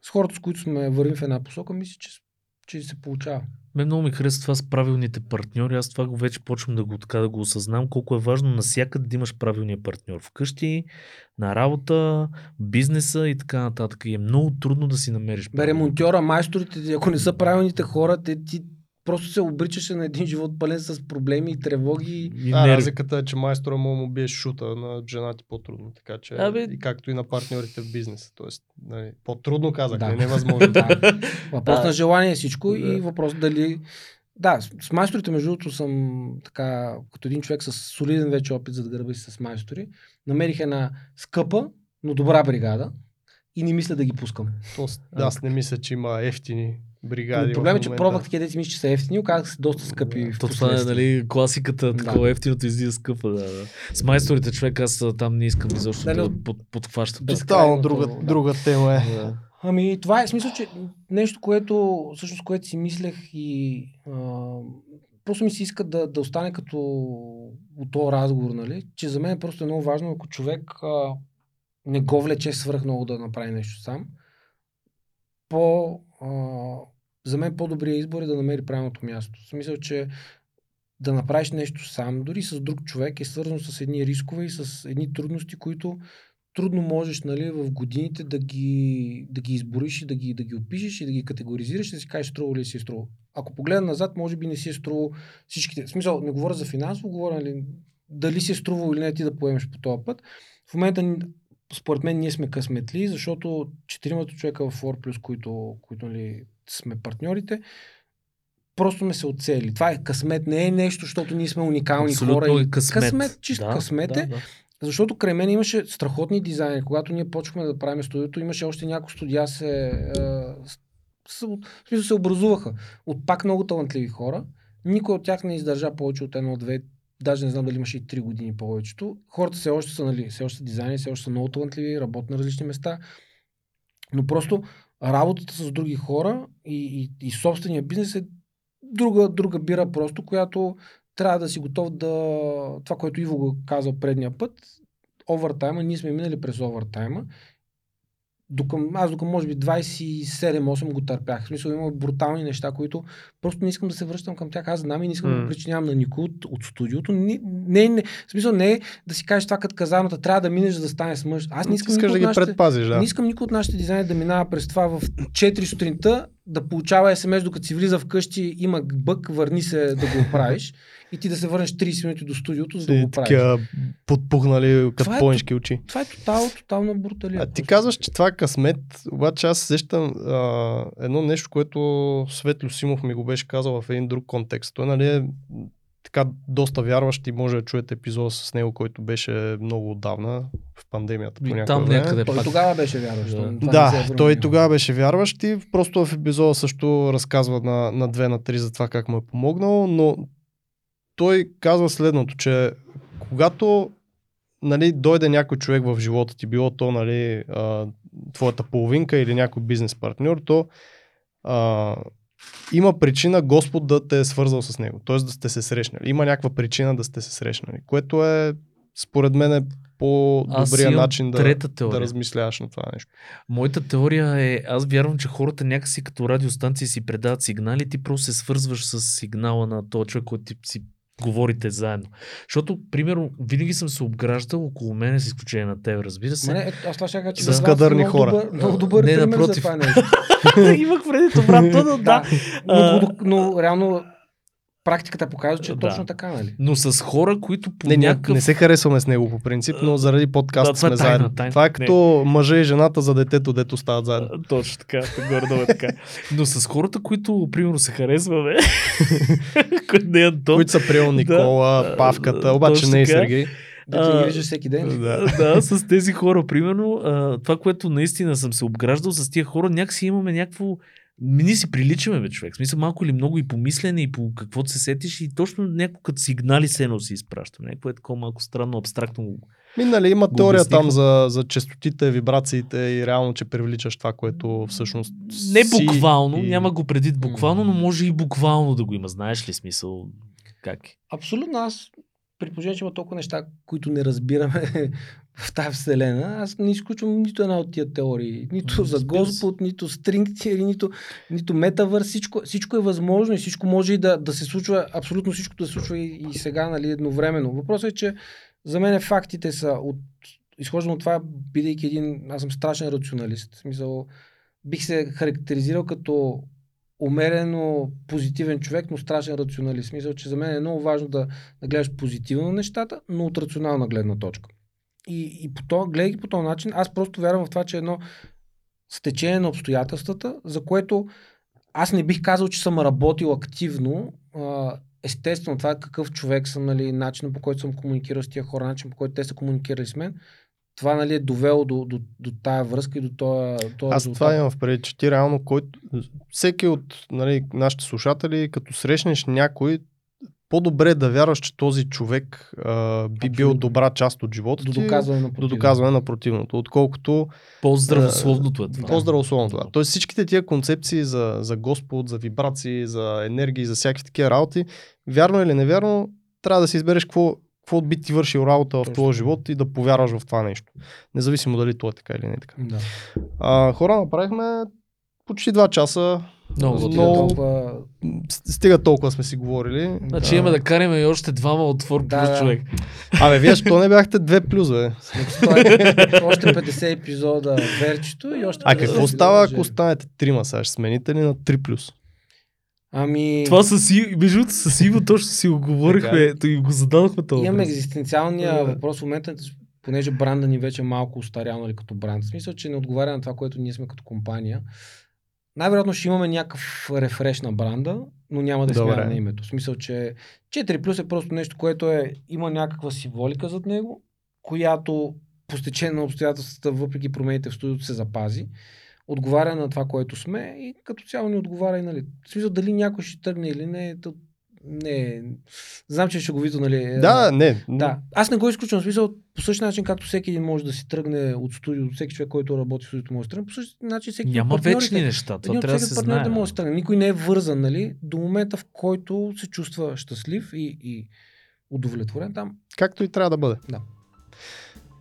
с хората, с които сме вървим в една посока, мисля, че, че се получава. Мен много ми харесва това с правилните партньори. Аз това го вече почвам да го, така, да го осъзнам, колко е важно навсякъде да имаш правилния партньор. Вкъщи, на работа, бизнеса и така нататък. И е много трудно да си намериш. Бе, ремонтьора, майсторите, ако не са правилните хора, те, ти, просто се обричаше на един живот пълен с проблеми и тревоги. И А, нерви. разликата е, че майстора му му бие шута на жена ти по-трудно, така че Абе- и както и на партньорите в бизнеса. Тоест, нали, по-трудно казах, Да. не невъзможно. Да. (laughs) Въпрос Да. на желание е всичко Да. и въпрос дали... Да, с майсторите, между другото, съм така, като един човек с солиден вече опит за да гърба си с майстори. Намерих една скъпа, но добра бригада и не мисля да ги пускам. Тоест, да, аз не мисля, че има ефтини бригади. Но проблем е, че пробвах такива, деца мисля, че са ефтини, оказах се доста скъпи. То това е нали, класиката, Да. такова ефтиното излиза скъпа. Да, да. С майсторите човек аз там не искам изобщо да от- под, подхващам. без- Тотално безкрайното, друга, да. друга тема е. Да. Ами, това е смисъл, че нещо, което, всъщност, което си мислех и а, просто ми се иска да, да остане като от този разговор, нали? Че за мен е просто е много важно, ако човек а, не го влече свръх много да направи нещо сам, по, а, за мен по-добрият избор е да намери правилното място. В смисъл, че да направиш нещо сам, дори с друг човек, е свързано с едни рискове и с едни трудности, които трудно можеш нали, в годините да ги, да ги избориш и да ги, да ги опишеш и да ги категоризираш и да си кажеш струва ли си е струва. Ако погледна назад, може би не си е струвал всичките. В смисъл, не говоря за финансово, говоря нали, дали си е струвал или не ти да поемеш по този път. В момента, според мен, ние сме късметли, защото четиримата човека в War+, които, които нали, сме партньорите, просто сме се оцели. Това е късмет, не е нещо, защото ние сме уникални Абсолютно хора. е късмет. късмет, чист Да, късмет да, е. да. Защото край мен имаше страхотни дизайнери. Когато ние почнахме да правим студиото, имаше още няколко студия се, в смисъл се образуваха от пак много талантливи хора. Никой от тях не издържа повече от едно-две, даже не знам дали имаше и три години повечето. Хората все още са, нали, все още дизайнери, все още са много талантливи, работят на различни места. Но просто работата с други хора и, и, и собствения бизнес е друга, друга бира просто, която трябва да си готов да... Това, което Иво го каза предния път, овертайма, ние сме минали през овертайма. Докъм, аз докъм може би 27-8 го търпях. В смисъл има брутални неща, които просто не искам да се връщам към тях. Аз знам и не искам да М. го причинявам на никой от, от студиото. Не, не, не, в смисъл не е да си кажеш това като казаната, трябва да минеш за да станеш мъж. Аз не искам Искаш да ги нашите- предпазиш, да. не искам никой от нашите дизайнери да минава през това в 4 сутринта, да получава СМС, докато си влиза вкъщи, има бък, върни се да го оправиш и ти да се върнеш 30 минути до студиото, за да го правиш. такива подпухнали като Това е понички очи. Това е тотал, тотална бруталия. А ти просто. казваш, че това е късмет, обаче аз сещам а, едно нещо, което Светло Симов ми го беше казал в един друг контекст. Той нали е така доста вярващ и може да чуете епизода с него, който беше много отдавна в пандемията. И по там време. някъде Той пак. тогава беше вярващ. Да. е Да, променило. той тогава беше вярващ и просто в епизода също разказва на, на две, на три за това как му е помогнал, но той казва следното, че когато нали, дойде някой човек в живота ти, било то нали, а, твоята половинка или някой бизнес партньор, то а, има причина Господ да те е свързал с него, т.е. да сте се срещнали. Има някаква причина да сте се срещнали, което е според мен е по-добрия начин да, да размисляваш на това нещо. Моята теория е, аз вярвам, че хората някакси като радиостанции си предават сигнали, ти просто се свързваш с сигнала на този човек, който ти си говорите заедно. Защото, примерно, винаги съм се обграждал около мене, с изключение на теб, разбира се. Не, аз това ще кажа, че С кадърни хора. Добър, много добър Не, пример напротив. за това (laughs) нещо. Имах преди обратно, но да. но, но, но, реално практиката показва, че е Да. точно така, нали? Но с хора, които по Не, някакъв... не се харесваме с него по принцип, но заради подкаста Да, е сме тайна, заедно. тайна. Това е като мъжа и жената за детето, дето стават заедно. А, Точно така, горе е така. Но с хората, които, примерно, се харесваме, (laughs) които не е Антон, Които са приел Никола, Да, Павката, обаче не и така. Сергей. Да ги виждаш всеки ден. Да. да, с тези хора, примерно, а, това, което наистина съм се обграждал с тия хора, някакси имаме някакво ми ни си приличаме, бе, човек. В Смисъл малко или много и по мислене, и по каквото се сетиш, и точно някакво като сигнали се едно си изпращаме. Някакво е такова малко странно, абстрактно. Минали има теория обясниха. там за, за частотите, вибрациите и реално, че привличаш това, което всъщност Не буквално, и... няма го предвид буквално, но може и буквално да го има. Знаеш ли смисъл? Как е? Абсолютно аз, при положение, че има толкова неща, които не разбираме (laughs) в тази вселена, аз не изключвам нито една от тия теории. Нито М, за. Господ, нито стринг теории, нито, нито метавърс. Всичко, всичко е възможно и всичко може и да, да се случва, абсолютно всичко да се случва и, и сега, нали, едновременно. Въпросът е, че за мен фактите са от изхождам от това, бидейки един, аз съм страшен рационалист. В смисъл, бих се характеризирал като умерено позитивен човек, но страшен рационалист. Смисъл, че за мен е много важно да, да гледаш позитивно на нещата, но от рационална гледна точка. И, и по то, гледайки по този начин, аз просто вярвам в това, че едно стечение на обстоятелствата, за което аз не бих казал, че съм работил активно. Естествено, това е какъв човек съм, нали, начинът по който съм комуникирал с тия хора, начинът по който те са комуникирали с мен. Това нали, е довело до, до, до тая връзка и до този, този Аз това имам в преди, че ти реално, който, всеки от нали, нашите слушатели, като срещнеш някой, по-добре е да вярваш, че този човек а, би бил добра част от живота До доказване на до противното. доказване на противното, отколкото По-здравословното е това. по-здравословно това. Тоест всичките тия концепции за, за Господ, за вибрации, за енергии, за всякакви такива работи, вярно или невярно, трябва да си избереш какво, какво би ти вършил работа в твоя живот и да повярваш в това нещо. Независимо дали то е така или не е така. Да. А, хора, направихме почти два часа. Много готино. Много... Толкова... Стига толкова сме си говорили. Значи имаме да караме и още двама от Твор Да, плюс да. човек. Абе, вие що не бяхте две плюс, бе? Това е още 50 епизода верчето и още А 50 какво става, ако останете трима сега? Ще смените ли на 3 плюс? Ами, Това с Иво, между другото с Иво точно си го говорихме, Така и го зададохме този имаме екзистенциалния Да. въпрос в момента, понеже бранда ни вече е малко устарял нали, като бранд. В смисъл, че не отговаря на това, което ние сме като компания. Най-вероятно ще имаме някакъв рефреш на бранда, но няма да Добре. смяна на името. В смисъл, че 4 плюс е просто нещо, което е, има някаква символика зад него, която по стечение на обстоятелствата, въпреки промените в студиото, се запази. Отговаря на това, което сме и като цяло ни отговаря и нали. В смисъл, дали някой ще тръгне или не, то не Знам, че е шеговито, нали. Да, не. Да, аз не го изключвам. В смисъл, по същия начин, както всеки един може да си тръгне от студиото, всеки човек, който работи в студиото може да тръгне, по същия начин всеки Няма вечни неща, това един от трябва да се знае. може да тръгне. Никой не е вързан, нали, до момента, в който се чувства щастлив и, и удовлетворен там. Както и трябва да бъде. Да.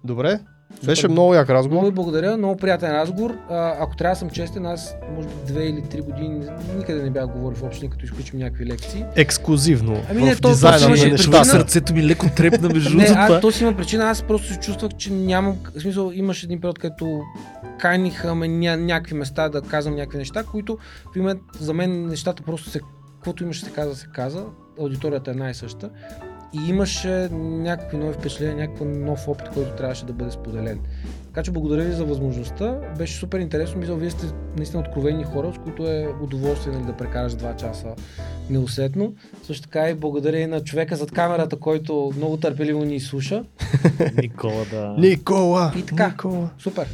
Добре. Беше много як Много разговор. ви благодаря, много приятен разговор. А, ако трябва да съм честен, аз може би две или три години никъде не бях говорил въобще, ни като изключим някакви лекции. Ексклюзивно. Ами не, в то- дизайна то на нещата. сърцето ми леко трепна между Не, другото. аз това. то си има причина, аз просто се чувствах, че нямам, в смисъл имаше един период, като каниха ме ня, някакви места да казвам някакви неща, които в момент за мен нещата просто се, каквото имаше се каза, се каза, аудиторията е една и съща и имаше някакви нови впечатления, някакъв нов опит, който трябваше да бъде споделен. Така че благодаря ви за възможността. Беше супер интересно. Мисля, вие сте наистина откровени хора, с които е удоволствие нали, да прекараш два часа неусетно. Също така и благодаря и на човека зад камерата, който много търпеливо ни слуша. (laughs) Никола, да. Никола! И така. Никола. Супер.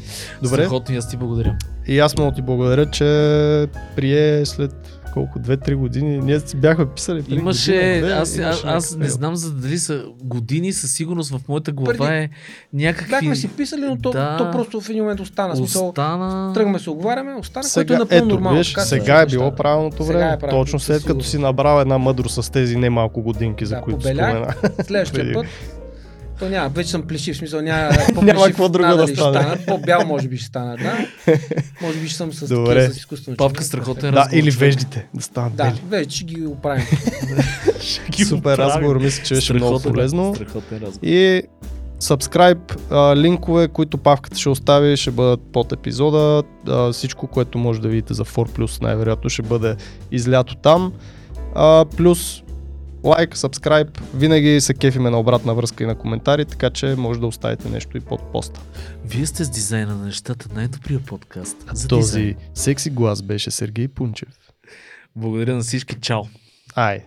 Добре. Страхотно и аз ти благодаря. И аз много ти благодаря, че прие след колко, 2-3 години. Ние си бяхме писали преди Имаше, година, две, аз, имаше аз, аз не знам за дали са години, със сигурност в моята глава Преди- е някакви... Бяхме си писали, но то, Да. то просто в един момент остана. Смисъл, Остана... тръгваме се оговаряме, остана, Сега, което е напълно ето, нормално. виж, се сега е било правилното Сега време. е правилно, Точно след като си набрал една мъдрост с тези немалко годинки, за Да, които побелях. спомена. Следващия път То няма, вече съм плешив, в смисъл няма, (laughs) Няма какво друго да стане. станат, По-бял може би ще стана, да. (laughs) Може би ще съм с, Добре. такива, с изкуствено Павка черно. страхотен Да, разговор. или човек. веждите да станат Да, бели. вече ще ги оправим. (laughs) Ги Супер разговор, мисля, че беше много полезно. Страхотен разговор. И subscribe, а, линкове, които Павката ще остави, ще бъдат под епизода. А, всичко, което може да видите за 4 Plus, най-вероятно ще бъде излято там. А, плюс лайк, сабскрайб. Винаги се кефиме на обратна връзка и на коментари, така че може да оставите нещо и под поста. Вие сте с дизайна на нещата, най-добрия подкаст. За Този дизайн. секси глас беше Сергей Пунчев. Благодаря на всички. Чао! Ай!